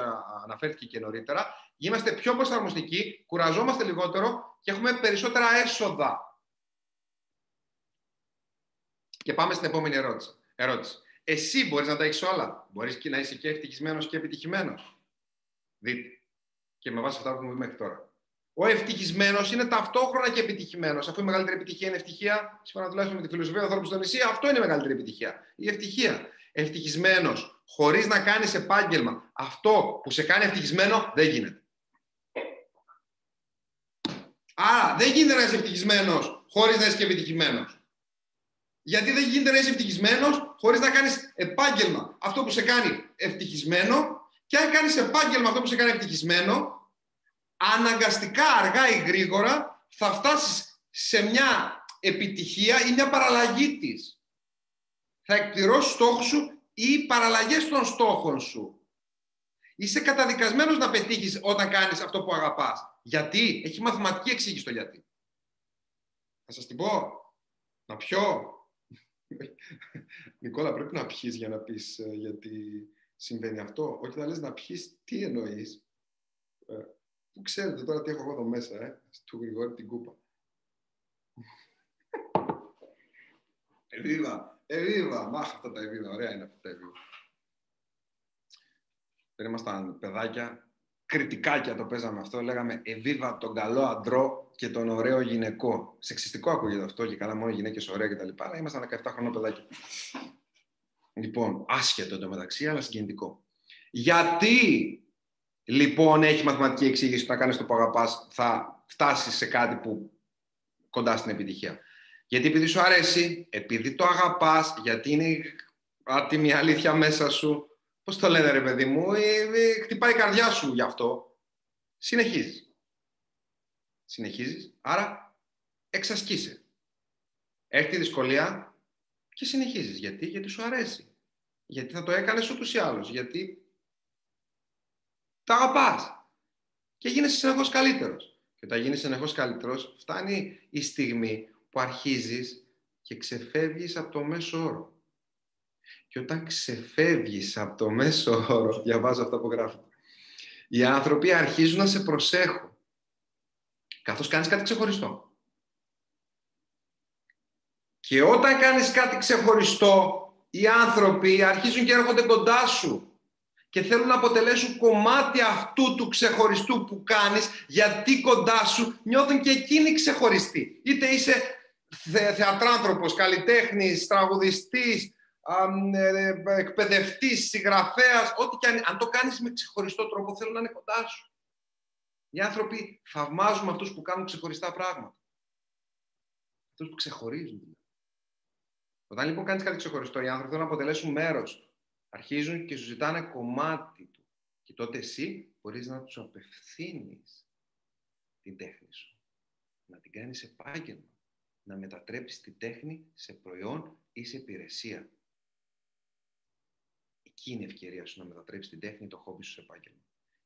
αναφέρθηκε και νωρίτερα, είμαστε πιο προσαρμοστικοί, κουραζόμαστε λιγότερο και έχουμε περισσότερα έσοδα. Και πάμε στην επόμενη ερώτηση. ερώτηση. Εσύ μπορείς να τα έχεις όλα. Μπορείς και να είσαι και ευτυχισμένος και επιτυχημένος. Δείτε. Και με βάση αυτά που έχουμε δει μέχρι τώρα. Ο ευτυχισμένος είναι ταυτόχρονα και επιτυχημένος. Αφού η μεγαλύτερη επιτυχία είναι ευτυχία, σύμφωνα τουλάχιστον με τη φιλοσοφία του ανθρώπου στο νησί, αυτό είναι η μεγαλύτερη επιτυχία. Η ευτυχία. Ευτυχισμένος, χωρίς να κάνεις επάγγελμα, αυτό που σε κάνει ευτυχισμένο δεν γίνεται. Άρα δεν γίνεται να είσαι ευτυχισμένος χωρίς να είσαι και επιτυχημένος. Γιατί δεν γίνεται να είσαι ευτυχισμένος χωρίς να κάνεις επάγγελμα αυτό που σε κάνει ευτυχισμένο. Και αν κάνεις επάγγελμα αυτό που σε κάνει ευτυχισμένο, αναγκαστικά αργά ή γρήγορα θα φτάσεις σε μια επιτυχία ή μια παραλλαγή της. Θα εκπληρώσεις στόχο σου ή παραλλαγές των στόχων σου. Είσαι καταδικασμένος να πετύχεις όταν κάνεις αυτό που αγαπάς. Γιατί; Έχει μαθηματική εξήγηση το γιατί. Θα σας την πω. Να πιω. [laughs] Νικόλα, πρέπει να πιείς για να πεις ε, γιατί συμβαίνει αυτό. Όχι να λες να πιείς, τι εννοείς. Ε, Πού ξέρετε τώρα τι έχω εγώ εδώ μέσα, ε, του Γρηγόρη την κούπα. Εβίβα, εβίβα, μάχα αυτά τα εβίβα, ωραία είναι αυτά τα εβίβα. Δεν ήμασταν παιδάκια, κριτικάκια το παίζαμε αυτό, λέγαμε εβίβα τον καλό αντρό και τον ωραίο γυναικό. Σεξιστικό ακούγεται αυτό και καλά μόνο γυναίκες ωραία κτλ. Αλλά ήμασταν 17 χρόνια παιδάκια. Λοιπόν, άσχετο εντωμεταξύ, αλλά συγκινητικό. Γιατί λοιπόν έχει μαθηματική εξήγηση να κάνεις το που αγαπάς, θα φτάσεις σε κάτι που κοντά στην επιτυχία. Γιατί επειδή σου αρέσει, επειδή το αγαπάς, γιατί είναι άτιμη αλήθεια μέσα σου, πώς το λένε ρε παιδί μου, ε, ε, χτυπάει η καρδιά σου γι' αυτό, συνεχίζεις. Συνεχίζεις, άρα εξασκείσαι. Έρχεται η δυσκολία και συνεχίζεις. Γιατί, γιατί σου αρέσει. Γιατί θα το έκανες ούτως ή άλλως. Γιατί τα αγαπάς. Και γίνεσαι συνεχώς καλύτερος. Και όταν γίνεις συνεχώς καλύτερος, φτάνει η στιγμή που αρχίζεις και ξεφεύγεις από το μέσο όρο. Και όταν ξεφεύγεις από το μέσο όρο, [laughs] διαβάζω αυτά που γράφω, οι άνθρωποι αρχίζουν να σε προσέχουν. Καθώς κάνεις κάτι ξεχωριστό. Και όταν κάνεις κάτι ξεχωριστό, οι άνθρωποι αρχίζουν και έρχονται κοντά σου και θέλουν να αποτελέσουν κομμάτι αυτού του ξεχωριστού που κάνεις, γιατί κοντά σου νιώθουν και εκείνοι ξεχωριστοί. Είτε είσαι θε, θεατράνθρωπος, καλλιτέχνης, τραγουδιστής, ε, εκπαιδευτής, συγγραφέας, ό,τι και αν, αν το κάνεις με ξεχωριστό τρόπο, θέλουν να είναι κοντά σου. Οι άνθρωποι θαυμάζουν αυτούς που κάνουν ξεχωριστά πράγματα. Αυτούς που ξεχωρίζουν. Όταν λοιπόν κάνεις κάτι ξεχωριστό, οι άνθρωποι θέλουν να αποτελέσουν μέρος του αρχίζουν και σου ζητάνε κομμάτι του. Και τότε εσύ μπορείς να τους απευθύνεις την τέχνη σου. Να την κάνεις επάγγελμα. να μετατρέψεις τη τέχνη σε προϊόν ή σε υπηρεσία. Εκεί είναι η ευκαιρία σου να μετατρέψεις την τέχνη το χόμπι σου σε επάγγελμα.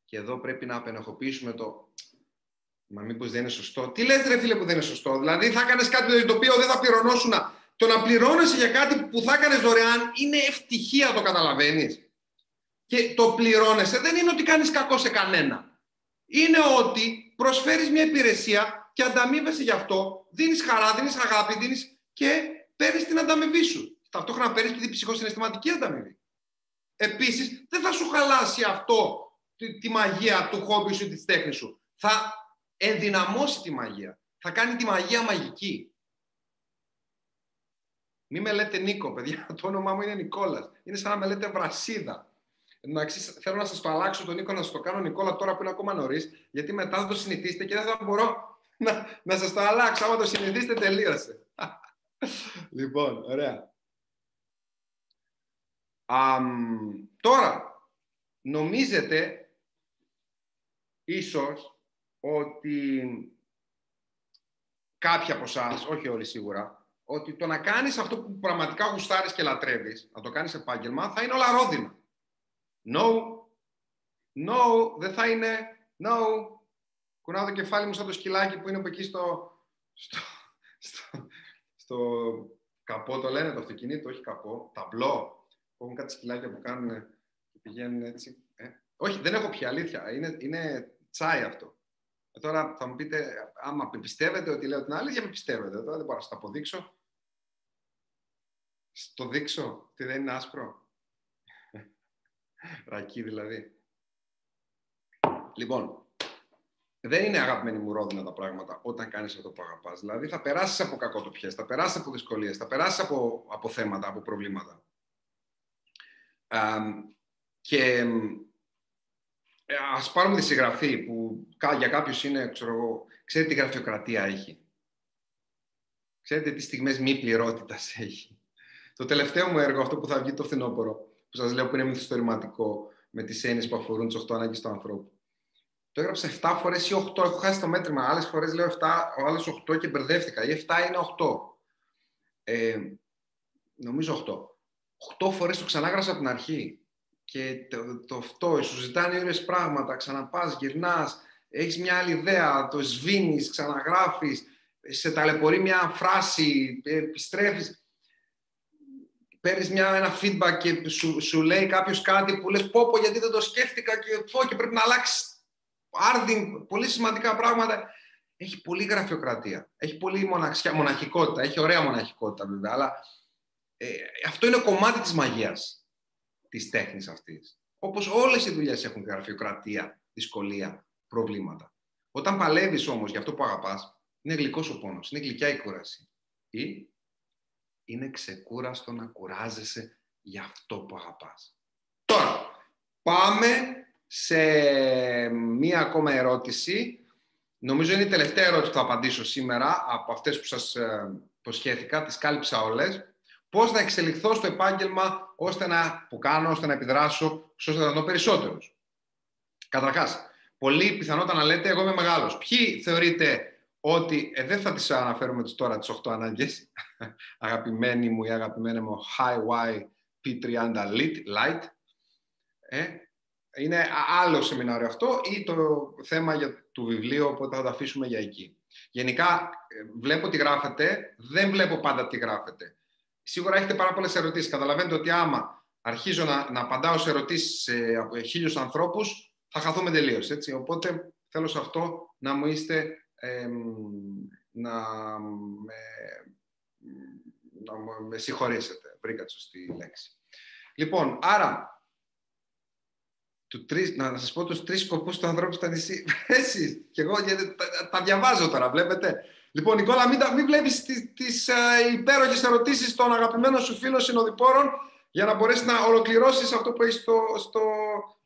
Και εδώ πρέπει να απενεχοποιήσουμε το Μα μήπως δεν είναι σωστό. Τι λες ρε φίλε που δεν είναι σωστό; Δηλαδή θα έκανες κάτι το οποίο δεν θα πληρωνόσουν. Το να πληρώνεσαι για κάτι που θα έκανες δωρεάν είναι ευτυχία, το καταλαβαίνεις. Και το πληρώνεσαι δεν είναι ότι κάνεις κακό σε κανένα. Είναι ότι προσφέρεις μια υπηρεσία και ανταμείβεσαι γι' αυτό. Δίνεις χαρά, δίνεις αγάπη, δίνεις και παίρνεις την ανταμοιβή σου. Ταυτόχρονα παίρνεις και την ψυχοσυναισθηματική ανταμοιβή. Επίσης, δεν θα σου χαλάσει αυτό τη, τη μαγεία του χόμπι σου ή της τέχνης σου. Θα ενδυναμώσει τη μαγεία. Θα κάνει τη μαγεία μαγική. Μην με λέτε Νίκο, παιδιά. [laughs] Το όνομά μου είναι Νικόλας. Είναι σαν να με λέτε Βρασίδα. Εντάξει, θέλω να σας το αλλάξω τον Νίκο, να σας το κάνω Νικόλα τώρα που είναι ακόμα νωρίς, γιατί μετά θα το συνηθίσετε και δεν θα μπορώ να, να σας το αλλάξω. Άμα το συνηθίσετε, τελείωσε. [laughs] λοιπόν, ωραία. Τώρα, νομίζετε ίσως ότι κάποιοι από εσάς, όχι όλοι σίγουρα, ότι το να κάνεις αυτό που πραγματικά γουστάρεις και λατρεύεις, να το κάνεις επάγγελμα, θα είναι όλα ρόδινα. No, no, δεν θα είναι, no. Κουνάω το κεφάλι μου σαν το σκυλάκι που είναι από εκεί στο, στο, στο, στο καπό, το λένε το αυτοκινήτο, όχι καπό, ταμπλό. Έχουν κάτι σκυλάκια που κάνουν και πηγαίνουν έτσι. Ε. Όχι, δεν έχω πια αλήθεια. Είναι, είναι τσάι αυτό. Ε, τώρα θα μου πείτε, άμα πιστεύετε ότι λέω την αλήθεια, με πιστεύετε. Τώρα δεν μπορώ να σας το αποδείξω. Στο δείξω, τι δεν είναι άσπρο. [laughs] Ρακί δηλαδή. Λοιπόν, δεν είναι αγαπημένοι μου ρόδινα τα πράγματα όταν κάνεις αυτό που αγαπάς. Δηλαδή θα περάσεις από κακοτοπιές, θα περάσεις από δυσκολίες, θα περάσεις από, από θέματα, από προβλήματα. Και ε, ας πάρουμε τη συγγραφή που για κάποιους είναι, ξέρω εγώ, ξέρετε τι γραφειοκρατία έχει; Ξέρετε τι στιγμές μη πληρότητας έχει; Το τελευταίο μου έργο, αυτό που θα βγει το φθινόπωρο, που σας λέω που είναι μυθιστορηματικό, με τις έννοιες που αφορούν τις 8 ανάγκες του ανθρώπου. Το έγραψα 7 φορές ή 8, έχω χάσει το μέτρημα. Άλλες φορές λέω 7, άλλες 8 και μπερδεύτηκα. Ή 7 είναι 8. Ε, νομίζω 8. 8 φορές το ξανάγραψα από την αρχή. Και το, το αυτό, σου ζητάνε όλες πράγματα, ξαναπάς, γυρνάς, έχεις μια άλλη ιδέα, το σβήνεις, ξαναγράφεις, σε ταλαιπωρεί μια φράση, επιστρέφεις, παίρνεις μια, ένα feedback και σου, σου λέει κάποιος κάτι που λες πω πω γιατί δεν το σκέφτηκα και, πω, και πρέπει να αλλάξεις άρδιν, πολύ σημαντικά πράγματα. Έχει πολύ γραφειοκρατία, έχει πολύ μοναξιά, μοναχικότητα, έχει ωραία μοναχικότητα βέβαια, αλλά ε, αυτό είναι κομμάτι της μαγείας της τέχνης αυτής. Όπως όλες οι δουλειές έχουν γραφειοκρατία, δυσκολία, προβλήματα. Όταν παλεύεις όμως για αυτό που αγαπάς, είναι γλυκός ο πόνος, είναι γλυκιά η κούραση. Ή είναι ξεκούραστο να κουράζεσαι για αυτό που αγαπάς. Τώρα, πάμε σε μία ακόμα ερώτηση. Νομίζω είναι η τελευταία ερώτηση που θα απαντήσω σήμερα από αυτές που σας ε, προσχέθηκα, τις κάλυψα όλες πώς να εξελιχθώ στο επάγγελμα ώστε να, που κάνω, ώστε να επιδράσω ώστε να δω περισσότερο. Καταρχάς, πολύ πιθανότατα να λέτε εγώ είμαι μεγάλος. Ποιοι θεωρείτε ότι, ε, δεν θα τις αναφέρουμε τώρα τις 8 ανάγκες, [laughs] αγαπημένη μου ή αγαπημένη μου High Y P30 Light, ε, είναι άλλο σεμινάριο αυτό ή το θέμα για το βιβλίο, οπότε θα το αφήσουμε για εκεί. Γενικά, ε, βλέπω τι γράφετε, δεν βλέπω πάντα τι γράφετε σίγουρα έχετε πάρα πολλές ερωτήσεις. Καταλαβαίνετε ότι άμα αρχίζω να, να απαντάω σε ερωτήσεις από χίλιους ανθρώπους, θα χαθούμε τελείως. Οπότε θέλω σε αυτό να μου είστε. να, με, να με συγχωρήσετε. Βρήκα τη σωστή λέξη. Λοιπόν, άρα, του τρεις, να σας πω τους τρεις σκοπούς του ανθρώπου στα νησί. [laughs] Εσείς και εγώ γιατί τα, τα διαβάζω τώρα, βλέπετε. Λοιπόν, Νικόλα, μην, μην βλέπεις τι τις, ε, υπέροχες ερωτήσεις των αγαπημένων σου φίλων συνοδοιπόρων για να μπορέσεις να ολοκληρώσεις αυτό που έχεις στο, στο,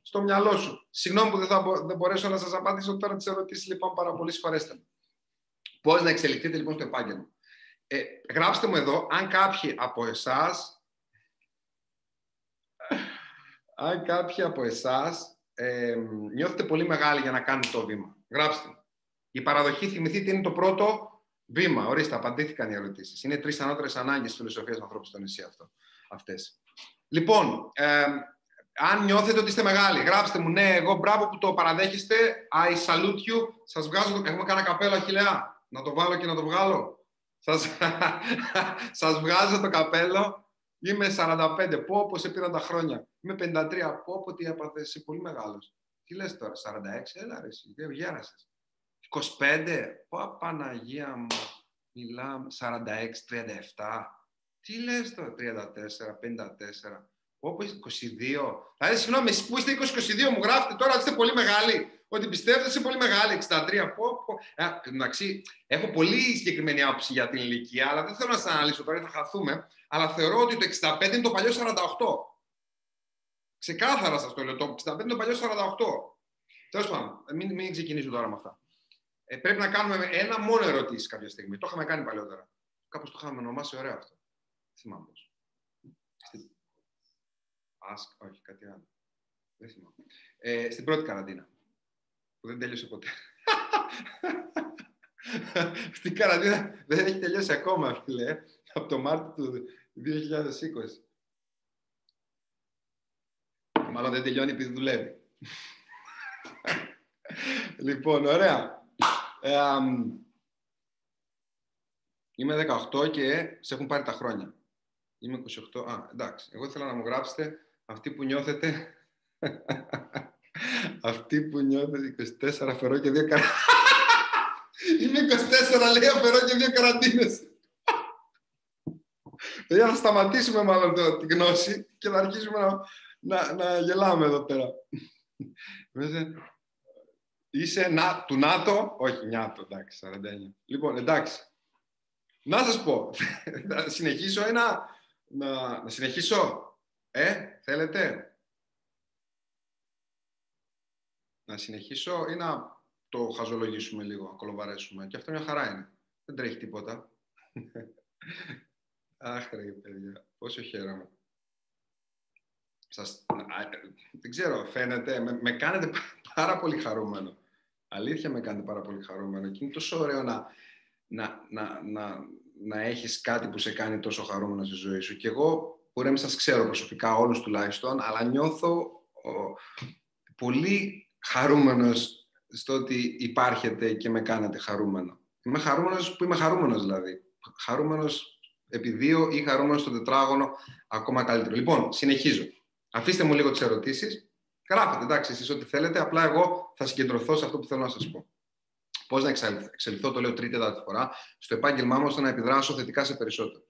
στο μυαλό σου. Συγγνώμη που δεν θα δεν μπορέσω να σας απαντήσω τώρα τις ερωτήσεις, λοιπόν, πάρα πολύ συγχωρέστε με. Πώς να εξελιχθείτε λοιπόν στο επάγγελμα. Ε, γράψτε μου εδώ, αν κάποιοι από εσάς. αν κάποιοι από εσάς ε, νιώθετε πολύ μεγάλοι για να κάνετε το βήμα. Γράψτε. Η παραδοχή, θυμηθείτε, είναι το πρώτο Βήμα, ορίστε, απαντήθηκαν οι ερωτήσεις. Είναι τρεις ανώτερες ανάγκες της φιλοσοφίας του ανθρώπου στο νησί αυτό. Αυτές. Λοιπόν, ε, αν νιώθετε ότι είστε μεγάλοι, γράψτε μου ναι, εγώ μπράβο που το παραδέχεστε. I salute you. Σας βγάζω το. Έχουμε κανένα καπέλο, Αχηλέα. Να το βάλω και να το βγάλω. Σας, [laughs] σας βγάζω το καπέλο. Είμαι 45. Πω, πω σε πήραν τα χρόνια. Είμαι 53. Πω, πω τι έπαθες. Είσαι πολύ μεγάλος. Τι λες τώρα, 46. Έλα ρε, εσύ. Γέρασες. 25. Πω, Παναγία μου. Μιλάμε. 46, 37. Τι λες τώρα, 34, 54. Όπω 22. Δηλαδή, συγγνώμη, εσεί που είστε 20-22, μου γράφετε τώρα ότι είστε πολύ μεγάλοι. Ότι πιστεύετε ότι είστε πολύ μεγάλοι. 63. Πω, πω. Ε, εντάξει, έχω πολύ συγκεκριμένη άποψη για την ηλικία, αλλά δεν θέλω να σας αναλύσω τώρα, θα χαθούμε. Αλλά θεωρώ ότι το 65 είναι το παλιό 48. Ξεκάθαρα σας το λέω. Το 65 είναι το παλιό 48. Τέλος πάντων, μην, μην ξεκινήσω τώρα με αυτά. Ε, πρέπει να κάνουμε ένα μόνο ερωτήσει κάποια στιγμή. Το είχαμε κάνει παλιότερα. Κάπως το είχαμε ονομάσει ωραίο αυτό. Θυμάμαι πώς. Ask, όχι, κάτι άλλο. Δεν θυμάμαι. Ε, στην πρώτη καραντίνα, που δεν τέλειωσε ποτέ. [laughs] στην καραντίνα δεν έχει τελειώσει ακόμα, φίλε, από το Μάρτιο του 2020. Μάλλον δεν τελειώνει επειδή δουλεύει. [laughs] λοιπόν, ωραία. Ε, είμαι 18 και σε έχουν πάρει τα χρόνια. Είμαι 28. Α, εντάξει. Εγώ ήθελα να μου γράψετε αυτή που νιώθετε. [laughs] αυτή που νιώθετε 24 αφαιρώ [laughs] και δύο καραντίνες. Είμαι 24, λέει, αφαιρώ και δύο καραντίνες. Δηλαδή θα σταματήσουμε μάλλον το, τη γνώση και θα αρχίσουμε να, να, να γελάμε εδώ πέρα. [laughs] Είσαι να, του ΝΑΤΟ, όχι νιάτο, εντάξει, 49. Λοιπόν, εντάξει. Να σας πω, [laughs] θα συνεχίσω ένα, να, να συνεχίσω. Ε, θέλετε; Να συνεχίσω ή να το χαζολογήσουμε λίγο, να κολοβαρέσουμε. Και αυτό μια χαρά είναι. Δεν τρέχει τίποτα. [laughs] Αχ, ρε παιδιά, πόσο χαίρομαι. Σας, δεν ξέρω, φαίνεται, με, με κάνετε [laughs] πάρα πολύ χαρούμενο. Αλήθεια με κάνετε πάρα πολύ χαρούμενο και είναι τόσο ωραίο να, να, να, να, να έχεις κάτι που σε κάνει τόσο χαρούμενο στη ζωή σου. Και εγώ μπορεί να μην σας ξέρω προσωπικά όλους τουλάχιστον, αλλά νιώθω ο, πολύ χαρούμενος στο ότι υπάρχετε και με κάνετε χαρούμενο. Είμαι χαρούμενος που είμαι χαρούμενος δηλαδή. Χαρούμενος επί δύο ή χαρούμενος στο τετράγωνο ακόμα καλύτερο. Λοιπόν, συνεχίζω. Αφήστε μου λίγο τις ερωτήσεις. Γράφετε, εντάξει, εσείς ό,τι θέλετε. Απλά εγώ θα συγκεντρωθώ σε αυτό που θέλω να σας πω. Πώς να εξελιχθώ, το λέω τρίτη τέταρτη φορά, στο επάγγελμά μου ώστε να επιδράσω θετικά σε περισσότερο.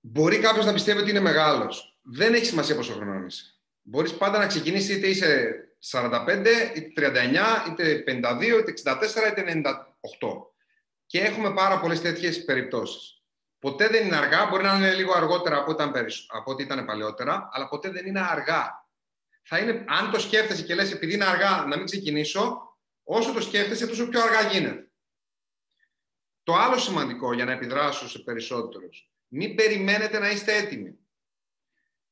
Μπορεί κάποιος να πιστεύει ότι είναι μεγάλος. Δεν έχει σημασία πόσο χρόνο είσαι. Μπορείς πάντα να ξεκινήσεις είτε είσαι 45, είτε 39, είτε 52, είτε 64, είτε 98. Και έχουμε πάρα πολλές τέτοιες περιπτώσεις. Ποτέ δεν είναι αργά, μπορεί να είναι λίγο αργότερα από, ήταν, από ό,τι ήταν παλαιότερα, αλλά ποτέ δεν είναι αργά. Θα είναι, αν το σκέφτεσαι και λες επειδή είναι αργά να μην ξεκινήσω, όσο το σκέφτεσαι τόσο πιο αργά γίνεται. Το άλλο σημαντικό για να επιδράσω σε περισσότερους μην περιμένετε να είστε έτοιμοι.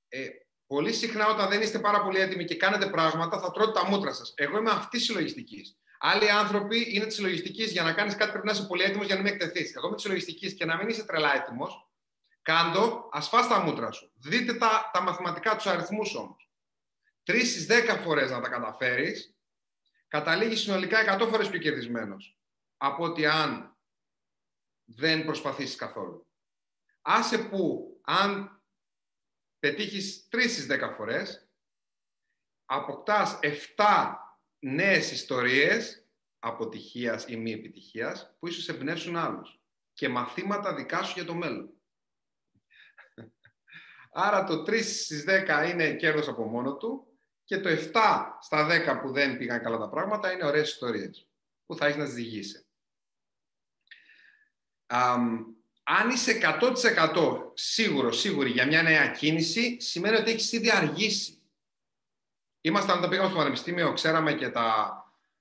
Ε, πολύ συχνά όταν δεν είστε πάρα πολύ έτοιμοι και κάνετε πράγματα, θα τρώτε τα μούτρα σας. Εγώ είμαι αυτής της συλλογιστικής. Άλλοι άνθρωποι είναι της συλλογιστικής για να κάνεις κάτι πρέπει να είσαι πολύ έτοιμος για να μην εκτεθείς. Εγώ είμαι της συλλογιστικής και να μην είσαι τρελά έτοιμος. Κάντο, ασφά τα μούτρα σου. Δείτε τα, τα μαθηματικά τους αριθμούς όμως. Τρεις στις δέκα φορές να τα καταφέρεις, καταλήγεις συνολικά 100 φορές πιο κερδισμένος από ότι αν δεν προσπαθήσεις καθόλου. Άσε που αν πετύχεις 3 στις 10 φορές, αποκτάς 7 νέες ιστορίες αποτυχίας ή μη επιτυχίας που ίσως εμπνεύσουν άλλους και μαθήματα δικά σου για το μέλλον. [laughs] Άρα το 3 στις 10 είναι κέρδος από μόνο του και το 7 στα 10 που δεν πήγαν καλά τα πράγματα είναι ωραίες ιστορίες που θα έχεις να τις αν είσαι 100% σίγουρο, σίγουρη για μια νέα κίνηση, σημαίνει ότι έχεις ήδη αργήσει. Ήμασταν όταν πήγαμε στο Πανεπιστήμιο, ξέραμε και τα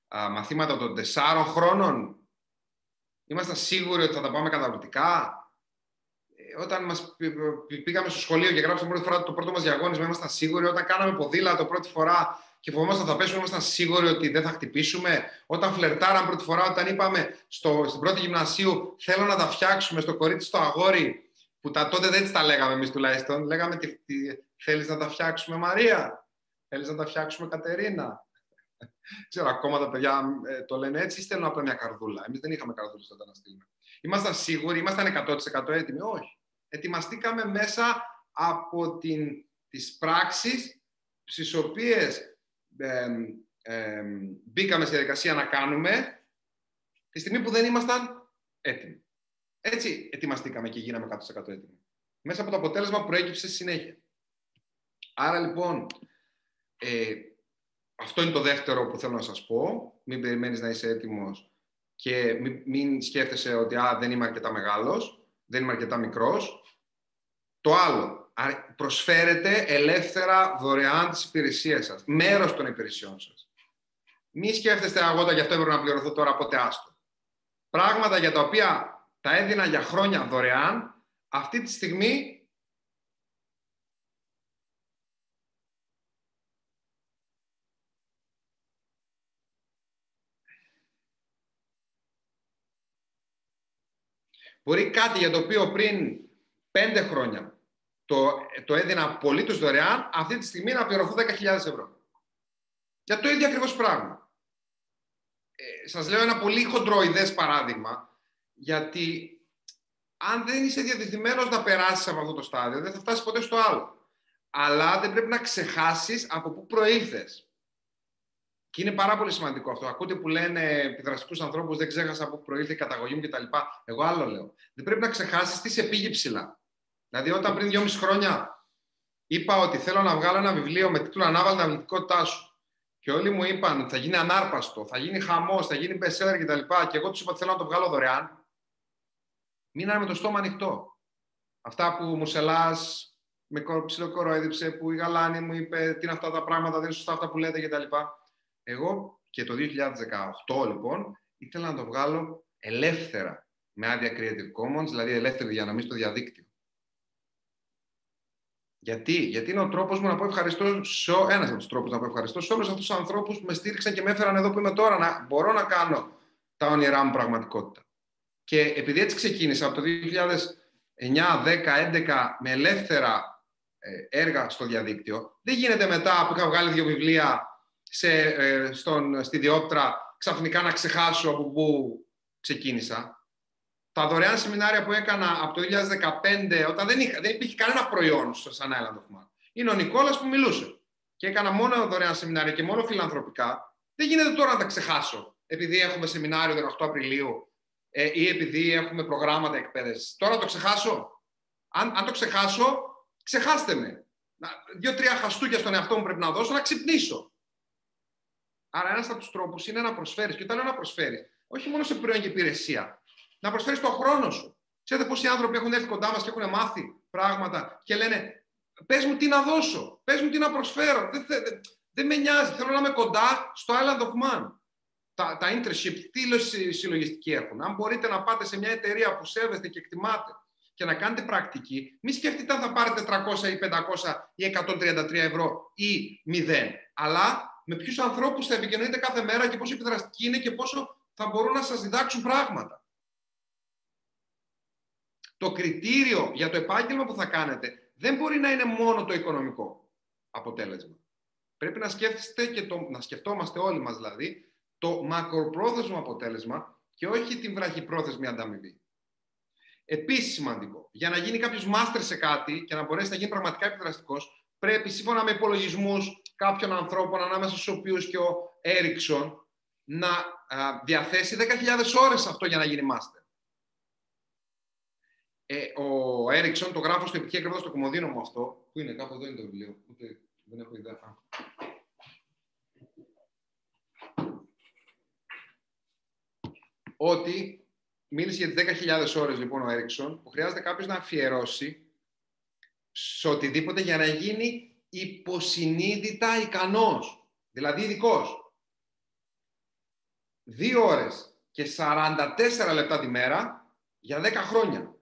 μαθήματα των τεσσάρων χρόνων. Ήμασταν σίγουροι ότι θα τα πάμε καταπληκτικά; Ε, όταν μας πήγαμε στο σχολείο και γράψαμε πρώτη φορά το πρώτο μας διαγώνισμα, ήμασταν σίγουροι. Όταν κάναμε ποδήλατο πρώτη φορά και φοβόμασταν θα πέσουμε, ήμασταν σίγουροι ότι δεν θα χτυπήσουμε. Όταν φλερτάραν πρώτη φορά, όταν είπαμε στο, στην πρώτη γυμνασίου, θέλω να τα φτιάξουμε στο κορίτσι στο αγόρι, που τα, τότε δεν τα λέγαμε εμείς τουλάχιστον. Λέγαμε, τι, τι, θέλεις να τα φτιάξουμε Μαρία, θέλεις να τα φτιάξουμε Κατερίνα; [laughs] Ξέρω, ακόμα τα παιδιά ε, το λένε έτσι ή στέλνουν απλά μια καρδούλα. Εμείς δεν είχαμε καρδούλα τότε να στείλουμε. Ήμασταν σίγουροι, ήμασταν 100% έτοιμοι. Όχι. Ετοιμαστήκαμε μέσα από την, τις πράξεις στις οποίες μπήκαμε στη διαδικασία να κάνουμε τη στιγμή που δεν ήμασταν έτοιμοι. Έτσι ετοιμαστήκαμε και γίναμε 100% έτοιμοι. Μέσα από το αποτέλεσμα προέκυψε συνέχεια. Άρα λοιπόν, ε, αυτό είναι το δεύτερο που θέλω να σας πω. Μην περιμένεις να είσαι έτοιμος και μην, μην σκέφτεσαι ότι α, δεν είμαι αρκετά μεγάλος, δεν είμαι αρκετά μικρός. Το άλλο, προσφέρετε ελεύθερα δωρεάν τις υπηρεσίες σας, μέρος των υπηρεσιών σας. Μη σκέφτεστε εγώ γι' αυτό έπρεπε να πληρωθώ τώρα, ποτέ άστο. Πράγματα για τα οποία τα έδινα για χρόνια δωρεάν, αυτή τη στιγμή Μπορεί κάτι για το οποίο πριν πέντε χρόνια το, το έδινα απολύτως δωρεάν, αυτή τη στιγμή να πληρωθώ 10.000 ευρώ. Για το ίδιο ακριβώς πράγμα. Ε, σας λέω ένα πολύ χοντροειδές παράδειγμα, γιατί αν δεν είσαι διατεθειμένος να περάσεις από αυτό το στάδιο, δεν θα φτάσεις ποτέ στο άλλο. Αλλά δεν πρέπει να ξεχάσεις από πού προήλθες. Και είναι πάρα πολύ σημαντικό αυτό. Ακούτε που λένε επιδραστικούς ανθρώπους, δεν ξέχασα από πού προήλθε η καταγωγή μου κτλ. Εγώ άλλο λέω. Δεν πρέπει να ξεχάσεις τι σε πήγε ψηλά. Δηλαδή, όταν πριν δυόμιση χρόνια είπα ότι θέλω να βγάλω ένα βιβλίο με τίτλο Ανάβαλε την αυλητικότητά σου. Και όλοι μου είπαν ότι θα γίνει ανάρπαστο, θα γίνει χαμός, θα γίνει bestseller κτλ. Και, και εγώ τους είπα ότι θέλω να το βγάλω δωρεάν. Μείνανε με το στόμα ανοιχτό. Αυτά που μου σελά, με ψιλοκορόιδεψε, που η Γαλάνη μου είπε τι είναι αυτά τα πράγματα, δεν είναι σωστά αυτά που λέτε κτλ. Εγώ και το 2018 λοιπόν ήθελα να το βγάλω ελεύθερα με άδεια Creative Commons, δηλαδή ελεύθερη διανομή στο διαδίκτυο. Γιατί, Γιατί είναι ο τρόπος μου να πω ευχαριστώ σε ένας από τους τρόπους να πω ευχαριστώ σε όλους αυτούς τους ανθρώπους που με στήριξαν και με έφεραν εδώ που είμαι τώρα να μπορώ να κάνω τα όνειρά μου πραγματικότητα. Και επειδή έτσι ξεκίνησα από το 2009, 10, 11 με ελεύθερα ε, έργα στο διαδίκτυο, δεν γίνεται μετά που είχα βγάλει δύο βιβλία σε, ε, στον, στη Διόπτρα ξαφνικά να ξεχάσω από πού ξεκίνησα. Τα δωρεάν σεμινάρια που έκανα από το 2015, όταν δεν, είχα, δεν υπήρχε κανένα προϊόν στο σαν Island of Man. Είναι ο Νικόλας που μιλούσε. Και έκανα μόνο δωρεάν σεμινάρια και μόνο φιλανθρωπικά. Δεν γίνεται τώρα να τα ξεχάσω, επειδή έχουμε σεμινάριο 18 Απριλίου ε, ή επειδή έχουμε προγράμματα εκπαίδευσης. Τώρα το ξεχάσω. Αν, αν το ξεχάσω, ξεχάστε με. Δύο-τρία χαστούκια στον εαυτό μου πρέπει να δώσω να ξυπνήσω. Άρα, ένας από τους τρόπους είναι να προσφέρεις. Και όταν λέω να προσφέρει, όχι μόνο σε προϊόν και υπηρεσία, να προσφέρεις τον χρόνο σου. Ξέρετε πόσοι άνθρωποι έχουν έρθει κοντά μας και έχουν μάθει πράγματα και λένε Πες μου τι να δώσω, πες μου τι να προσφέρω. Δεν, δεν, δεν με νοιάζει. Θέλω να είμαι κοντά στο Island of Man. Τα, τα internship, τι συλλογιστική έχουν. Αν μπορείτε να πάτε σε μια εταιρεία που σέβεστε και εκτιμάτε και να κάνετε πρακτική, μη σκεφτείτε αν θα πάρετε 300 ή 500 ή 133 ευρώ ή 0. Αλλά με ποιους ανθρώπους θα επικοινωνείτε κάθε μέρα και πόσο επιδραστικοί είναι και πόσο θα μπορούν να σας διδάξουν πράγματα. Το κριτήριο για το επάγγελμα που θα κάνετε δεν μπορεί να είναι μόνο το οικονομικό αποτέλεσμα. Πρέπει να σκέφτεστε και το, να σκεφτόμαστε όλοι μας δηλαδή το μακροπρόθεσμο αποτέλεσμα και όχι την βραχυπρόθεσμη ανταμοιβή. Επίσης σημαντικό, για να γίνει κάποιος μάστερ σε κάτι και να μπορέσει να γίνει πραγματικά επιδραστικός, πρέπει σύμφωνα με υπολογισμούς κάποιων ανθρώπων, ανάμεσα στους οποίους και ο Έριξον, να διαθέσει 10.000 ώρες αυτό για να γίνει μάστερ. Ε, ο Έριξον, το γράφω στο επιτυχία ακριβώς στο κομμωδίνο μου αυτό. Πού είναι, κάπου εδώ είναι το βιβλίο. Ούτε δεν έχω ιδέα. Ότι μίλησε για τις 10.000 ώρες λοιπόν ο Έριξον που χρειάζεται κάποιος να αφιερώσει σε οτιδήποτε για να γίνει υποσυνείδητα ικανός, δηλαδή ειδικός. Δύο ώρες και 44 λεπτά τη μέρα για 10 χρόνια.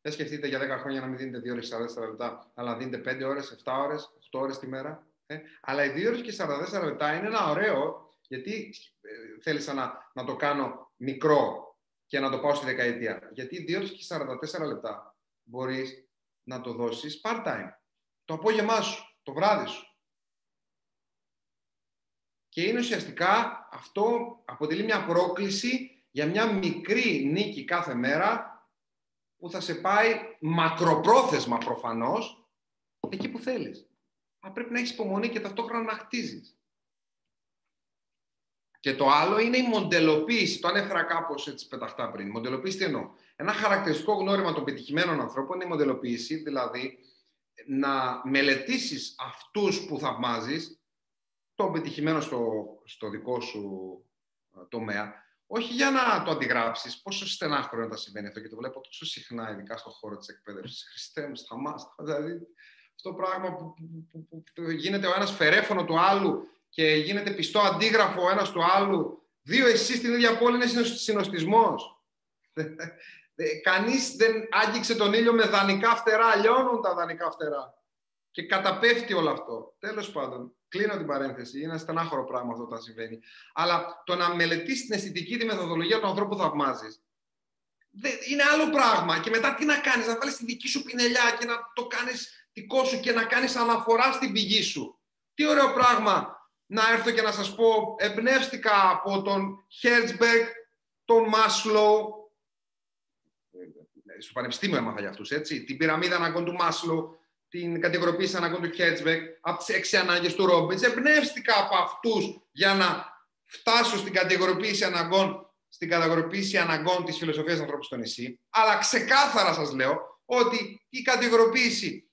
Δεν σκεφτείτε για 10 χρόνια να μην δίνετε 2 ώρες 44 λεπτά, αλλά δίνετε 5 ώρες, 7 ώρες, 8 ώρες τη μέρα. Ε, αλλά οι 2 ώρες και 44 λεπτά είναι ένα ωραίο, γιατί ε, θέλησα να, να το κάνω μικρό και να το πάω στη δεκαετία. Γιατί 2 ώρες και 44 λεπτά μπορείς να το δώσεις part-time. Το απόγευμά σου, το βράδυ σου. Και είναι ουσιαστικά αυτό αποτελεί μια πρόκληση για μια μικρή νίκη κάθε μέρα που θα σε πάει μακροπρόθεσμα προφανώς εκεί που θέλεις. Αλλά πρέπει να έχεις υπομονή και ταυτόχρονα να χτίζεις. Και το άλλο είναι η μοντελοποίηση. Το ανέφερα κάπως έτσι πεταχτά πριν. Μοντελοποίηση τι εννοώ; Ένα χαρακτηριστικό γνώριμα των πετυχημένων ανθρώπων είναι η μοντελοποίηση, δηλαδή να μελετήσεις αυτούς που θαυμάζεις, τον πετυχημένο στο, στο δικό σου ε, τομέα, όχι για να το αντιγράψεις. Πόσο στενάχωρο τα συμβαίνει αυτό και το βλέπω τόσο συχνά, ειδικά στον χώρο της εκπαίδευσης. Χριστέ μου, σταμάτα. Δηλαδή, αυτό το πράγμα που, που, που, που γίνεται ο ένας φερέφωνο του άλλου και γίνεται πιστό αντίγραφο ο ένας του άλλου, δύο εσείς στην ίδια πόλη είναι συνοστισμός. Κανείς δεν άγγιξε τον ήλιο με δανεικά φτερά, λιώνουν τα δανεικά φτερά. Και καταπέφτει όλο αυτό. Τέλος πάντων, κλείνω την παρένθεση, είναι ένα στενάχωρο πράγμα αυτό όταν συμβαίνει. Αλλά το να μελετήσει την αισθητική τη μεθοδολογία του ανθρώπου που θαυμάζει, είναι άλλο πράγμα. Και μετά τι να κάνεις, να βάλεις τη δική σου πινελιά και να το κάνεις δικό σου και να κάνεις αναφορά στην πηγή σου. Τι ωραίο πράγμα να έρθω και να σας πω, εμπνεύστηκα από τον Herzberg, τον Μάσλο, στο πανεπιστήμιο έμαθα για αυτούς, έτσι, την πυραμίδα αναγκών του Μάσλο, την κατηγοροποίηση αναγκών του Herzberg, από τις έξι ανάγκες του Ρόμπιτς, εμπνεύστηκα από αυτούς για να φτάσω στην κατηγοροποίηση αναγκών στην κατηγοροποίηση αναγκών της φιλοσοφίας ανθρώπου στο νησί, αλλά ξεκάθαρα σας λέω ότι η κατηγοροποίηση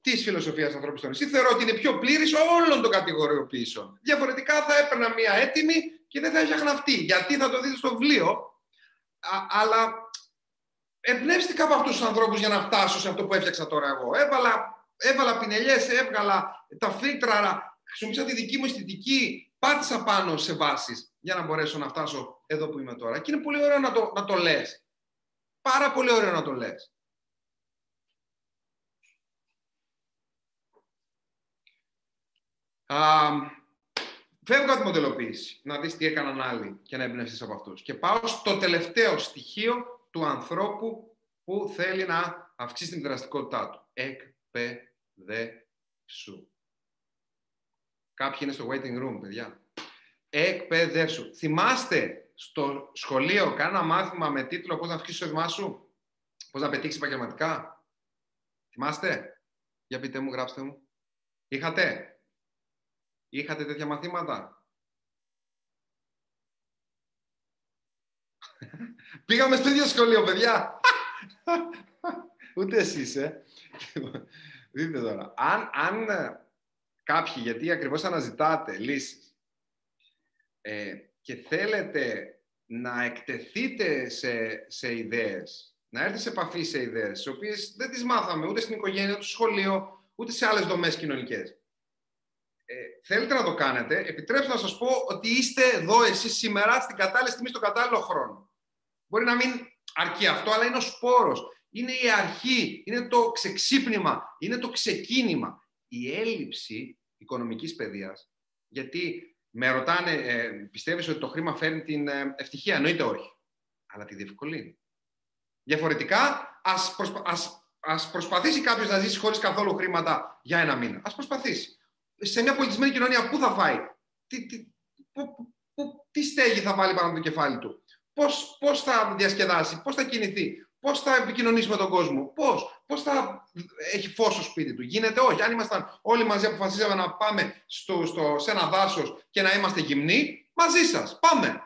της φιλοσοφίας ανθρώπου στο νησί, θεωρώ ότι είναι πιο πλήρης όλων των κατηγοριοποιήσεων. Διαφορετικά θα έπαιρνα μία έτοιμη και δεν θα έφτιαχνα αυτή. Γιατί θα το δείτε στο βιβλίο, α, αλλά εμπνεύστηκα από αυτούς τους ανθρώπους για να φτάσω σε αυτό που έφτιαξα τώρα εγώ. Έβαλα, έβαλα πινελιές, έβγαλα τα φίλτρα, χρησιμοποίησα τη δική μου αισθητική, πάτησα πάνω σε βάσεις για να μπορέσω να φτάσω εδώ που είμαι τώρα. Και είναι πολύ ωραίο να το, να το λες. Πάρα πολύ ωραίο να το λες. φεύγω από τη μοντελοποίηση, να δεις τι έκαναν άλλοι και να εμπνευστείς από αυτούς. Και πάω στο τελευταίο στοιχείο του ανθρώπου που θέλει να αυξήσει την δραστικότητά του. Εκπαιδεύσου. Κάποιοι είναι στο waiting room, παιδιά. Εκπαιδεύσου. Θυμάστε στο σχολείο κάνα μάθημα με τίτλο πώς να αυξήσεις το εισόδημά σου. Πώς να πετύχεις επαγγελματικά; Θυμάστε; Για πείτε μου, γράψτε μου. Είχατε; Είχατε τέτοια μαθήματα; Πήγαμε στο ίδιο σχολείο, παιδιά. Ούτε εσείς, ε. Δείτε τώρα. Αν, αν ε, κάποιοι, γιατί ακριβώς αναζητάτε λύσεις ε, και θέλετε να εκτεθείτε σε, σε ιδέες, να έρθετε σε επαφή σε ιδέες, τις οποίες δεν τις μάθαμε ούτε στην οικογένεια, ούτε στο σχολείο, ούτε σε άλλες δομές κοινωνικές ε, θέλετε να το κάνετε, επιτρέψτε να σας πω ότι είστε εδώ εσείς σήμερα στην κατάλληλη στιγμή, στο κατάλληλο χρόνο. Μπορεί να μην αρκεί αυτό, αλλά είναι ο σπόρος. Είναι η αρχή, είναι το ξεξύπνημα, είναι το ξεκίνημα. Η έλλειψη οικονομικής παιδείας, γιατί με ρωτάνε, ε, πιστεύεις ότι το χρήμα φέρνει την ε, ευτυχία, εννοείται όχι, αλλά τη διευκολύνει. Διαφορετικά, ας, προσπα... ας, ας προσπαθήσει κάποιος να ζήσει χωρίς καθόλου χρήματα για ένα μήνα. Ας προσπαθήσει σε μια πολιτισμένη κοινωνία πού θα φάει, τι, τι, που, που, τι στέγη θα βάλει πάνω από το κεφάλι του, πώς, πώς θα διασκεδάσει, πώς θα κινηθεί, πώς θα επικοινωνήσει με τον κόσμο, πώς, πώς θα έχει φως στο σπίτι του. Γίνεται όχι. Αν ήμασταν όλοι μαζί αποφασίσαμε να πάμε στο, στο, σε ένα δάσος και να είμαστε γυμνοί, μαζί σας, πάμε.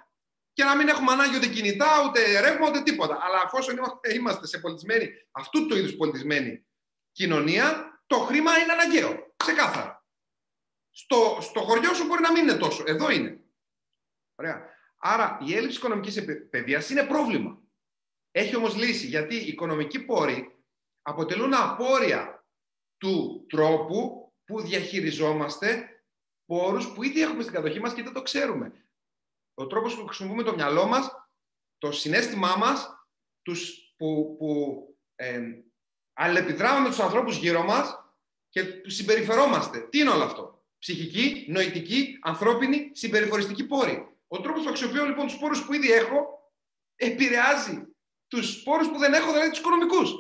Και να μην έχουμε ανάγκη ούτε κινητά, ούτε ρεύμα, ούτε τίποτα. Αλλά αφόσον είμαστε σε πολιτισμένη, αυτού του είδους πολιτισμένη κοινωνία, το χρήμα είναι αναγκαίο. Ξεκάθαρα. Στο, στο χωριό σου μπορεί να μην είναι τόσο. Εδώ είναι. Ωραία. Άρα η έλλειψη οικονομικής παιδείας είναι πρόβλημα. Έχει όμως λύση, γιατί οι οικονομικοί πόροι αποτελούν απόρρια του τρόπου που διαχειριζόμαστε πόρους που ήδη έχουμε στην κατοχή μας και δεν το ξέρουμε. Ο τρόπος που χρησιμοποιούμε το μυαλό μας, το συνέστημά μας, τους, που, που ε, αλληλεπιδράμε με τους ανθρώπους γύρω μας και συμπεριφερόμαστε. Τι είναι όλο αυτό; Ψυχική, νοητική, ανθρώπινη, συμπεριφοριστική πόρη. Ο τρόπος που αξιοποιώ λοιπόν τους πόρους που ήδη έχω επηρεάζει τους πόρους που δεν έχω, δηλαδή τους οικονομικούς.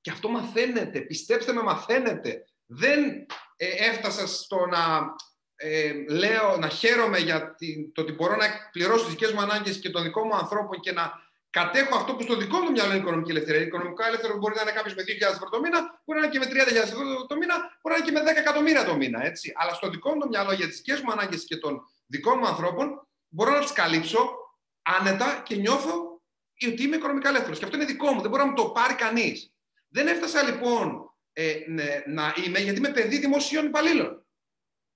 Και αυτό μαθαίνετε. Πιστέψτε με, μαθαίνετε. Δεν ε, έφτασα στο να ε, λέω, να χαίρομαι για την, το ότι μπορώ να πληρώσω τις δικές μου ανάγκες και των δικών μου ανθρώπων και να κατέχω αυτό που στο δικό μου μυαλό είναι οικονομική ελευθερία. Οικονομικά ελεύθερο μπορεί να είναι κάποιος με 2.000 ευρώ το μήνα, μπορεί να είναι και με 30.000 ευρώ το μήνα, μπορεί να είναι και με 10 εκατομμύρια το μήνα. Έτσι. Αλλά στο δικό μου μυαλό για τις δικές μου ανάγκες και των δικών μου ανθρώπων μπορώ να τις καλύψω άνετα και νιώθω ότι είμαι οικονομικά ελεύθερος. Και αυτό είναι δικό μου, δεν μπορεί να μου το πάρει κανείς. Δεν έφτασα λοιπόν ε, ναι, να είμαι, γιατί είμαι παιδί δημοσίων υπαλλήλων.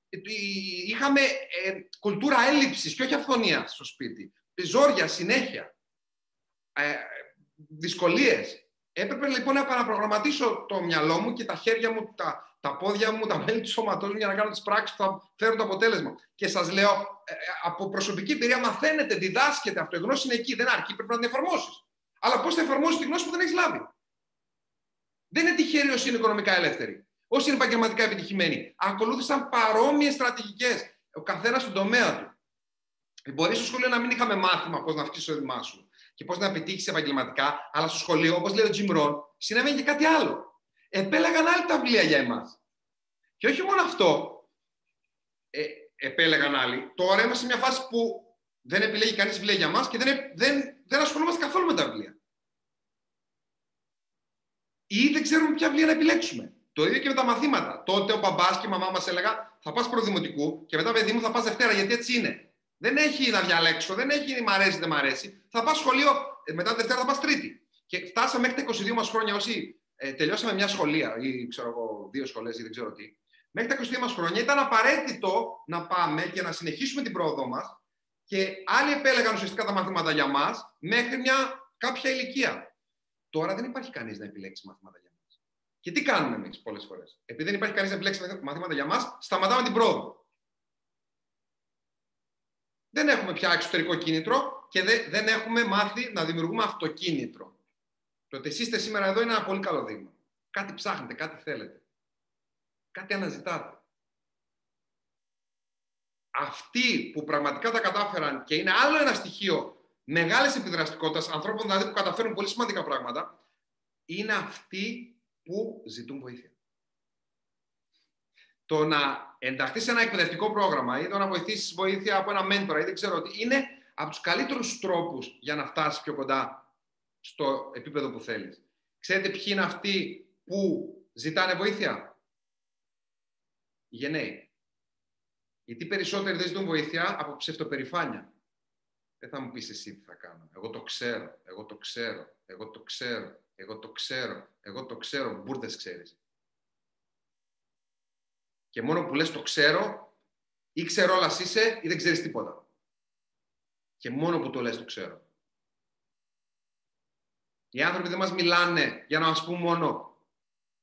Ε, είχαμε ε, κουλτούρα έλλειψης και όχι αυθονία στο σπίτι. Ζόρια, συνέχεια. Ε, δυσκολίες. Έπρεπε λοιπόν να επαναπρογραμματίσω το μυαλό μου και τα χέρια μου, τα, τα πόδια μου, τα μέλη του σώματός μου για να κάνω τις πράξεις που θα φέρουν το αποτέλεσμα. Και σας λέω, ε, ε, από προσωπική εμπειρία μαθαίνετε, διδάσκετε, αυτό η γνώση είναι εκεί, δεν αρκεί, πρέπει να την εφαρμόσεις. Αλλά πώς θα εφαρμόσεις τη γνώση που δεν έχεις λάβει; Δεν είναι τυχεροί όσοι είναι οικονομικά ελεύθεροι. Όσοι είναι επαγγελματικά επιτυχημένοι. Ακολούθησαν παρόμοιες στρατηγικές. Ο καθένας στον τομέα του. Μπορεί στο σχολείο να μην είχαμε μάθημα πώς να αυξήσεις το εισόδημά σου και πώς να επιτύχεις επαγγελματικά, αλλά στο σχολείο, όπως λέει ο Jim Rohn, συνέβαινε και κάτι άλλο. Επέλεγαν άλλοι τα βιβλία για εμάς. Και όχι μόνο αυτό, ε, επέλεγαν άλλοι. Τώρα είμαστε σε μια φάση που δεν επιλέγει κανείς βιβλία για μας και δεν, δεν, δεν ασχολούμαστε καθόλου με τα βιβλία ή δεν ξέρουμε ποια βιβλία να επιλέξουμε. Το ίδιο και με τα μαθήματα. Τότε ο μπαμπάς και η μαμά μας έλεγα θα πας προδημοτικού και μετά παιδί μου θα πας Δευτέρα γιατί έτσι είναι. Δεν έχει να διαλέξω, δεν έχει μ' αρέσει, δεν μ' αρέσει. Θα πας σχολείο, ε, μετά Δευτέρα θα πας Τρίτη. Και φτάσαμε μέχρι τα 22 μας χρόνια όσοι ε, τελειώσαμε μια σχολεία ή ξέρω εγώ, δύο σχολές ή δεν ξέρω τι. Μέχρι τα 22 μας χρόνια ήταν απαραίτητο να πάμε και να συνεχίσουμε την πρόοδό μας και άλλοι επέλεγαν ουσιαστικά τα μαθήματα για μας μέχρι μια κάποια ηλικία. Τώρα δεν υπάρχει κανείς να επιλέξει μαθήματα για μας. Και τι κάνουμε εμείς πολλές φορές; Επειδή δεν υπάρχει κανείς να επιλέξει μαθήματα για μας, σταματάμε την πρόοδο. Δεν έχουμε πια εξωτερικό κίνητρο και δεν έχουμε μάθει να δημιουργούμε αυτοκίνητρο. Το ότι εσείς είστε σήμερα εδώ είναι ένα πολύ καλό δείγμα. Κάτι ψάχνετε, κάτι θέλετε. Κάτι αναζητάτε. Αυτοί που πραγματικά τα κατάφεραν και είναι άλλο ένα στοιχείο μεγάλης επιδραστικότητας, ανθρώπων δηλαδή που καταφέρουν πολύ σημαντικά πράγματα, είναι αυτοί που ζητούν βοήθεια. Το να ενταχθείς σε ένα εκπαιδευτικό πρόγραμμα ή το να βοηθήσεις βοήθεια από ένα μέντορα ή δεν ξέρω τι, είναι από τους καλύτερους τρόπους για να φτάσεις πιο κοντά στο επίπεδο που θέλεις. Ξέρετε ποιοι είναι αυτοί που ζητάνε βοήθεια; Οι γενναίοι. Γιατί περισσότεροι δεν ζητούν βοήθεια από ψευτοπερηφάνεια. Δεν θα μου πεις εσύ τι θα κάνω. Εγώ το ξέρω, εγώ το ξέρω, εγώ το ξέρω, εγώ το ξέρω, εγώ το ξέρω, μπουρδες ξέρεις. Και μόνο που λες το ξέρω, ή ξέρω όλας είσαι ή δεν ξέρεις τίποτα. Και μόνο που το λες το ξέρω. Οι άνθρωποι δεν μας μιλάνε για να μας πούν μόνο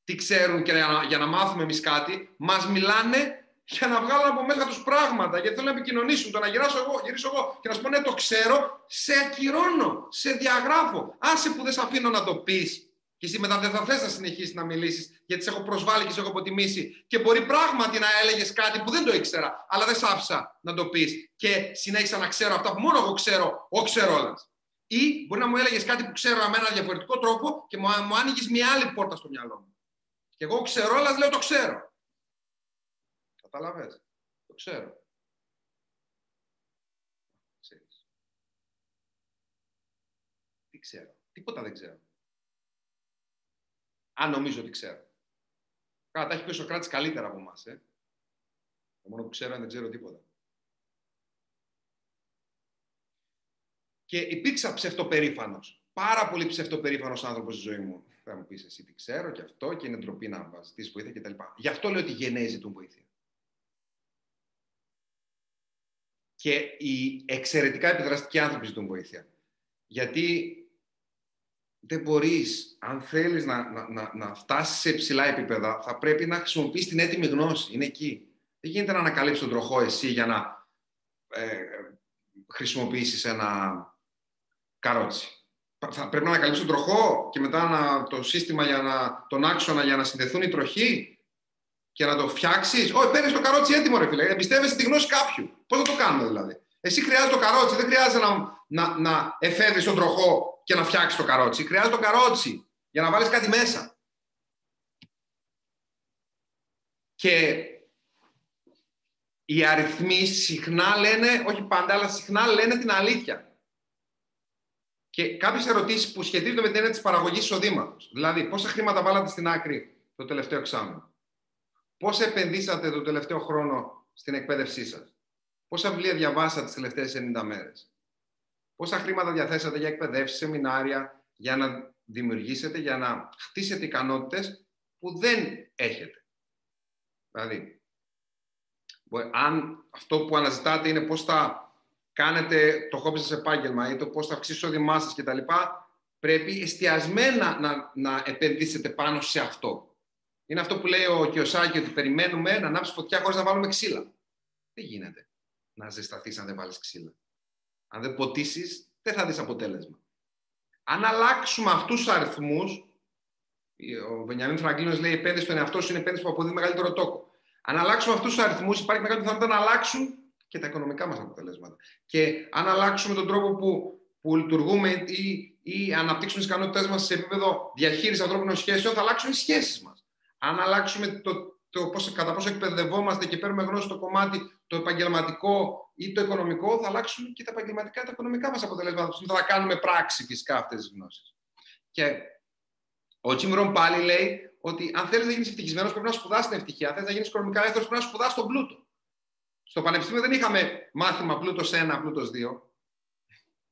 τι ξέρουν και για να, μάθουμε εμείς κάτι. Μας μιλάνε για να βγάλουν από μέσα τους πράγματα, γιατί θέλουν να επικοινωνήσουν. Το να γυράσω εγώ, γυρίσω εγώ και να σου πω ναι, το ξέρω, σε ακυρώνω, σε διαγράφω. Άσε που δεν σε αφήνω να το πεις. Και εσύ μετά δεν θα θες να συνεχίσεις να μιλήσεις, γιατί σε έχω προσβάλει και σε έχω αποτιμήσει. Και μπορεί πράγματι να έλεγες κάτι που δεν το ήξερα, αλλά δεν σ' άφησα να το πεις. Και συνέχισα να ξέρω αυτά που μόνο εγώ ξέρω, ο ξέρω όλας. Ή μπορεί να μου έλεγες κάτι που ξέρω με ένα διαφορετικό τρόπο και μου, μου άνοιγες μια άλλη πόρτα στο μυαλό μου. Και εγώ ξέρω όλα, λέω το ξέρω. Καταλαβες; Το ξέρω. Ξέρεις. Τι ξέρω. Τίποτα δεν ξέρω. Αν νομίζω ότι ξέρω. Καλά, τα έχει πει ο Σοκράτης καλύτερα από εμάς, ε. Το μόνο που ξέρω είναι δεν ξέρω τίποτα. Και υπήρξα ψευτοπερήφανος. Πάρα πολύ ψευτοπερήφανος άνθρωπος στη ζωή μου. Θα μου πεις εσύ τι ξέρω και αυτό και είναι ντροπή να ζητήσει βοήθεια κτλ. Γι' αυτό λέω ότι οι γενναίοι ζητούν βοήθεια. και οι εξαιρετικά επιδραστικοί άνθρωποι ζητούν βοήθεια. Γιατί δεν μπορείς, αν θέλεις να, να, να, να φτάσεις σε υψηλά επίπεδα, θα πρέπει να χρησιμοποιείς την έτοιμη γνώση. Είναι εκεί. Δεν γίνεται να ανακαλύψεις τον τροχό εσύ για να ε, χρησιμοποιήσεις ένα καρότσι. Θα πρέπει να ανακαλύψεις τον τροχό και μετά να, το σύστημα για να, τον άξονα για να συνδεθούν οι τροχοί. και να το φτιάξεις. Όχι, παίρνεις το καρότσι έτοιμο, ρε φίλε. Εμπιστεύεσαι τη γνώση κάποιου. Πώς θα το κάνουμε δηλαδή. Εσύ χρειάζεται το καρότσι, δεν χρειάζεται να, να, να εφεύρεις τον τροχό και να φτιάξεις το καρότσι. Χρειάζεται το καρότσι για να βάλεις κάτι μέσα. Και οι αριθμοί συχνά λένε, όχι πάντα, αλλά συχνά λένε την αλήθεια. Και κάποιες ερωτήσεις που σχετίζονται με την έννοια της παραγωγής εισοδήματος. Δηλαδή, πόσα χρήματα βάλατε στην άκρη το τελευταίο εξάμεινο; Πόσα επενδύσατε το τελευταίο χρόνο στην εκπαίδευσή σας; Πόσα βιβλία διαβάσατε τις τελευταίες 90 μέρες; Πόσα χρήματα διαθέσατε για εκπαιδεύσεις, σεμινάρια, για να δημιουργήσετε, για να χτίσετε ικανότητες που δεν έχετε; Δηλαδή, αν αυτό που αναζητάτε είναι πώς θα κάνετε το χόμπι σας επάγγελμα ή το πώς θα αυξήσει το εισόδημά σας κτλ. Πρέπει εστιασμένα να, να επενδύσετε πάνω σε αυτό. Είναι αυτό που λέει ο Κιωσάκη ότι περιμένουμε να ανάψεις φωτιά χωρίς να βάλουμε ξύλα. Δεν γίνεται να ζεσταθείς αν δεν βάλεις ξύλα. Αν δεν ποτίσεις, δεν θα δεις αποτέλεσμα. Αν αλλάξουμε αυτούς τους αριθμούς, ο Βενιαμίν Φραγκλίνος λέει επένδυση στον εαυτό σου είναι επένδυση που αποδίδει μεγαλύτερο τόκο. Αν αλλάξουμε αυτούς τους αριθμούς, υπάρχει μεγάλη πιθανότητα να αλλάξουν και τα οικονομικά μας αποτελέσματα. Και αν αλλάξουμε τον τρόπο που, που λειτουργούμε ή, ή αναπτύξουμε τις ικανότητές μας σε επίπεδο διαχείρισης ανθρώπινων σχέσεων, θα αλλάξουν οι σχέσεις μας. Αν αλλάξουμε το, το πώς, κατά πόσο εκπαιδευόμαστε και παίρνουμε γνώση στο κομμάτι το επαγγελματικό ή το οικονομικό, θα αλλάξουν και τα επαγγελματικά και τα οικονομικά μας αποτελέσματα. Θα κάνουμε πράξη φυσικά αυτές τις γνώσεις. Και ο Τζιμ πάλι λέει ότι αν θέλεις να γίνεις ευτυχισμένος, πρέπει να σπουδάσει την ευτυχία. Αν θέλεις να γίνεις οικονομικά ελεύθερος, πρέπει να σπουδάσει τον πλούτο. Στο Πανεπιστήμιο δεν είχαμε μάθημα πλούτος 1, πλούτος 2.